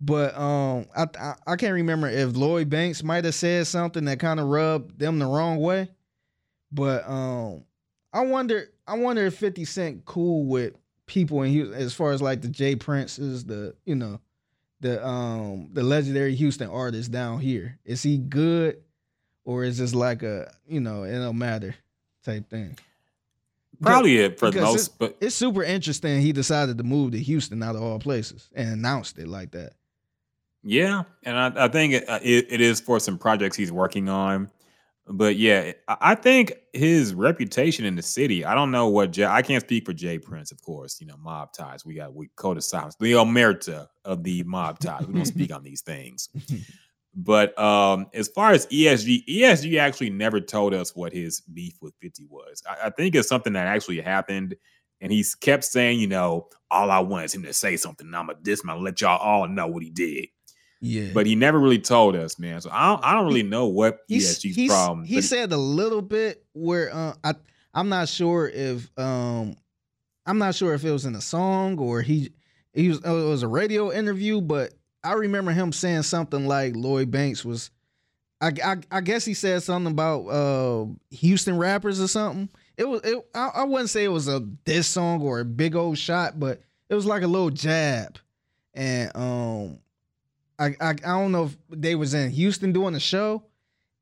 but um, I I, I can't remember if Lloyd Banks might have said something that kind of rubbed them the wrong way, but um, I wonder. I wonder if Fifty Cent cool with people in Houston as far as like the J Princes, the you know, the um the legendary Houston artists down here. Is he good, or is this like a you know it don't matter type thing?
Probably it for the most, but
It's super interesting. He decided to move to Houston out of all places and announced it like that.
Yeah, and I, I think it, uh, it, it is for some projects he's working on. But yeah, I I think his reputation in the city. I don't know what Jay, I can't speak for J Prince, of course. You know, mob ties. We got we code of silence. The omerta of the mob ties. We don't speak on these things. But um, as far as ESG, ESG actually never told us what his beef with 50 was. I, I think it's something that actually happened. And he kept saying, you know, all I want is him to say something. I'm a this man, let y'all all know what he did.
Yeah.
But he never really told us, man. So I don't, I don't really know what
He's-
ESG's
he's-
problem.
He said a little bit where uh, I I'm not sure if um I'm not sure if it was in a song or he he was it was a radio interview, but I remember him saying something like Lloyd Banks was I I, I guess he said something about uh Houston rappers or something. It was it, I, I wouldn't say it was a diss song or a big old shot, but it was like a little jab. And um I, I I don't know if they was in Houston doing a show,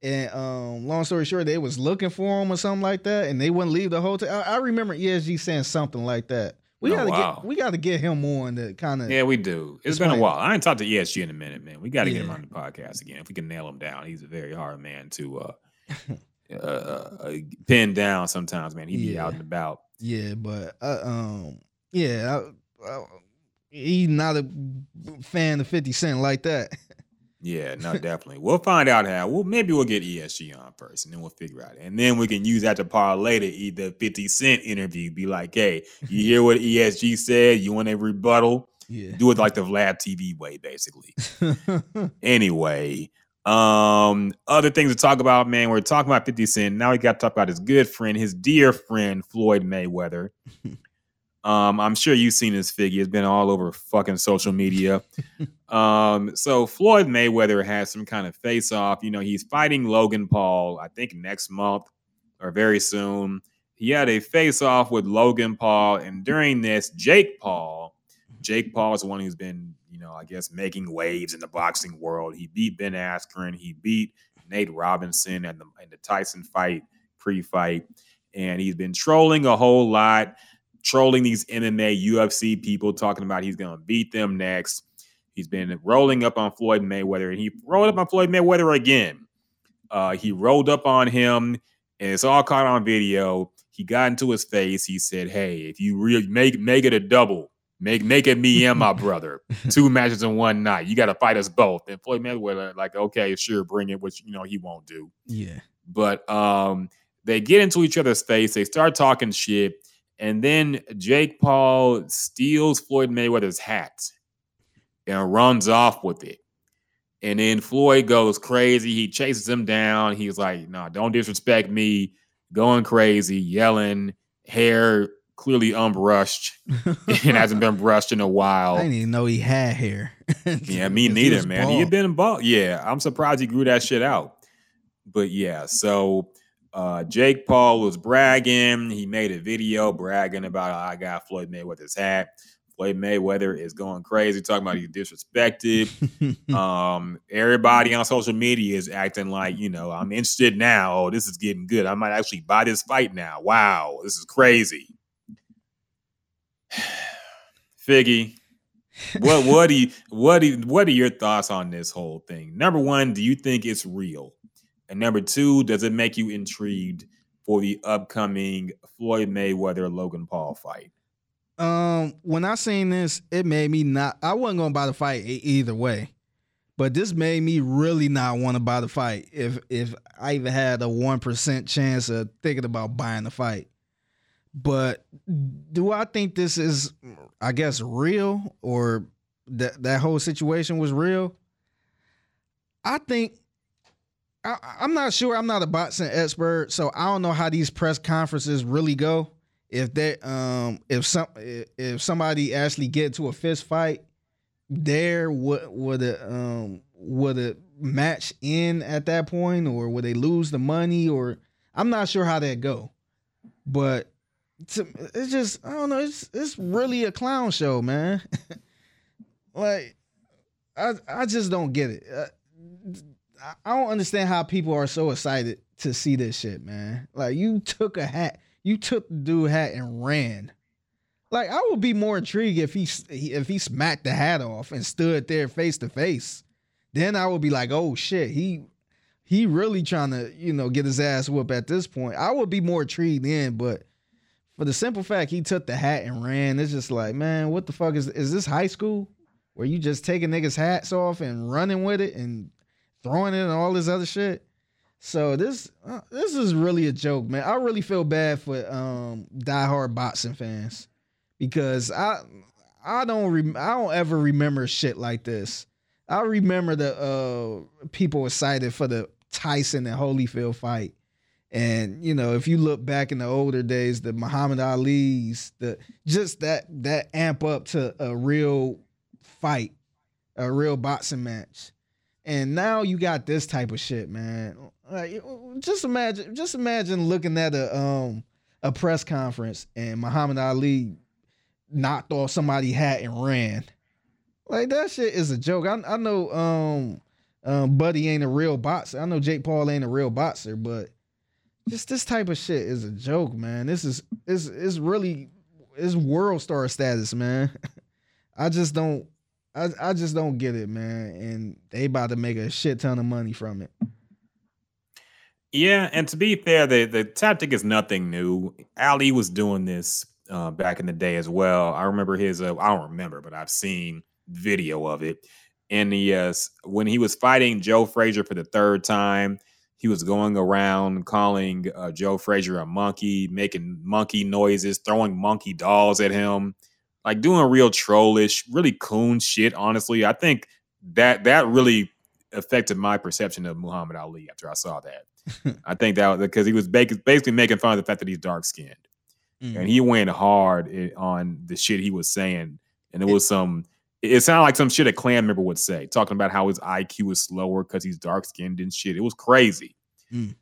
and um, long story short, they was looking for him or something like that, and they wouldn't leave the hotel. I, I remember ESG saying something like that. We
Oh,
gotta get we gotta get him on to kind of
yeah, we do. It's
Just
been a while. I ain't talked to ESG in a minute, man. We got to get him on the podcast again. If we can nail him down, he's a very hard man to uh, uh, uh, pin down. Sometimes, man, he be
Yeah.
out and about.
yeah, but uh, um yeah, I, I, he's not a fan of Fifty Cent like that.
Yeah, no, definitely. We'll find out how. Well, maybe we'll get ESG on first, and then we'll figure out. It. And then we can use that to parlay to either Fifty Cent interview. Be like, hey, you hear what ESG said? You want a rebuttal?
Yeah.
Do it like the Vlad TV way, basically. anyway, um, other things to talk about, man. We're talking about 50 Cent. Now we got to talk about his good friend, his dear friend, Floyd Mayweather. um, I'm sure you've seen his figure. It's been all over fucking social media. um, so Floyd Mayweather has some kind of face off. You know, he's fighting Logan Paul, I think next month or very soon. He had a face off with Logan Paul, and during this, Jake Paul, Jake Paul is the one who's been, you know, I guess making waves in the boxing world. He beat Ben Askren, he beat Nate Robinson at the in the Tyson fight pre-fight, and he's been trolling a whole lot, trolling these MMA UFC people, talking about he's gonna beat them next. He's been rolling up on Floyd Mayweather, and he rolled up on Floyd Mayweather again. Uh, he rolled up on him, and it's all caught on video. He got into his face. He said, "Hey, if you really make make it a double, make make it me and my brother, two matches in one night. You got to fight us both." And Floyd Mayweather, like, okay, sure, bring it, which you know he won't do.
yeah.
But um, they get into each other's face. They start talking shit, and then Jake Paul steals Floyd Mayweather's hat and runs off with it. And then Floyd goes crazy. He chases him down. He's like, "No, don't disrespect me." Going crazy, yelling, hair clearly unbrushed. it hasn't been brushed in a while.
I didn't even know he had hair.
Yeah, me
he
neither,
was
man. He had been bald. Yeah, I'm surprised he grew that shit out. But yeah, so uh Jake Paul was bragging. He made a video bragging about how I got Floyd Mayweather's hat. Floyd Mayweather is going crazy, talking about he's disrespected. um, everybody on social media is acting like, you know, I'm interested now. Oh, this is getting good. I might actually buy this fight now. Wow, this is crazy. Figgy, what what do you what do what are your thoughts on this whole thing? Number one, do you think it's real? And number two, does it make you intrigued for the upcoming Floyd Mayweather Logan Paul fight?
Um, when I seen this, it made me not. I wasn't gonna buy the fight either way, but this made me really not want to buy the fight. If if I even had a one percent chance of thinking about buying the fight, but do I think this is, I guess, real or that that whole situation was real? I think. I, I'm not sure. I'm not a boxing expert, so I don't know how these press conferences really go. If they um if some if somebody actually get to a fist fight there would would it um would a match end at that point or would they lose the money or I'm not sure how that go. But to, it's just I don't know it's it's really a clown show man. Like I I just don't get it. Uh, I- don't understand how people are so excited to see this shit man like you took a hat you took the dude hat and ran. Like I would be more intrigued if he if he smacked the hat off and stood there face to face then I would be like, oh shit, he he really trying to, you know, get his ass whooped at this point. I would be more intrigued then, but for the simple fact he took the hat and ran, it's just like, man, what the fuck is is this high school? Where you just taking niggas' hats off and running with it and throwing it and all this other shit. So this uh, this is really a joke, man. I really feel bad for um diehard boxing fans because I I don't rem- I don't ever remember shit like this. I remember the uh people excited for the Tyson and Holyfield fight. And you know, if you look back in the older days, the Muhammad Ali's, the just that that amp up to a real fight, a real boxing match. And now you got this type of shit, man. Like, just imagine, just imagine looking at a um a press conference and Muhammad Ali knocked off somebody's hat and ran. Like that shit is a joke. I, I know um um Buddy ain't a real boxer. I know Jake Paul ain't a real boxer, but just this type of shit is a joke, man. This is is is really is world star status, man. I just don't I I just don't get it, man. And they about to make a shit ton of money from it.
Yeah, and to be fair, the the tactic is nothing new. Ali was doing this uh, back in the day as well. I remember his. Uh, I don't remember, but I've seen video of it. And the uh, when he was fighting Joe Frazier for the third time, he was going around calling uh, Joe Frazier a monkey, making monkey noises, throwing monkey dolls at him, like doing real trollish, really coon shit. Honestly, I think that that really affected my perception of Muhammad Ali after I saw that. I think that was because he was basically making fun of the fact that he's dark skinned, mm. and he went hard on the shit he was saying, and it was some. It sounded like some shit a Klan member would say, talking about how his IQ is slower because he's dark skinned and shit. It was crazy. Mm.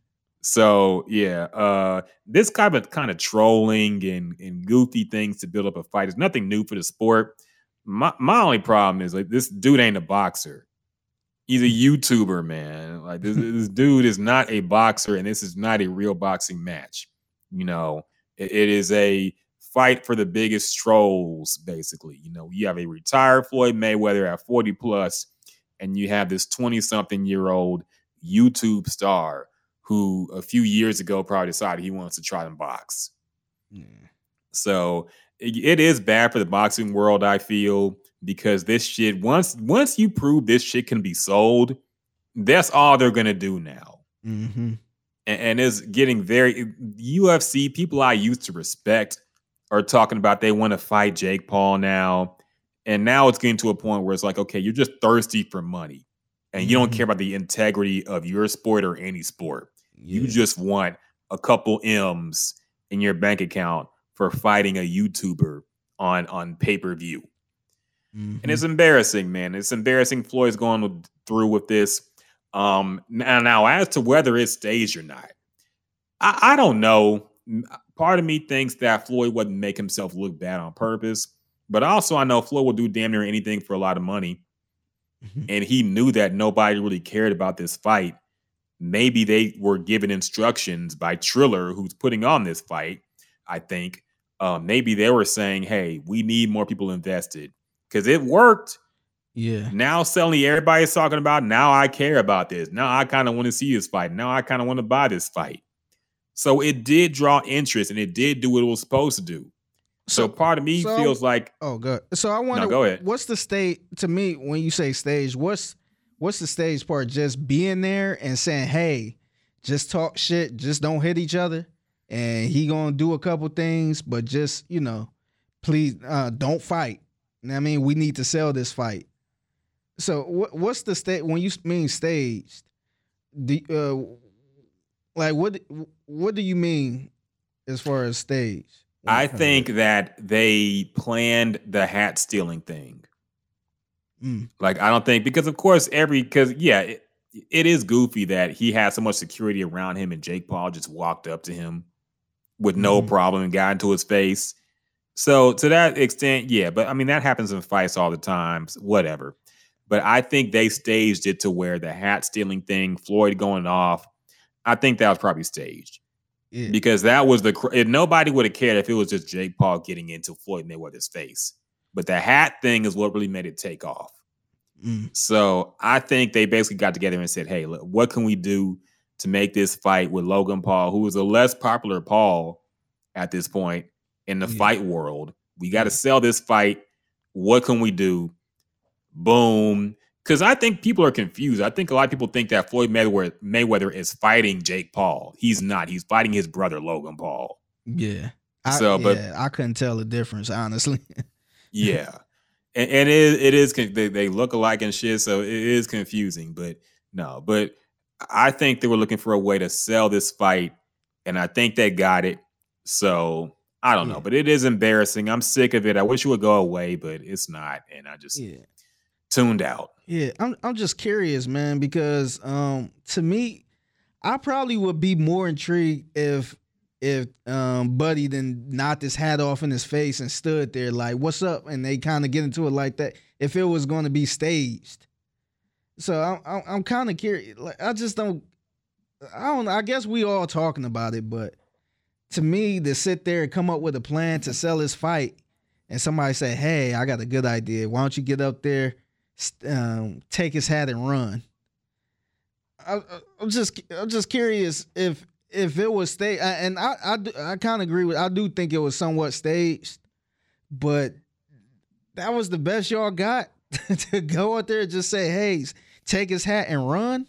So yeah, uh, this kind of kind of trolling and and goofy things to build up a fight is nothing new for the sport. My my only problem is like this dude ain't a boxer he's a YouTuber, man. Like this, this dude is not a boxer, and this is not a real boxing match. You know, it, it is a fight for the biggest trolls, basically. You know, you have a retired Floyd Mayweather at 40 plus, and you have this 20 something year old YouTube star who a few years ago probably decided he wants to try and box. Yeah. So it, it is bad for the boxing world, I feel because this shit once once you prove this shit can be sold, that's all they're gonna do now. Mm-hmm. And, and it's getting very UFC people I used to respect are talking about they want to fight Jake Paul now, and now it's getting to a point where it's like, okay, you're just thirsty for money, and you mm-hmm. don't care about the integrity of your sport or any sport. Yeah. You just want a couple m's in your bank account for fighting a YouTuber on on pay per view. Mm-hmm. And it's embarrassing, man. It's embarrassing Floyd's going with, through with this. Um, now, now, as to whether it's staged or not, I, I don't know. Part of me thinks that Floyd wouldn't make himself look bad on purpose, but also I know Floyd will do damn near anything for a lot of money. Mm-hmm. And he knew that nobody really cared about this fight. Maybe they were given instructions by Triller, who's putting on this fight. I think uh, maybe they were saying, "Hey, we need more people invested because it worked.
Yeah.
Now suddenly everybody's talking about now I care about this. Now I kind of want to see this fight. Now I kind of want to buy this fight. So it did draw interest and it did do what it was supposed to do. So, so part of me so, feels like
oh good. So I want to
no, go ahead.
What's the state to me when you say stage? What's what's the stage part? Just being there and saying, "Hey, just talk shit, just don't hit each other." And he gonna do a couple things, but just you know, please uh, don't fight. I mean, we need to sell this fight. So what what's the state when you mean staged? The uh, like what what do you mean as far as stage?
I think that they planned the hat stealing thing. Mm. Like I don't think because of course every because yeah it, it is goofy that he had so much security around him and Jake Paul just walked up to him with no mm. problem and got into his face. So to that extent, yeah, but I mean that happens in fights all the time. Whatever. But I think they staged it to where the hat stealing thing, Floyd going off. I think that was probably staged. Yeah. Because that was the nobody would have cared if it was just Jake Paul getting into Floyd Mayweather's face. But the hat thing is what really made it take off.
Mm.
So I think they basically got together and said, "Hey, look, what can we do to make this fight with Logan Paul, who is a less popular Paul at this point in the
Yeah.
fight world? We got to sell this fight. What can we do?" Boom. Because I think people are confused. I think a lot of people think that Floyd Mayweather, Mayweather is fighting Jake Paul. He's not. He's fighting his brother Logan Paul.
Yeah. I,
So, but-
yeah, I couldn't tell the difference, honestly.
Yeah, and, and it, it is they, they look alike and shit, so it is confusing. But no, but I think they were looking for a way to sell this fight, and I think they got it. So I don't
Yeah.
know, but it is embarrassing. I'm sick of it. I wish it would go away, but it's not, and I just
yeah.
tuned out.
Yeah, I'm I'm just curious, man, because um to me, I probably would be more intrigued if if um Buddy then knocked his hat off in his face and stood there like, "What's up?" and they kind of get into it like that. If it was going to be staged, so I'm I'm, kind of curious. Like, I just don't. I don't. I guess we all talking about it, but to me, to sit there and come up with a plan to sell his fight, and somebody say, "Hey, I got a good idea. Why don't you get up there?" um, take his hat and run. I, I'm just I'm just curious if if it was staged, and I I, do- I kind of agree with. I do think it was somewhat staged, but that was the best y'all got to go out there and just say, "Hey, take his hat and run."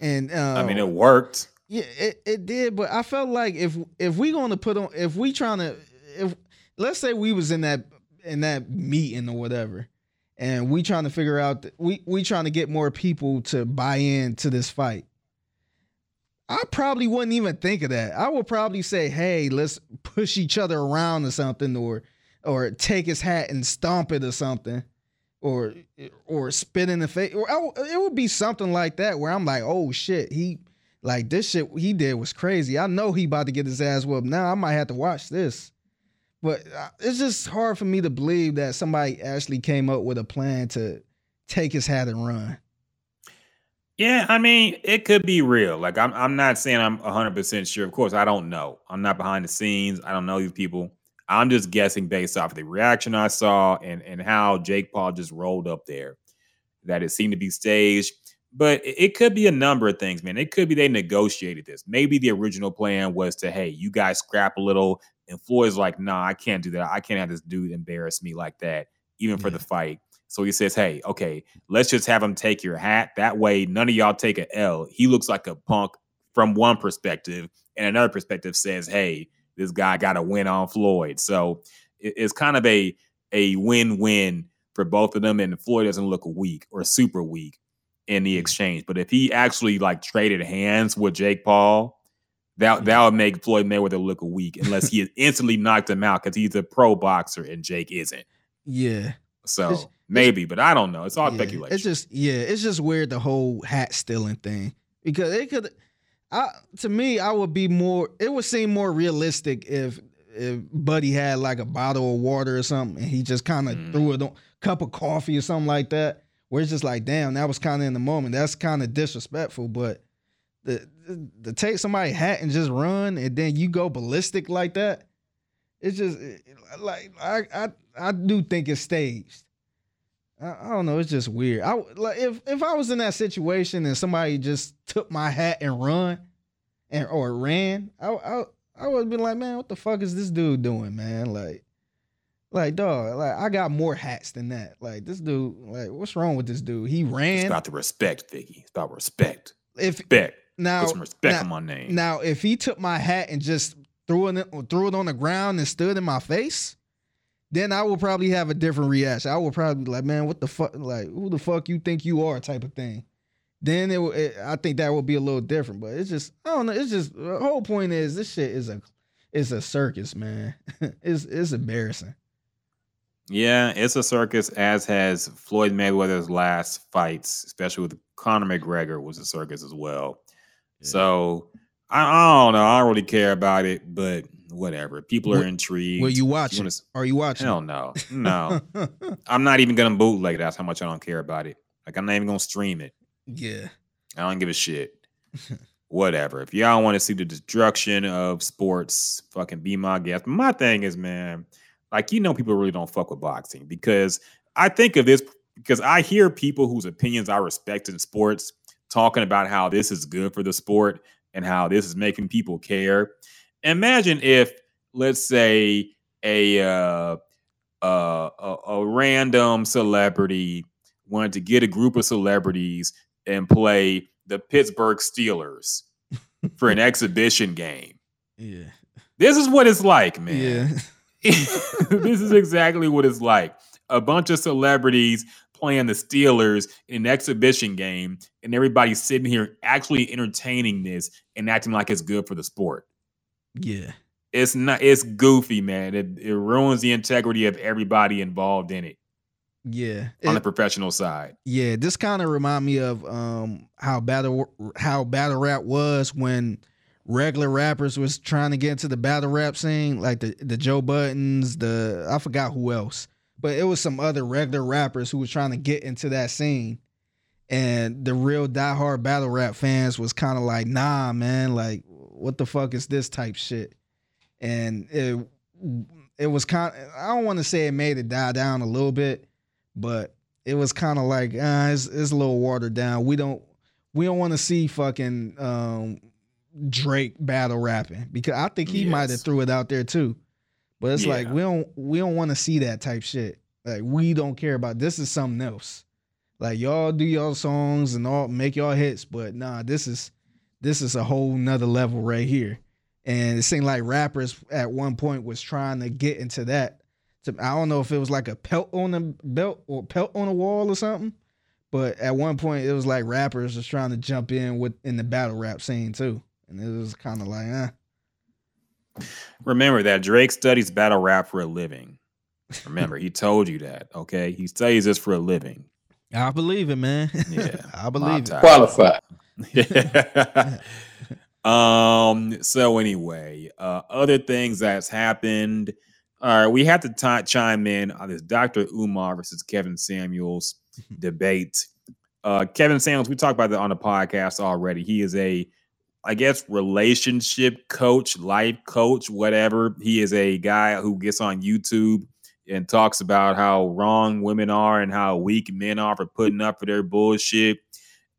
And uh,
I mean, it worked.
yeah, it, it did, but I felt like if if we gonna put on if we trying to if let's say we was in that in that meeting or whatever, and we trying to figure out we we trying to get more people to buy in to this fight. I probably wouldn't even think of that. I would probably say, "Hey, let's push each other around or something, or or take his hat and stomp it or something." Or, or spit in the face, or I- it would be something like that where I'm like, oh shit, he like this shit he did was crazy. I know he about to get his ass whooped. Now I might have to watch this. But uh, it's just hard for me to believe that somebody actually came up with a plan to take his hat and run.
Yeah, I mean, it could be real. Like I'm I'm not saying I'm 100% sure. Of course, I don't know. I'm not behind the scenes. I don't know these people. I'm just guessing based off of the reaction I saw and and how Jake Paul just rolled up there that it seemed to be staged. But it, it could be a number of things, man. It could be they negotiated this. Maybe the original plan was to, hey, you guys scrap a little, and Floyd's like, nah, I can't do that. I can't have this dude embarrass me like that, even for the fight. So he says, hey, okay, let's just have him take your hat. That way, none of y'all take a L. He looks like a punk from one perspective, and another perspective says, hey, this guy got a win on Floyd. So it's kind of a a win win for both of them, and Floyd doesn't look weak or super weak in the mm. exchange. But if he actually like traded hands with Jake Paul, that mm. that would make Floyd Mayweather look weak unless he instantly knocked him out because he's a pro boxer and Jake isn't.
Yeah.
So maybe, but I don't know. It's all
Yeah,
speculation.
It's just yeah, it's just weird the whole hat stealing thing because it could. I to me, I would be more. It would seem more realistic if if Buddy had like a bottle of water or something and he just kind of
Mm.
threw a cup of coffee or something like that. Where it's just like, damn, that was kind of in the moment. That's kind of disrespectful, but. The, the, to take somebody's hat and just run and then you go ballistic like that, it's just it- like I I I do think it's staged. I, I don't know. It's just weird. I like if if I was in that situation and somebody just took my hat and run, and or ran, I I I would be like, man, what the fuck is this dude doing, man? Like, like dog, like I got more hats than that. Like this dude, like what's wrong with this dude? He ran.
it's about the respect, Vicky. It's about respect.
If
Respect.
now
Put some respect
now-
on my name.
now, if he took my hat and just threw it threw it on the ground and stood in my face, then I will probably have a different reaction. I will probably be like, "Man, what the fuck? Like, who the fuck you think you are?" Type of thing. Then it, would- it I think that would be a little different. But it's just, I don't know. It's just the whole point is this shit is a it's a circus, man. it's it's embarrassing.
Yeah, it's a circus, as has Floyd Mayweather's last fights, especially with Conor McGregor, was a circus as well. So I, I don't know. I don't really care about it, but whatever. People are
Will-
intrigued.
Will you
If
watch
wanna
Are you watching?
Hell no. No. I'm not even gonna bootleg it. That's how much I don't care about it. Like I'm not even gonna stream it.
yeah.
I don't give a shit. Whatever. If y'all want to see the destruction of sports, fucking be my guest. My thing is, man, like you know, people really don't fuck with boxing because I think of this because I hear people whose opinions I respect in sports talking about how this is good for the sport and how this is making people care. Imagine if, let's say, a uh, uh, a, a random celebrity wanted to get a group of celebrities and play the Pittsburgh Steelers for an exhibition game.
Yeah.
This is what it's like, man.
Yeah.
this is exactly what it's like. A bunch of celebrities playing the Steelers in an exhibition game, and everybody's sitting here actually entertaining this and acting like it's good for the sport.
Yeah.
It's not. It's goofy, man. It, it ruins the integrity of everybody involved in it
Yeah.
on
It-
the professional side.
Yeah, this kind of remind me of um how battle how battle rap was when regular rappers was trying to get into the battle rap scene, like the the Joe Buddens, the I forgot who else, but it was some other regular rappers who was trying to get into that scene, and the real diehard battle rap fans was kind of like, nah, man, like what the fuck is this type shit, and it it was kind. I don't want to say it made it die down a little bit, but it was kind of like uh, it's, it's a little watered down. We don't we don't want to see fucking um, Drake battle rapping because I think he might have threw it out there too. But it's like we don't we don't want to see that type shit. Like we don't care about this is something else. Like y'all do y'all songs and all make y'all hits, but nah, this is this is a whole nother level right here. And it seemed like rappers at one point was trying to get into that. To, I don't know if it was like a pelt on the belt or pelt on the wall or something. But at one point, it was like rappers was trying to jump in with in the battle rap scene too, and it was kind of like, eh.
Remember that Drake studies battle rap for a living. Remember, he told you that. Okay, he studies this for a living.
I believe it, man.
Yeah,
I believe it.
Mob
Qualified.
um. So anyway, uh, other things that's happened. All right, we have to ti- chime in on this Dr. Umar versus Kevin Samuels debate. Uh, Kevin Samuels, we talked about that on the podcast already. He is a, I guess, relationship coach, life coach, whatever. He is a guy who gets on YouTube and talks about how wrong women are and how weak men are for putting up for their bullshit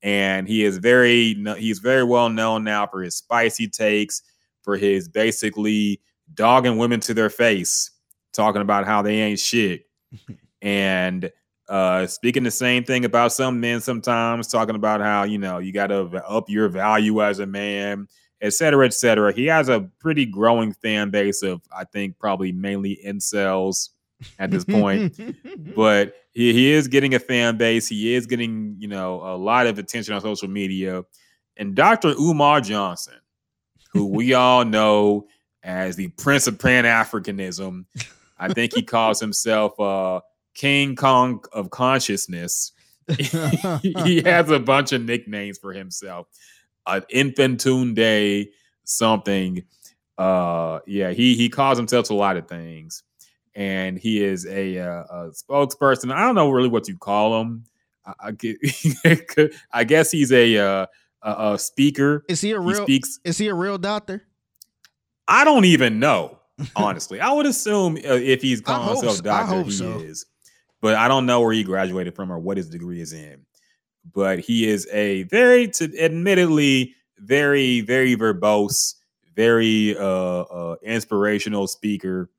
and he is very he's very well known now for his spicy takes for his basically dogging women to their face talking about how they ain't shit. And uh speaking the same thing about some men sometimes talking about how you know you got to up your value as a man et cetera et cetera. He has a pretty growing fan base of i think probably mainly incels at this point. But he, he is getting a fan base. He is getting, you know, a lot of attention on social media. And Dr. Umar Johnson, who we all know as the Prince of Pan Africanism, I think he calls himself uh, King Kong of Consciousness. he has a bunch of nicknames for himself. An Uh, Day something. Uh, yeah, he he calls himself a lot of things and he is a, uh, a spokesperson. I don't know really what you call him. I, I, get, I guess he's a, uh, a a speaker.
Is he a real?
He speaks.
Is he a real doctor?
I don't even know. Honestly, I would assume uh, if he's calling himself
so-
doctor, he
so.
is. But I don't know where he graduated from or what his degree is in. But he is a very, to, admittedly, very, very verbose, very uh, uh, inspirational speaker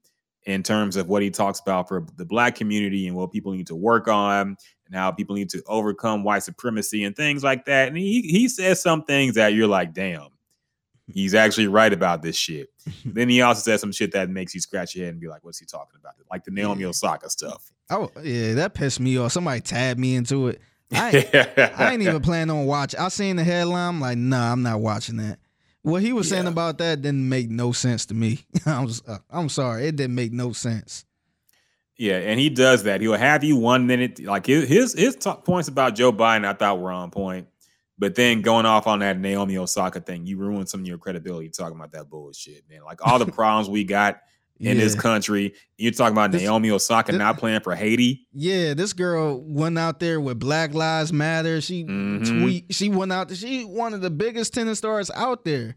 in terms of what he talks about for the black community and what people need to work on and how people need to overcome white supremacy and things like that. And he he says some things that you're like, damn, he's actually right about this shit. then he also says some shit that makes you scratch your head and be like, what's he talking about? Like the Naomi Osaka stuff.
Oh yeah, that pissed me off. Somebody tabbed me into it. I ain't, I ain't even planning on watching. I seen the headline. I'm like, nah, I'm not watching that. What he was saying about that didn't make no sense to me. I was, uh, I'm sorry, it didn't make no sense.
Yeah, and he does that. He'll have you one minute, like his his, his points about Joe Biden. I thought were on point, but then going off on that Naomi Osaka thing, you ruined some of your credibility talking about that bullshit, man. Like all the problems we got in this country, you're talking about
This-
Naomi Osaka
this-
not playing for Haiti.
Yeah, this girl went out there with Black Lives Matter. She
Mhm.
tweet. She went out. There, she one of the biggest tennis stars out there,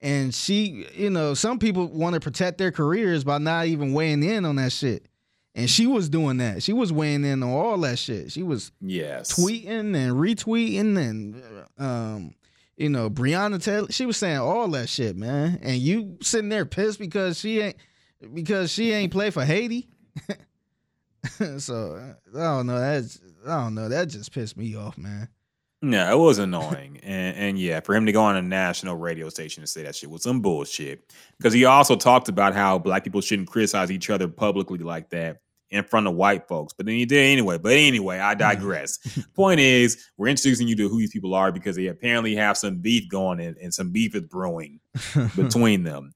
and she, you know, some people want to protect their careers by not even weighing in on that shit. and she was doing that. She was weighing in on all that shit. She was
Yes.
tweeting and retweeting and um you know Breonna Taylor she was saying all that shit man and you sitting there pissed because she ain't because she ain't play for Haiti so I don't know that's I don't know that just pissed me off man
No, it was annoying. and and yeah, for him to go on a national radio station and say that shit was some bullshit. Because he also talked about how black people shouldn't criticize each other publicly like that in front of white folks. But then he did anyway. But anyway, I digress. Point is, we're introducing you to who these people are because they apparently have some beef going and, and some beef is brewing between them.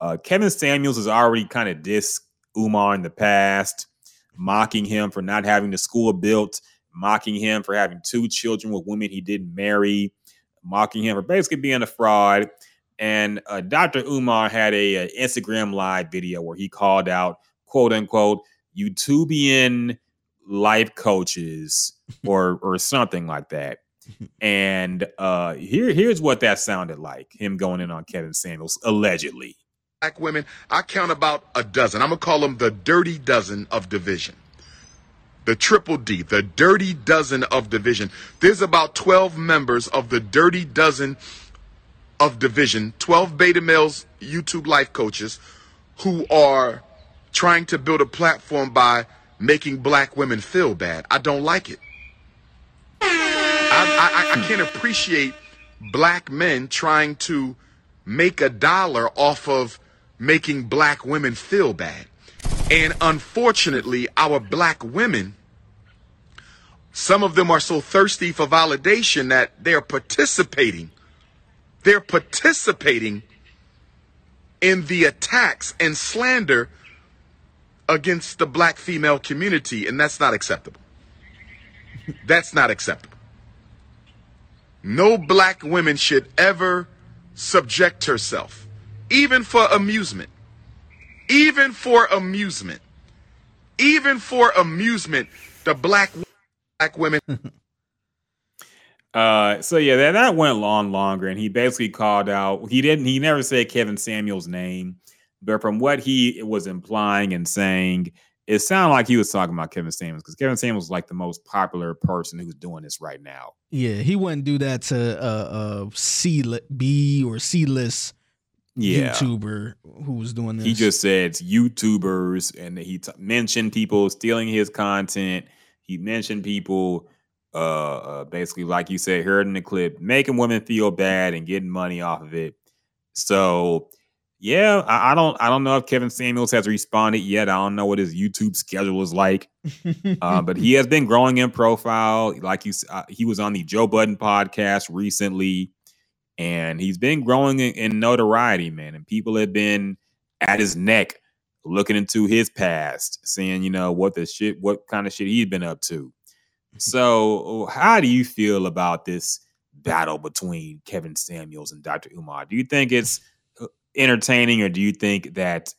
Uh, Kevin Samuels has already kind of dissed Umar in the past, mocking him for not having the school built, mocking him for having two children with women he didn't marry, mocking him for basically being a fraud. And uh, Dr. Umar had a, a Instagram live video where he called out, quote unquote, YouTubian life coaches or or something like that. And uh here here's what that sounded like. Him going in on Kevin Samuels allegedly.
Black women, I count about a dozen. I'm gonna call them the dirty dozen of division. The triple D, the dirty dozen of division. There's about 12 members of the dirty dozen of division, 12 beta males, YouTube life coaches, who are trying to build a platform by making black women feel bad. I don't like it. I, I, I can't appreciate black men trying to make a dollar off of making black women feel bad. And unfortunately, our black women, some of them are so thirsty for validation that they're participating. They're participating in the attacks and slander against the black female community, and that's not acceptable. That's not acceptable. No black woman should ever subject herself, even for amusement, even for amusement, even for amusement. The black black women.
Uh, so yeah, that, that went long longer, and he basically called out. He didn't. He never said Kevin Samuel's name, but from what he was implying and saying, it sounded like he was talking about Kevin Samuels because Kevin Samuels is like the most popular person who's doing this right now.
yeah he wouldn't do that to a, a C li- B or C list
Yeah,
YouTuber who was doing this
he just said YouTubers, and he t- mentioned people stealing his content. He mentioned people, uh, uh, basically like you said, heard in the clip, making women feel bad and getting money off of it. So, yeah, I, I don't, I don't know if Kevin Samuels has responded yet. I don't know what his YouTube schedule is like, uh, but he has been growing in profile. Like you, uh, he was on the Joe Budden podcast recently, and he's been growing in, in notoriety, man. And people have been at his neck looking into his past, seeing, you know, what the shit, what kind of shit he's been up to. So, how do you feel about this battle between Kevin Samuels and Dr. Umar? Do you think it's uh, entertaining, or do you think that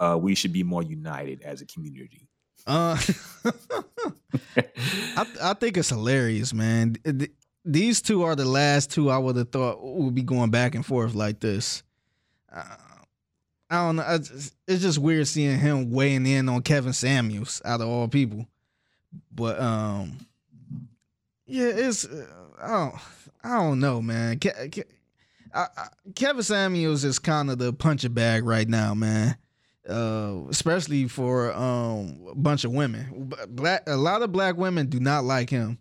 uh, we should be more united as a community?
Uh, I I think it's hilarious, man. Th- These two are the last two I would have thought would be going back and forth like this. Uh, I don't know. I just- It's just weird seeing him weighing in on Kevin Samuels out of all people. But um, yeah, it's uh, I don't I don't know, man. Ke- Ke- I, I, Kevin Samuels is kind of the punching bag right now, man uh, especially for um a bunch of women. Black a lot of black women do not like him.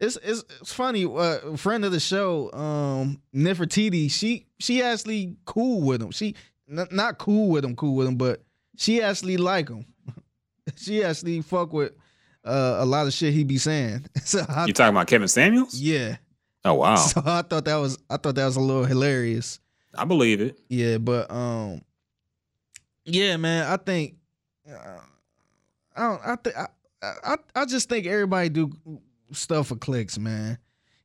It's it's, it's funny. Uh, a friend of the show, um, Nefertiti, she she actually cool with him. She n- not cool with him, cool with him, but she actually like him. she actually fuck with uh, a lot of shit he be saying. so I,
You talking about Kevin Samuels?
yeah.
Oh wow,
So I thought that was I thought that was a little hilarious.
I believe it.
Yeah, but um, yeah, man, I think uh, I don't. I think I, I I just think everybody do stuff for clicks, man.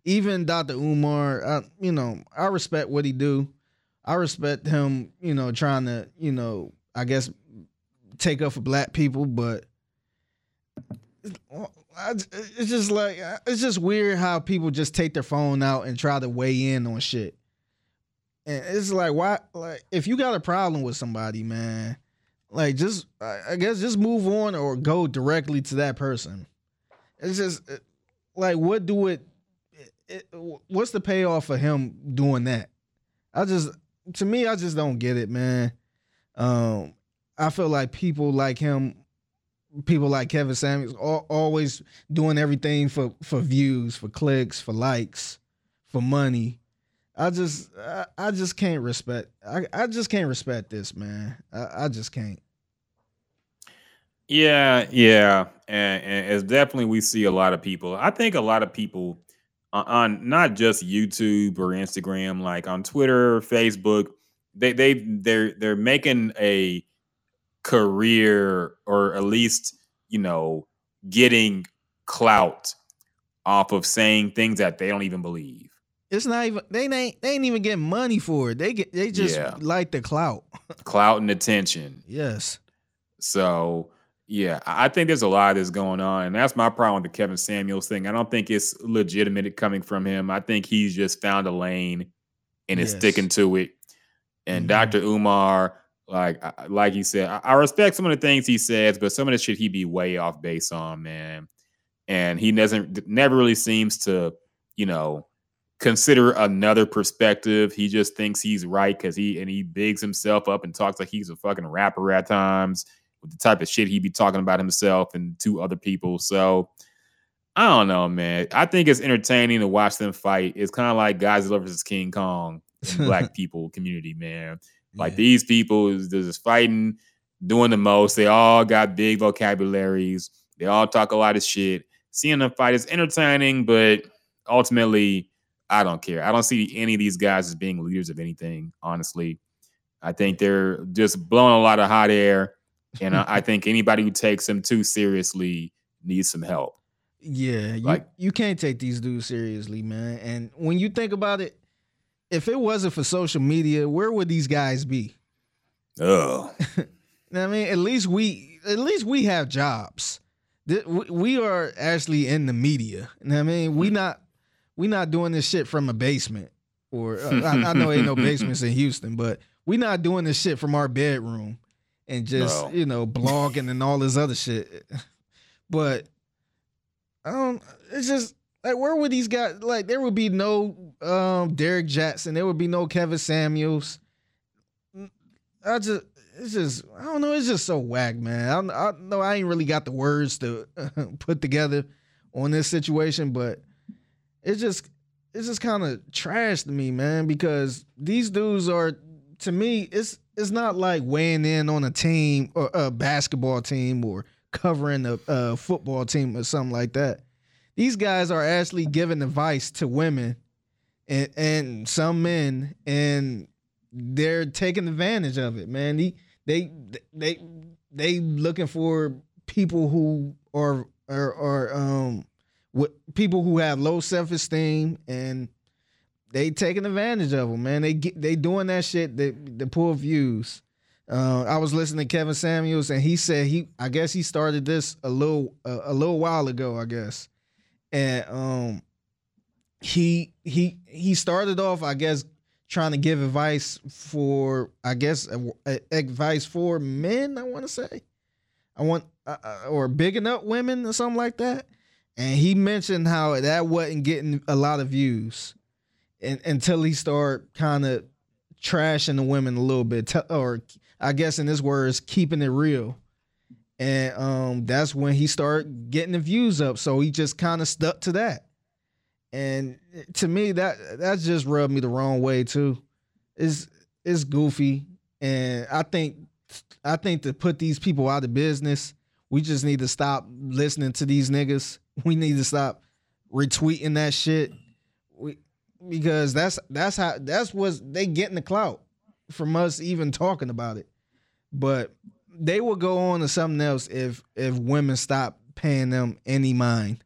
Even Dr. Umar, I, you know, I respect what he do. I respect him, you know, trying to, you know, I guess take up for black people, but it's just like it's just weird how people just take their phone out and try to weigh in on shit. And it's like why like if you got a problem with somebody, man, Like just I guess just move on or go directly to that person. It's just like what do it, it what's the payoff for him doing that? I just to me I just don't get it, man. Um I feel like people like him people like Kevin Samuels al- always doing everything for for views, for clicks, for likes, for money. I just I, I just can't respect I, I just can't respect this, man. I, I just can't.
Yeah, yeah, and, and it's definitely we see a lot of people. I think a lot of people on, on not just YouTube or Instagram, like on Twitter, Facebook, they they they're they're making a career or at least you know getting clout off of saying things that they don't even believe.
It's not even they ain't they ain't even getting money for it. They get they just
Yeah.
like the clout.
Clout and attention.
yes.
So yeah, I think there's a lot that's going on, and that's my problem with the Kevin Samuels thing. I don't think it's legitimate coming from him. I think he's just found a lane and is sticking to it. And
Mhm.
Dr. Umar, like like he said, I, I respect some of the things he says, but some of the shit he be way off base on, man. And he doesn't never really seems to, you know, consider another perspective. He just thinks he's right because he and he bigs himself up and talks like he's a fucking rapper at times with the type of shit he be talking about himself and to other people. So I don't know, man. I think it's entertaining to watch them fight. It's kind of like Godzilla versus King Kong in black people community, man. Like
Yeah.
these people is they're just fighting, doing the most. They all got big vocabularies. They all talk a lot of shit. Seeing them fight is entertaining, but ultimately, I don't care. I don't see any of these guys as being leaders of anything, honestly. I think they're just blowing a lot of hot air. And I, I think anybody who takes them too seriously needs some help.
Yeah, you,
Like-
you can't take these dudes seriously, man. And when you think about it, if it wasn't for social media, where would these guys be?
Oh,
You know what I mean, at least we at least we have jobs. We- We are actually in the media. You know what I mean, we not we not doing this shit from a basement. Or uh, I, I know ain't no basements in Houston, but we not doing this shit from our bedroom and just you know blogging and all this other shit. But I don't. It's just like where would these guys? Like there would be no um Derrick Jaxn. There would be no Kevin Samuels. I just it's just I don't know. It's just so whack, man. I, I know I ain't really got the words to put together on this situation, but it's just it's just kind of trash to me, man. Because these dudes are to me, it's it's not like weighing in on a team or a basketball team or covering a, a football team or something like that. These guys are actually giving advice to women and and some men, and they're taking advantage of it, man. They they they they looking for people who are are, are um with people who have low self esteem and they taking advantage of them, man. They get they doing that shit that to pull views. Uh, I was listening to Kevin Samuels, and he said he, I guess he started this a little a, a little while ago, I guess, and um, he he he started off, I guess, trying to give advice for, I guess, a- a- advice for men. I want to say, I want uh, uh, or bigging up women or something like that, and he mentioned how that wasn't getting a lot of views, until he started kind of trashing the women a little bit, or I guess in his words, keeping it real. And um, that's when he started getting the views up. So he just kind of stuck to that. And to me, that that just rubbed me the wrong way too. It's it's goofy, and I think I think to put these people out of business, we just need to stop listening to these niggas. We need to stop retweeting that shit. Because that's that's how that's what they getting the clout from us even talking about it. But they will go on to something else if if women stop paying them any mind.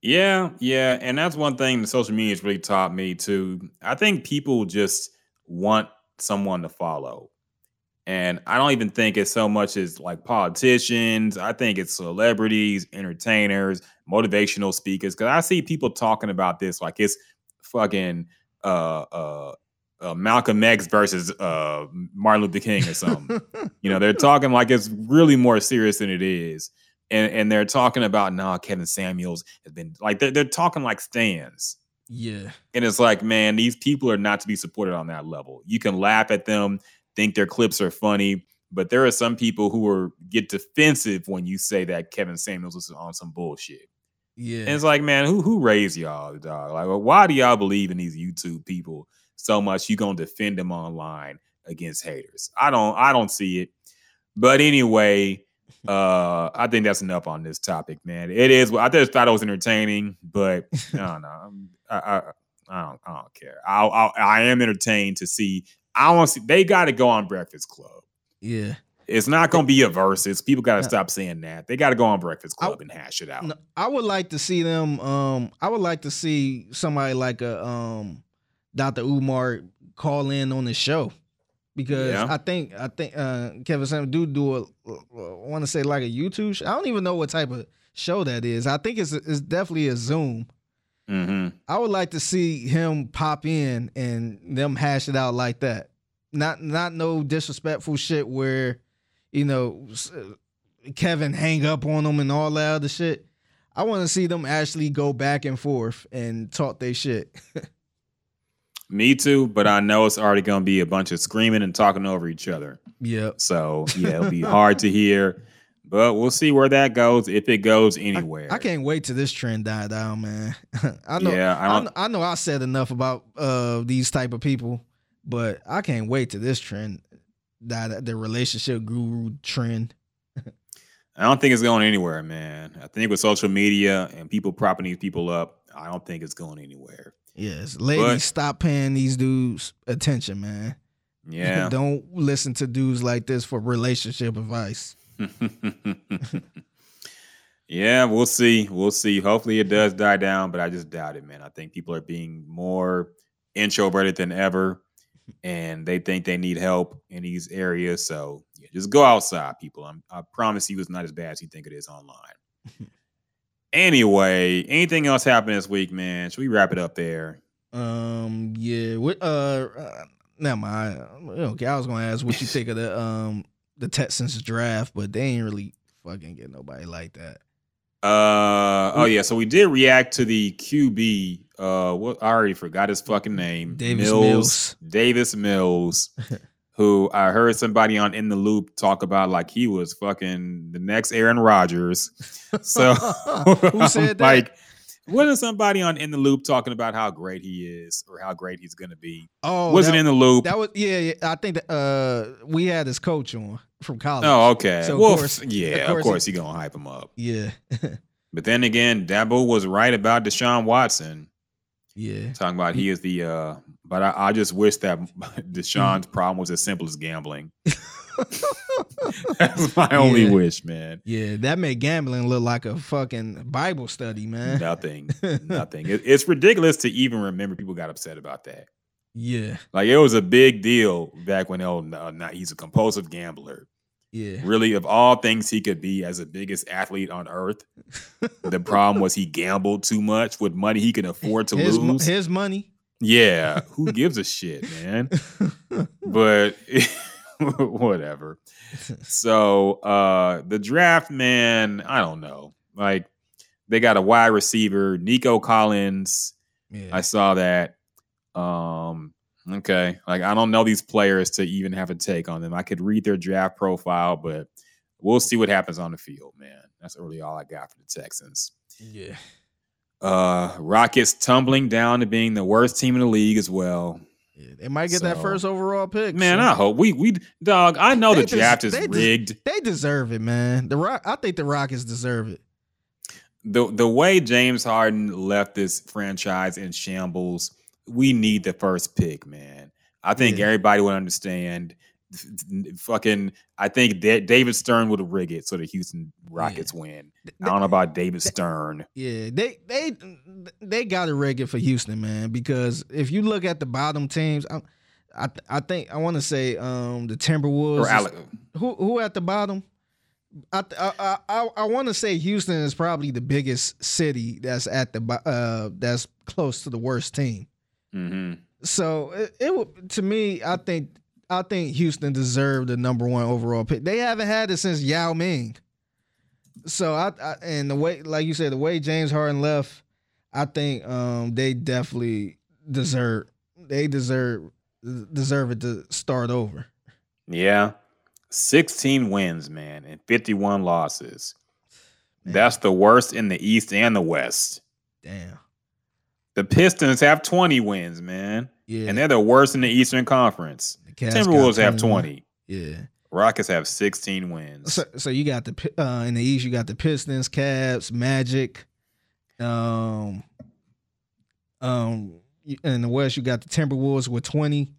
Yeah, yeah, and that's one thing that social media has really taught me too. I think people just want someone to follow. And I don't even think it's so much as like politicians. I think it's celebrities, entertainers, motivational speakers. Cause I see people talking about this like it's fucking uh uh uh, Malcolm X versus uh, Martin Luther King or something. you know, they're talking like it's really more serious than it is. And, and they're talking about nah, Kevin Samuels has been like they're, they're talking like stans.
Yeah.
And it's like, man, these people are not to be supported on that level. You can laugh at them, think their clips are funny, but there are some people who are get defensive when you say that Kevin Samuels is on some bullshit.
Yeah.
And it's like, man, who who raised y'all, dog? Like, well, why do y'all believe in these YouTube people so much? You gonna defend them online against haters? I don't, I don't see it. But anyway, uh, I think that's enough on this topic, man. It is. I just thought it was entertaining, but I don't know. I'm- I, I, I don't, I don't care. I, I, I am entertained to see. I want to see. They got to go on Breakfast Club.
yeah.
It's not going to be a versus. People got to
No.
stop saying that. They got to go on Breakfast
I-
Club and hash it out.
No, I would like to see them. Um, I would like to see somebody like a um, Dr. Umar call in on the show because
Yeah.
I think I think uh, Kevin Samuels do do a. I want to say like a YouTube. Show. I don't even know what type of show that is. I think it's it's definitely a Zoom.
Hmm
I would like to see him pop in and them hash it out like that. Not not no disrespectful shit where, you know, uh, Kevin hang up on them and all that other shit. I want to see them actually go back and forth and talk their shit.
Me too, but I know it's already going to be a bunch of screaming and talking over each other.
yep.
So yeah, it'll be hard to hear, but we'll see where that goes if it goes anywhere.
I can't wait till this trend die down, man. I know.
Yeah, I
I, I know. I said enough about uh these type of people, but I can't wait till this trend die. The relationship guru trend.
I don't think it's going anywhere, man. I think with social media and people propping these people up, I don't think it's going anywhere.
Yes, ladies,
But-
stop paying these dudes attention, man.
Yeah.
Don't listen to dudes like this for relationship advice.
Yeah, we'll see. We'll see. Hopefully it does die down, but I just doubt it, man. I think people are being more introverted than ever and they think they need help in these areas. So yeah, just go outside, people. I'm, I promise you it's not as bad as you think it is online. anyway, anything else happened this week, man? Should we wrap it up there?
Um, yeah. What? Uh, uh never mind. Okay, I was gonna ask what you think of the um the Texans draft, but they ain't really fucking get nobody like that.
Uh oh yeah, so we did react to the QB. Uh, what I already forgot his fucking name.
Davis Mills.
Davis Mills, who I heard somebody on In the Loop talk about like he was fucking the next Aaron Rodgers. So
Who said that?
Like, wasn't somebody on In the Loop talking about how great he is or how great he's gonna be?
Oh,
wasn't in the loop.
that was yeah, yeah. I think that uh we had his coach on from college.
oh, okay.
So, of course-
yeah,
of
of
course
course,
he-
he gonna hype him up.
Yeah,
But then again, Dabo was right about Deshaun Watson.
yeah.
talking about he is the uh but I, I just wish that Deshaun's problem was as simple as gambling. That's my only wish, man.
Yeah, that made gambling look like a fucking Bible study, man.
Nothing. Nothing. It- it's ridiculous to even remember people got upset about that.
Yeah,
Like it was a big deal back when oh no, no, he's a compulsive gambler.
Yeah.
Really, of all things he could be as the biggest athlete on earth, the problem was he gambled too much with money he can afford to
his,
lose.
his money.
Yeah, who gives a shit, man? But whatever. So uh the draft, man, I don't know. Like they got a wide receiver, Nico Collins.
Yeah.
I saw that. Um okay. Like I don't know these players to even have a take on them. I could read their draft profile, but we'll see what happens on the field, man. That's really all I got for the Texans.
yeah.
Uh Rockets tumbling down to being the worst team in the league as well.
Yeah, they might get that first overall pick.
Man,
so-
I hope we we dog. I know
They
the draft
des-
is
they des-
rigged.
they deserve it, man. The Rock, I think the Rockets deserve it.
the The way James Harden left this franchise in shambles, we need the first pick, man. I think
Yeah.
everybody would understand. Fucking, I think that David Stern would rig it so the Houston Rockets win. I don't know about David Stern.
Yeah, they they they got to rig it for Houston, man. Because if you look at the bottom teams, I I, I think I want to say um the Timberwolves.
Or Alec,
who who at the bottom? I I I, I want to say Houston is probably the biggest city that's at the uh that's close to the worst team.
Hmm
So it, it to me, I think I think Houston deserved the number one overall pick. They haven't had it since Yao Ming. So I, I and the way, like you said, the way James Harden left, I think um they definitely deserve they deserve deserve it to start over.
Yeah. 16 wins, man, and 51 losses. That's the worst in the East and the West.
Damn.
The Pistons have 20 wins, man.
Yeah.
And they're the worst in the Eastern Conference.
The Cavs
Timberwolves have
21.
20.
Yeah.
Rockets have 16 wins.
So, so you got the uh, in the East, you got the Pistons, Cavs, Magic. Um, um, in the West, you got the Timberwolves with twenty,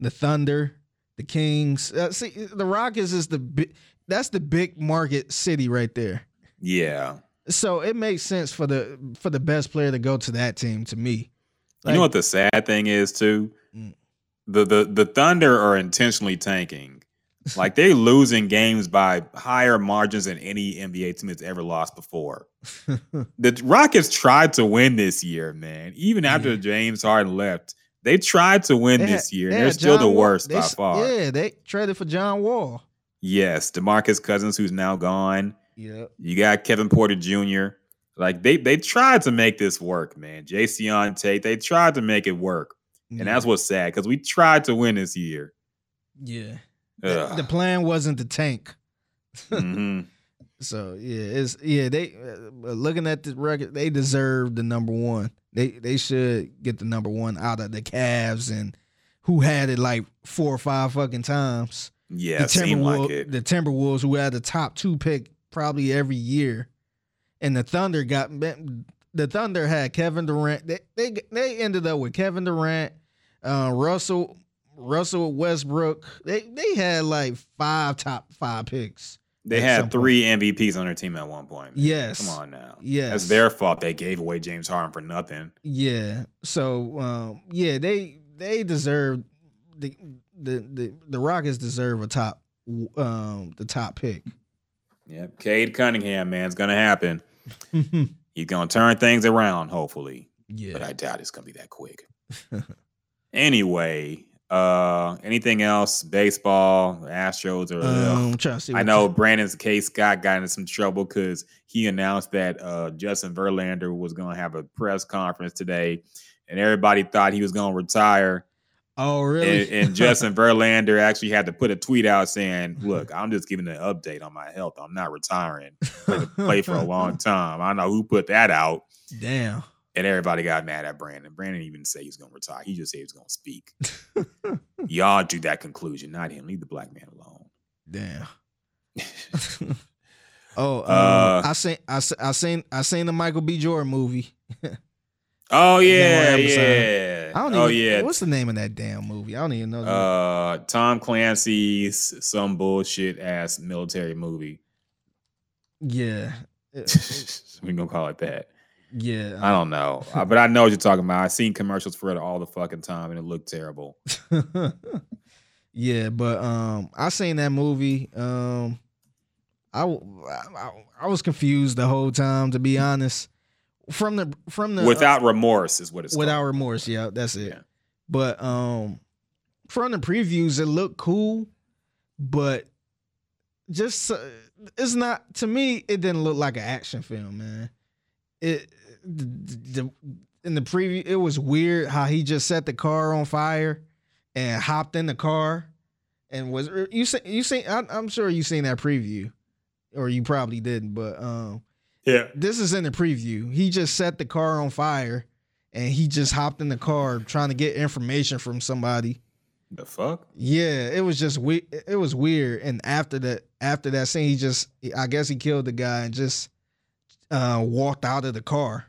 the Thunder, the Kings. Uh, see, the Rockets is the big. That's the big market city right there.
yeah.
So it makes sense for the for the best player to go to that team. To me,
you know what the sad thing is too?
Mm.
The the the Thunder are intentionally tanking. Like they're losing games by higher margins than any NBA team that's ever lost before. the Rockets tried to win this year, man. Even after
Yeah.
James Harden left, they tried to win
They
this
had-
year.
they
and They're still
John
the worst by far.
Yeah, they traded for John Wall.
Yes, DeMarcus Cousins, who's now gone.
Yeah,
You got Kevin Porter Jr. Like they they tried to make this work, man. Jae'Sean Tate, they tried to make it work. And that's what's sad because we tried to win this year.
yeah. The, the plan wasn't to tank.
Mhm.
So yeah, it's yeah. They uh, looking at the record, they deserve the number one. They they should get the number one out of the Cavs and who had it like four or five fucking times.
Yeah,
the
like
Timberwolves,
it.
the Timberwolves who had the top two pick probably every year, and the Thunder got the Thunder had Kevin Durant. They they they ended up with Kevin Durant, uh, Russell Russell Westbrook. They they had like five top five picks.
They had
point.
three MVPs on their team at one point. man.
Yes.
Come on now.
Yes.
That's their fault. They gave away James Harden for nothing.
Yeah. So um, yeah, they they deserve the the the the Rockets deserve a top um the top pick.
Yep. Cade Cunningham, man, it's gonna happen. He's gonna turn things around, hopefully.
Yeah. But.
I doubt it's gonna be that quick. anyway, uh anything else? Baseball, Astros, or
Um, I'm trying to see.
I know Brandon's case Scott got into some trouble because he announced that uh, Justin Verlander was to have a press conference today, and everybody thought he was to retire.
Oh really?
And, and Justin Verlander actually had to put a tweet out saying, "Look, I'm just giving an update on my health. I'm not retiring. Play, play for a long time. I know who put that out."
Damn.
And everybody got mad at Brandon. Brandon didn't even say he's going to retire. He just said he's going to speak. Y'all do that conclusion, not him. Leave the black man alone.
Damn. oh, um,
Uh,
I seen I, se- I seen I seen the Michael B. Jordan movie.
Oh yeah, yeah.
I don't
oh
even,
yeah.
What's the name of that damn movie? I don't even know.
Uh, Tom Clancy's some bullshit ass military movie.
yeah.
we gonna call it that.
Yeah.
I don't know, Uh, but I know what you're talking about. I've seen commercials for it all the fucking time, and it looked terrible.
yeah, but um, I seen that movie. Um, I, I I was confused the whole time, to be honest. From the from the
Without remorse is what it's
without
called.
remorse, yeah, that's it.
Yeah.
But um, from the previews, it looked cool, but just uh, it's not to me. It didn't look like an action film, man. It the, the, in the preview, it was weird how he just set the car on fire and hopped in the car and was you see you seen I, I'm sure you seen that preview or you probably didn't, but um
Yeah,
this is in the preview. He just set the car on fire and he just hopped in the car trying to get information from somebody.
the fuck.
Yeah, it was just we it was weird. And after that after that scene, he just I guess he killed the guy and just uh walked out of the car.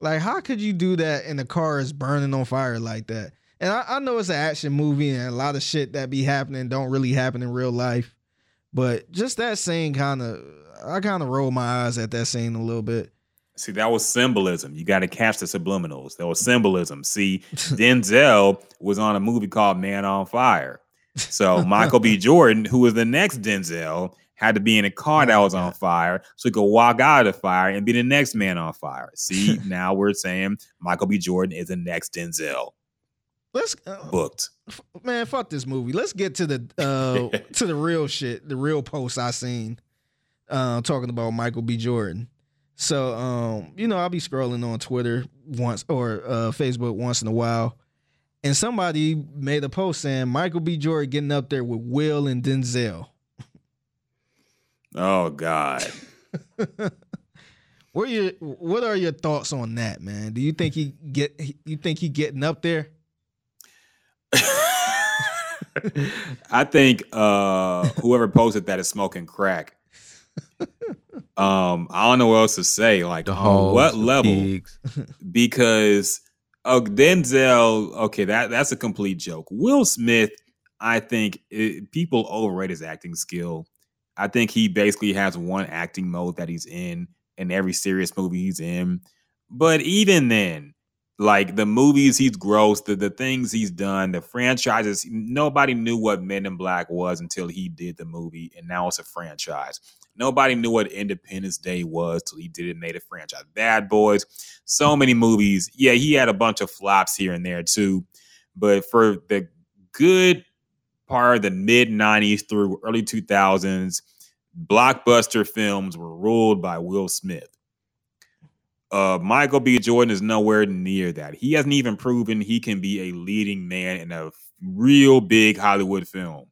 Like, how could you do that and the car is burning on fire like that? And I, I know it's an action movie and a lot of shit that be happening don't really happen in real life. But just that scene kind of I kind of rolled my eyes at that scene a little bit.
See, that was symbolism. You got to catch the subliminals. That was symbolism. See, Denzel was on a movie called Man on Fire. So Michael B. Jordan, who was the next Denzel, had to be in a car that was on fire so he could walk out of the fire and be the next man on fire. See, now we're saying Michael B. Jordan is the next Denzel.
Let's uh,
booked.
man, fuck this movie. Let's get to the uh to the real shit, the real posts I seen uh talking about Michael B. Jordan. So um, you know, I'll be scrolling on Twitter once or uh Facebook once in a while. And somebody made a post saying Michael B. Jordan getting up there with Will and Denzel.
Oh God.
What are your what are your thoughts on that, man? Do you think he get you think he getting up there?
I think uh whoever posted that is smoking crack. Um, I don't know what else to say. Like,
The
on
hogs,
what level? Because oh, Denzel, okay, that that's a complete joke. Will Smith, I think it, people overrate his acting skill. I think he basically has one acting mode that he's in in every serious movie he's in. But even then, like the movies he's grossed, the, the things he's done, the franchises, nobody knew what Men in Black was until he did the movie, and now it's a franchise. Nobody knew what Independence Day was till he did it, and made a franchise. Bad Boys, so many movies. Yeah, he had a bunch of flops here and there too, but for the good part of the mid 90s through early 2000s, blockbuster films were ruled by Will Smith. Uh, Michael B. Jordan is nowhere near that. He hasn't even proven he can be a leading man in a real big Hollywood film.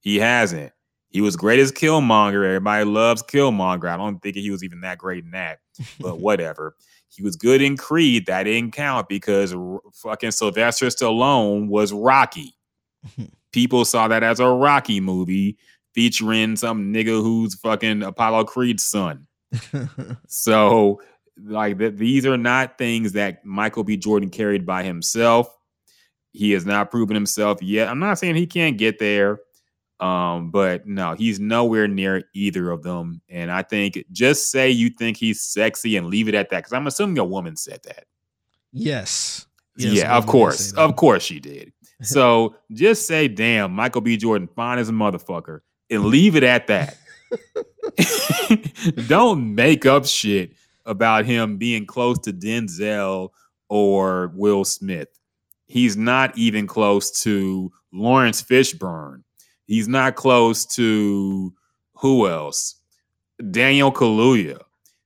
He hasn't. He was great as Killmonger. Everybody loves Killmonger. I don't think he was even that great in that, but whatever. He was good in Creed. That didn't count because r- fucking Sylvester Stallone was Rocky. People saw that as a Rocky movie featuring some nigga who's fucking Apollo Creed's son. So, like, th- these are not things that Michael B. Jordan carried by himself. He has not proven himself yet. I'm not saying he can't get there, um, but no, he's nowhere near either of them. And I think just say you think he's sexy and leave it at that, because I'm assuming a woman said that.
yes. Yes,
yeah, of course, of course she did. So just say, "Damn, Michael B. Jordan, fine as a motherfucker," and leave it at that. Don't make up shit about him being close to Denzel or Will Smith. He's not even close to Laurence Fishburne. He's not close to who else? Daniel Kaluuya.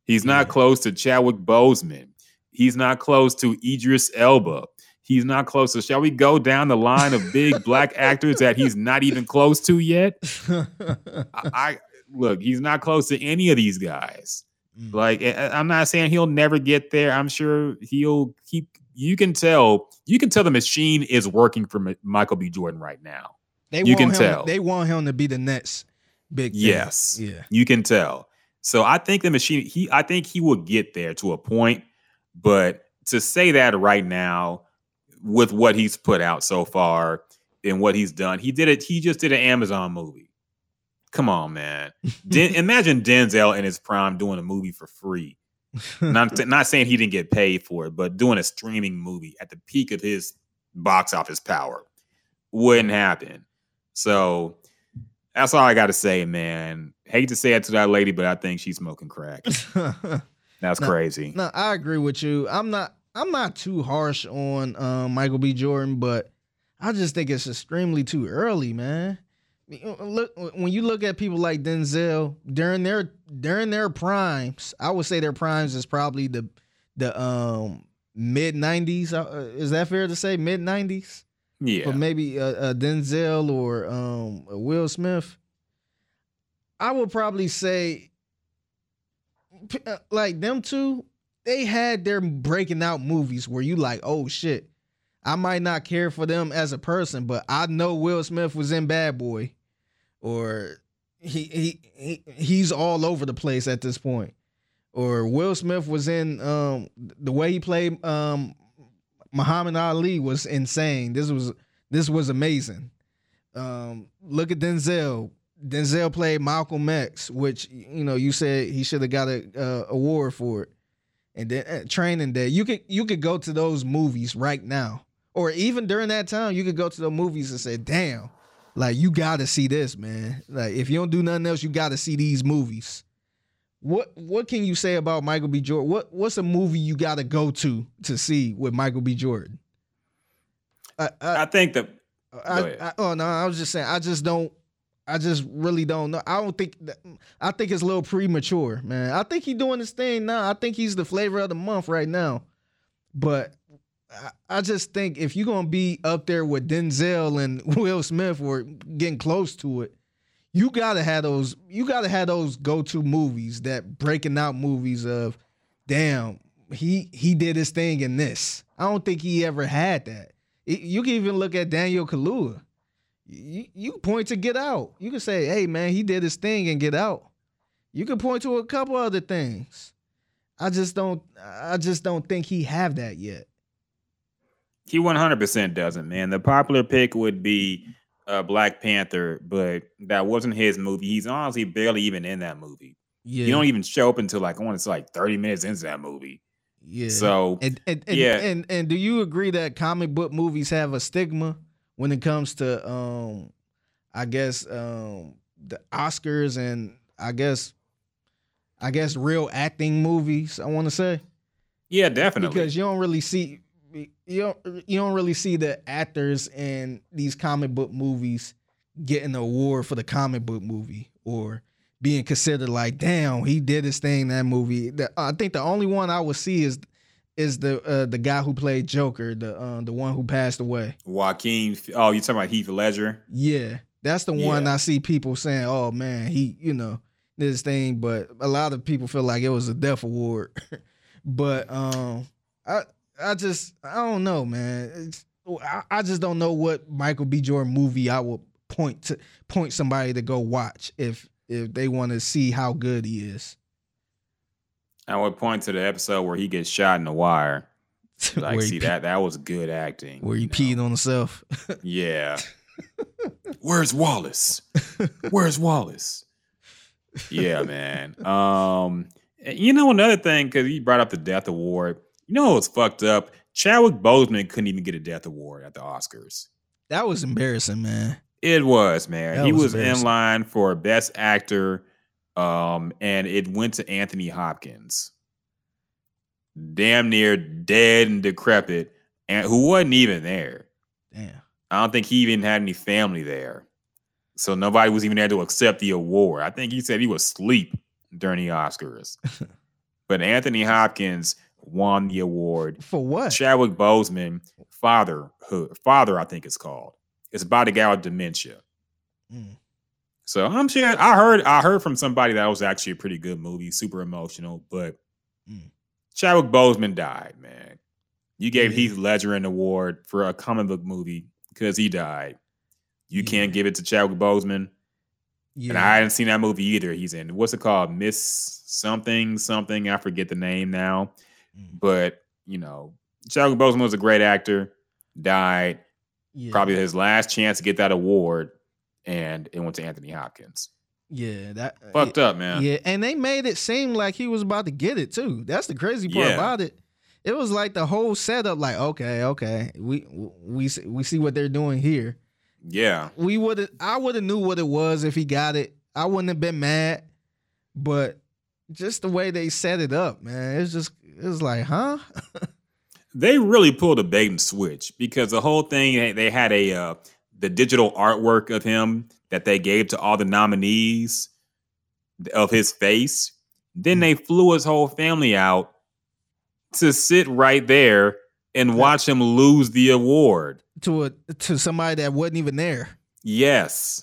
He's not close to Chadwick Boseman. He's not close to Idris Elba. He's not close to. Shall we go down the line of big black actors that he's not even close to yet? I, I look, he's not close to any of these guys.
Mm.
Like I'm not saying he'll never get there. I'm sure he'll keep. You can tell. You can tell the machine is working for Mi- Michael B. Jordan right now.
they
you
want
can
him,
tell.
They want him to be the next big thing.
Yes.
Yeah.
You can tell. So I think the machine. He. I think he will get there to a point. But to say that right now, with what he's put out so far and what he's done, he did it. He just did an Amazon movie. Come on, man. Den- imagine Denzel in his prime doing a movie for free. Not not saying he didn't get paid for it, but doing a streaming movie at the peak of his box office power wouldn't happen. So that's all I got to say, man. Hate to say it to that lady, but I think she's smoking crack. That's
No,
crazy.
No, I agree with you. I'm not I'm not too harsh on um, Michael B. Jordan, but I just think it's extremely too early, man. Uh, Look when you look at people like Denzel during their during their primes, I would say their primes is probably the the um mid '90s. Uh, is that fair to say mid '90s?
Yeah.
But maybe uh, uh, Denzel or um, Will Smith. I would probably say, uh, like them two, they had their breaking out movies where you like, oh shit, I might not care for them as a person, but I know Will Smith was in Bad Boy, or he he, he he's all over the place at this point, or Will Smith was in um the way he played um Muhammad Ali was insane. This was this was amazing. Um, look at Denzel. Denzel played Malcolm X, which you know you said he should have got a uh, award for it. And then uh, Training Day, you could you could go to those movies right now, or even during that time, you could go to the movies and say, "Damn, like you got to see this, man. Like if you don't do nothing else, you got to see these movies." What what can you say about Michael B. Jordan? What what's a movie you got to go to to see with Michael B. Jordan? I, I,
I think that
I, I, oh no, I was just saying. I just don't. I just really don't know. I don't think. That, I think it's a little premature, man. I think he's doing his thing now. I think he's the flavor of the month right now. But I, just think if you're gonna be up there with Denzel and Will Smith or getting close to it, you gotta have those. You gotta have those go-to movies that breaking out movies of, damn, he he did his thing in this. I don't think he ever had that. You can even look at Daniel Kaluuya. You, you point to Get Out. You can say, "Hey, man, he did his thing and Get Out." You can point to a couple other things. I just don't. I just don't think he have that yet.
He 100% doesn't, man. The popular pick would be uh, Black Panther, but that wasn't his movie. He's honestly barely even in that movie.
Yeah,
He don't even show up until like I want to say like 30 minutes into that movie.
yeah.
So
and and and,
yeah.
and and do you agree that comic book movies have a stigma when it comes to um, I guess um the Oscars and I guess I guess real acting movies. I want to say.
yeah, definitely.
because you don't really see you don't you don't really see the actors in these comic book movies getting an award for the comic book movie or being considered like damn he did his thing in that movie. The, I think the only one I would see is is the uh, the guy who played Joker, the uh, the one who passed away.
Joaquin, oh, you talking about Heath Ledger?
Yeah, that's the one I see people saying, "Oh man, he you know this thing," but a lot of people feel like it was a death award. but um, I I just I don't know, man. It's, I, I just don't know what Michael B. Jordan movie I would point to point somebody to go watch if if they want to see how good he is.
I would point to the episode where he gets shot in the wire. Like, see
pe-
that that was good acting.
where he
you know?
peed on himself.
Yeah. Where's Wallace? Where's Wallace? Yeah, man. Um, you know another thing because you brought up the Death Award. You know what's fucked up? Chadwick Boseman couldn't even get a Death Award at the Oscars.
that was embarrassing, man.
It was man.
That
he
was
was in line for Best Actor, um, and it went to Anthony Hopkins. Damn near dead and decrepit, and who wasn't even there.
Damn.
I don't think he even had any family there. So nobody was even there to accept the award. I think he said he was asleep during the Oscars. but Anthony Hopkins won the award.
For what?
Chadwick Boseman, fatherhood, father, I think it's called. It's about a guy with dementia.
Mm.
So I'm sure I heard I heard from somebody that was actually a pretty good movie, super emotional, but
Mm.
Chadwick Boseman died, man. You gave
Yeah.
Heath Ledger an award for a comic book movie because he died. You
Yeah.
can't give it to Chadwick Boseman.
Yeah.
And I hadn't seen that movie either. He's in what's it called? Miss something, something. I forget the name now.
Mm.
But you know, Chadwick Boseman was a great actor, died,
yeah.
probably his last chance to get that award, and it went to Anthony Hopkins.
Yeah, that
Fucked up, man.
Yeah, and they made it seem like he was about to get it too. That's the crazy part
Yeah.
about it. It was like the whole setup. Like, okay, okay, we we see- we see what they're doing here.
Yeah.
We would have, I would have knew what it was if he got it. I wouldn't have been mad, but just the way they set it up, man, it's just it was like, huh?
They really pulled a bait and switch because the whole thing they- they had a uh, the digital artwork of him that they gave to all the nominees of his face. Then they flew his whole family out to sit right there and watch him lose the award.
to a to somebody that wasn't even there.
Yes.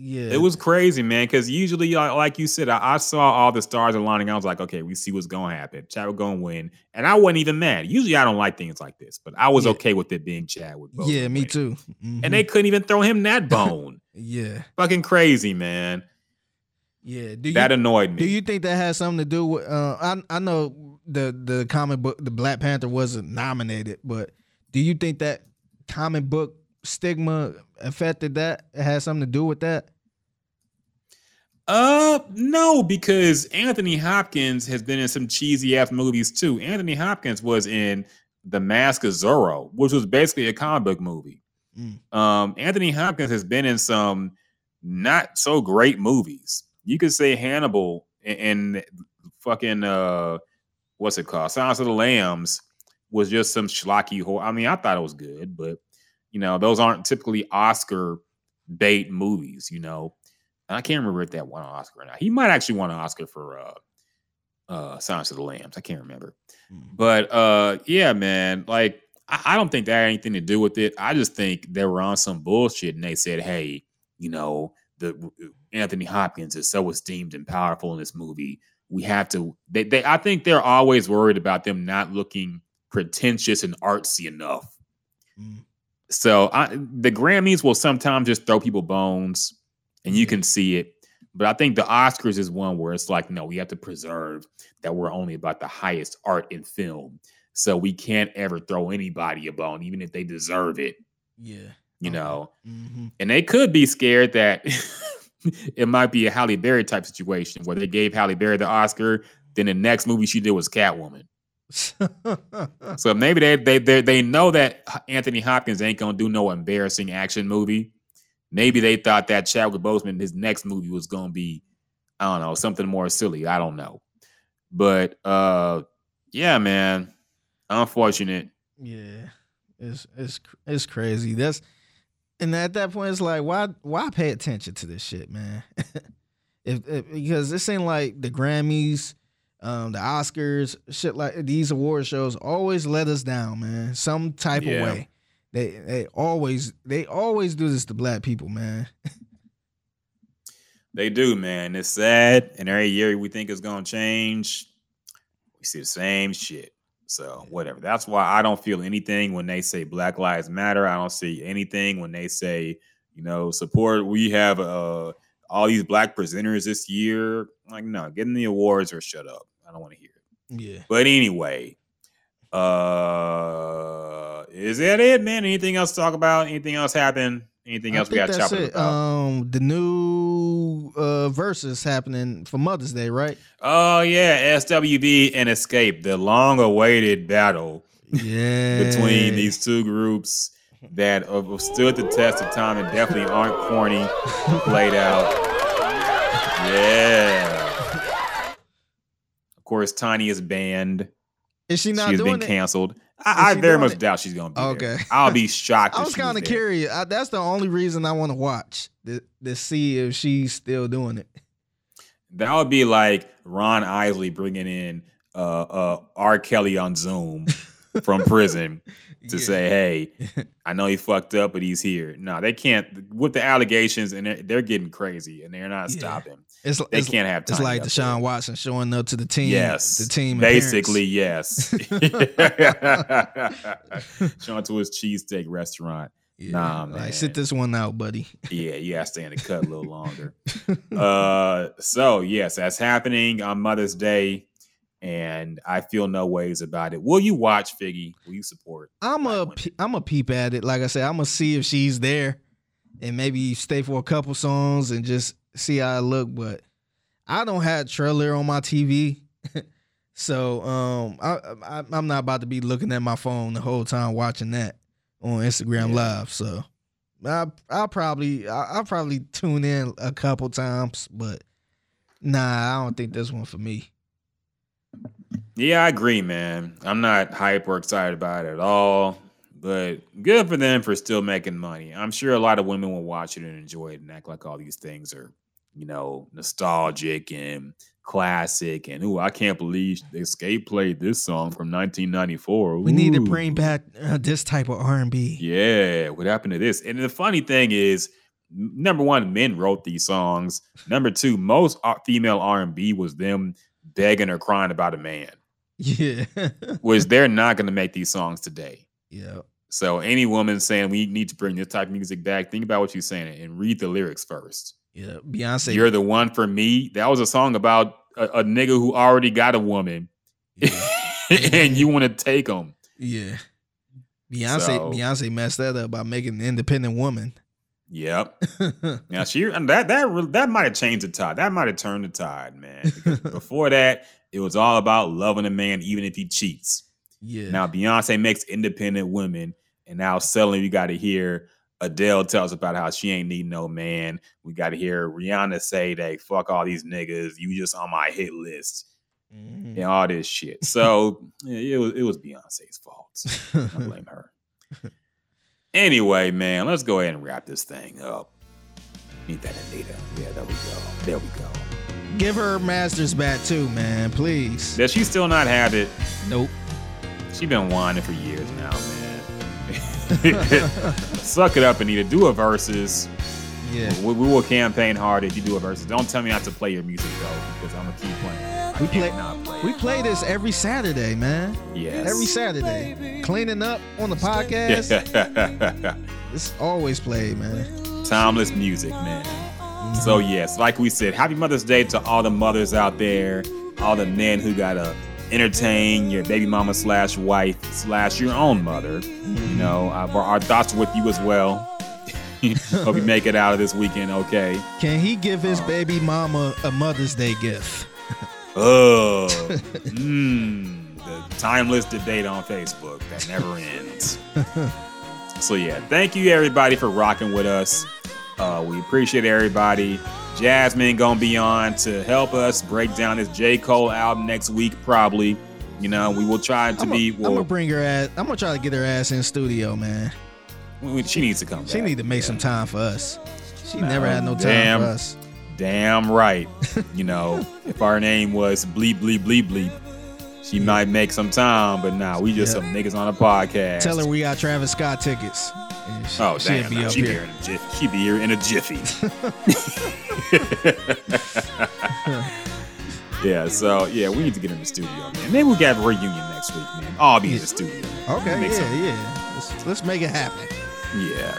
Yeah,
It was crazy, man. Because usually, like you said, I, I saw all the stars aligning. I was like, okay, we see what's going to happen. Chadwick going to win, and I wasn't even mad. Usually, I don't like things like this, but I was
Yeah.
okay with it being Chadwick. Boseman
Yeah, me
winning.
too. Mhm.
And they couldn't even throw him that bone.
yeah,
Fucking crazy, man.
yeah. Do you
That annoyed me.
Do you think that has something to do with? Uh, I I know the the comic book, the Black Panther wasn't nominated, but do you think that comic book stigma affected that? It has something to do with that?
Uh, no, because Anthony Hopkins has been in some cheesy ass movies too. Anthony Hopkins was in The Mask of Zorro, which was basically a comic book movie.
Mm.
Um, Anthony Hopkins has been in some not so great movies. You could say Hannibal and, and fucking uh, what's it called? Silence of the Lambs was just some schlocky horror. I mean, I thought it was good, but you know, those aren't typically Oscar bait movies. You know, and I can't remember if that won an Oscar or not. He might actually won an Oscar for uh, uh, Silence of the Lambs. I can't remember, but uh, yeah, man, like I, I don't think that had anything to do with it. I just think they were on some bullshit, and they said, "Hey, you know, the Anthony Hopkins is so esteemed and powerful in this movie. We have to." They, they I think they're always worried about them not looking pretentious and artsy enough.
Mm.
So I, the Grammys will sometimes just throw people bones, and you can see it. But I think the Oscars is one where it's like, no, we have to preserve that we're only about the highest art in film. So we can't ever throw anybody a bone, even if they deserve it,
Yeah.
you know.
hmm
And they could be scared that it might be a Halle Berry type situation where they gave Halle Berry the Oscar, then the next movie she did was Catwoman. So maybe they they they, they know that Anthony Hopkins ain't gonna do no embarrassing action movie. Maybe they thought that Chadwick Boseman, his next movie was gonna be, I don't know, something more silly. I don't know. But uh yeah, man. Unfortunate.
yeah. It's it's it's crazy. That's and at that point it's like why why pay attention to this shit, man? if, if because this ain't like the Grammys, um, the Oscars, shit like these award shows always let us down, man. Some type
Yeah.
of way. They they always they always do this to black people, man.
They do, man. It's sad. And every year we think it's gonna change. We see the same shit. So whatever. That's why I don't feel anything when they say Black Lives Matter. I don't see anything when they say, you know, support. We have uh all these black presenters this year. Like, no, get in the awards or shut up. I don't want to hear it.
Yeah.
But anyway, uh is that it, man? Anything else to talk about? Anything else happen? Anything else we got to chop it about?
Um, the new uh verses happening for Mother's Day, right?
Oh yeah, SWV and Xscape, the long-awaited battle
Yeah.
between these two groups that have stood the test of time and definitely aren't corny, played out. Yeah. Of course, Tiny is banned.
Is she not? She's
been
it?
canceled. I, I very much
it?
doubt she's gonna be
Okay.
there. I'll be shocked.
I was kind of curious. I, that's the only reason I want to watch to, to see if she's still doing it.
That would be like Ron Isley bringing in uh, uh, R. Kelly on Zoom from prison to
Yeah.
say, "Hey, I know he fucked up, but he's here." No, they can't with the allegations, and they're, they're getting crazy, and they're not
Yeah.
stopping.
It's,
They
it's,
can't have time.
it's like Deshaun Watson showing up to the team.
Yes,
the team.
basically yes. Showing to his cheesesteak restaurant.
Yeah.
Nah,
Like, sit this one out, buddy.
Yeah, you gotta stay in the cut a little longer. uh, so yes, that's happening on Mother's Day, and I feel no ways about it. Will you watch Figgy? Will you support?
I'm a I'm a peep at it. Like I said, I'm gonna see if she's there, and maybe stay for a couple songs and just see how it look. But I don't have Triller on my TV, so um, I, I I'm not about to be looking at my phone the whole time watching that on Instagram
Yeah.
Live. So I I'll probably I- I'll probably tune in a couple times, but nah, I don't think this one for me.
Yeah, I agree, man. I'm not hype or excited about it at all. But good for them for still making money. I'm sure a lot of women will watch it and enjoy it and act like all these things are, you know, nostalgic and classic. And ooh, I can't believe they Xscape played this song from 1994.
We need to bring back uh, this type of R and B.
Yeah, what happened to this? And the funny thing is, number one, men wrote these songs. Number two, most uh, female R and B was them begging or crying about a man.
Yeah.
Was they're not going to make these songs today.
yeah.
So any woman saying we need to bring this type of music back, think about what you're saying and read the lyrics first.
Yeah. Beyonce.
You're the one for me. That was a song about a, a nigga who already got a woman,
yeah.
and you want to take them.
yeah. Beyonce
So-
Beyonce messed that up by making an independent woman.
Yep. Now she and that that that might have changed the tide. That might have turned the tide, man. Before that, it was all about loving a man even if he cheats.
yeah.
Now Beyonce makes independent women, and now suddenly we got to hear Adele tells about how she ain't need no man. We got to hear Rihanna say that fuck all these niggas. You just on my hit list. Mm-hmm. and all this shit. So it was it was Beyonce's fault. I blame her. Anyway, man, let's go ahead and wrap this thing up. Need that Anita. Yeah, there we go. There we go.
Give her Masters back too, man. Please.
Does she still not have it?
Nope.
She been whining for years now, man. Suck it up, Anita. Do a versus.
Yeah.
We, we will campaign hard if you do a versus. Don't tell me not to play your music though, because I'm gonna keep playing.
We play.
play.
We play this every Saturday, man.
Yes.
Every Saturday. Cleaning up on the podcast. It's always played, man.
Timeless music, man. So yes, like we said, happy Mother's Day to all the mothers out there, all the men who gotta entertain your baby mama slash wife slash your own mother. You know, uh, our, thoughts with you as well. Hope you make it out of this weekend, okay?
Can he give his baby mama a Mother's Day gift?
Oh, mm, the timeless debate on Facebook that never ends. so yeah, thank you everybody for rocking with us. Uh, we appreciate everybody. Jasmine gonna be on to help us break down this J Cole album next week, probably. You know, we will try to
I'm
be.
gonna bring her ass. I'm gonna try to get her ass in studio, man.
she needs to come.
She
back.
need to make some time for us. She
Nah,
never had no time
damn.
for us.
Damn right. You know, if our name was bleep bleep bleep bleep, she might make some time. But nah, we just
Yeah.
some niggas on a podcast.
Tell her we got Travis Scott tickets. she-
Oh
she'll
damn!
be
nah,
up
she be
here.
here in a jiffy. She be here in a jiffy. yeah. So yeah, we need to get in the studio, man. Maybe we have a reunion next week, man. I'll be in the studio.
Okay, yeah, yeah. Let's, let's make it happen.
Yeah.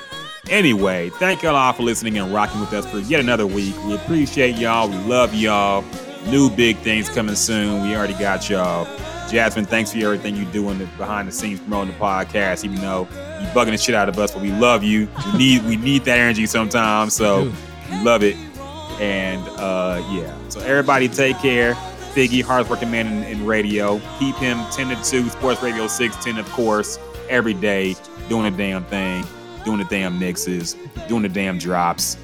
Anyway, thank y'all all for listening and rocking with us for yet another week. We appreciate y'all. We love y'all. New big things coming soon. We already got y'all. Jasmine, thanks for everything you doing behind the scenes promoting the podcast. Even though you bugging the shit out of us, but we love you. We need we need that energy sometimes. So
do.
we love it. And uh yeah. So everybody take care. Figgy, hardest working man in, in radio. Keep him 10 to 2, Sports Radio 610, of course, every day, doing the damn thing, doing the damn mixes, doing the damn drops.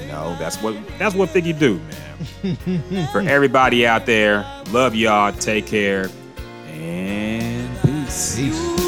You know, that's what that's what Figgy do, man. For everybody out there, love y'all, take care, and peace.
Peace.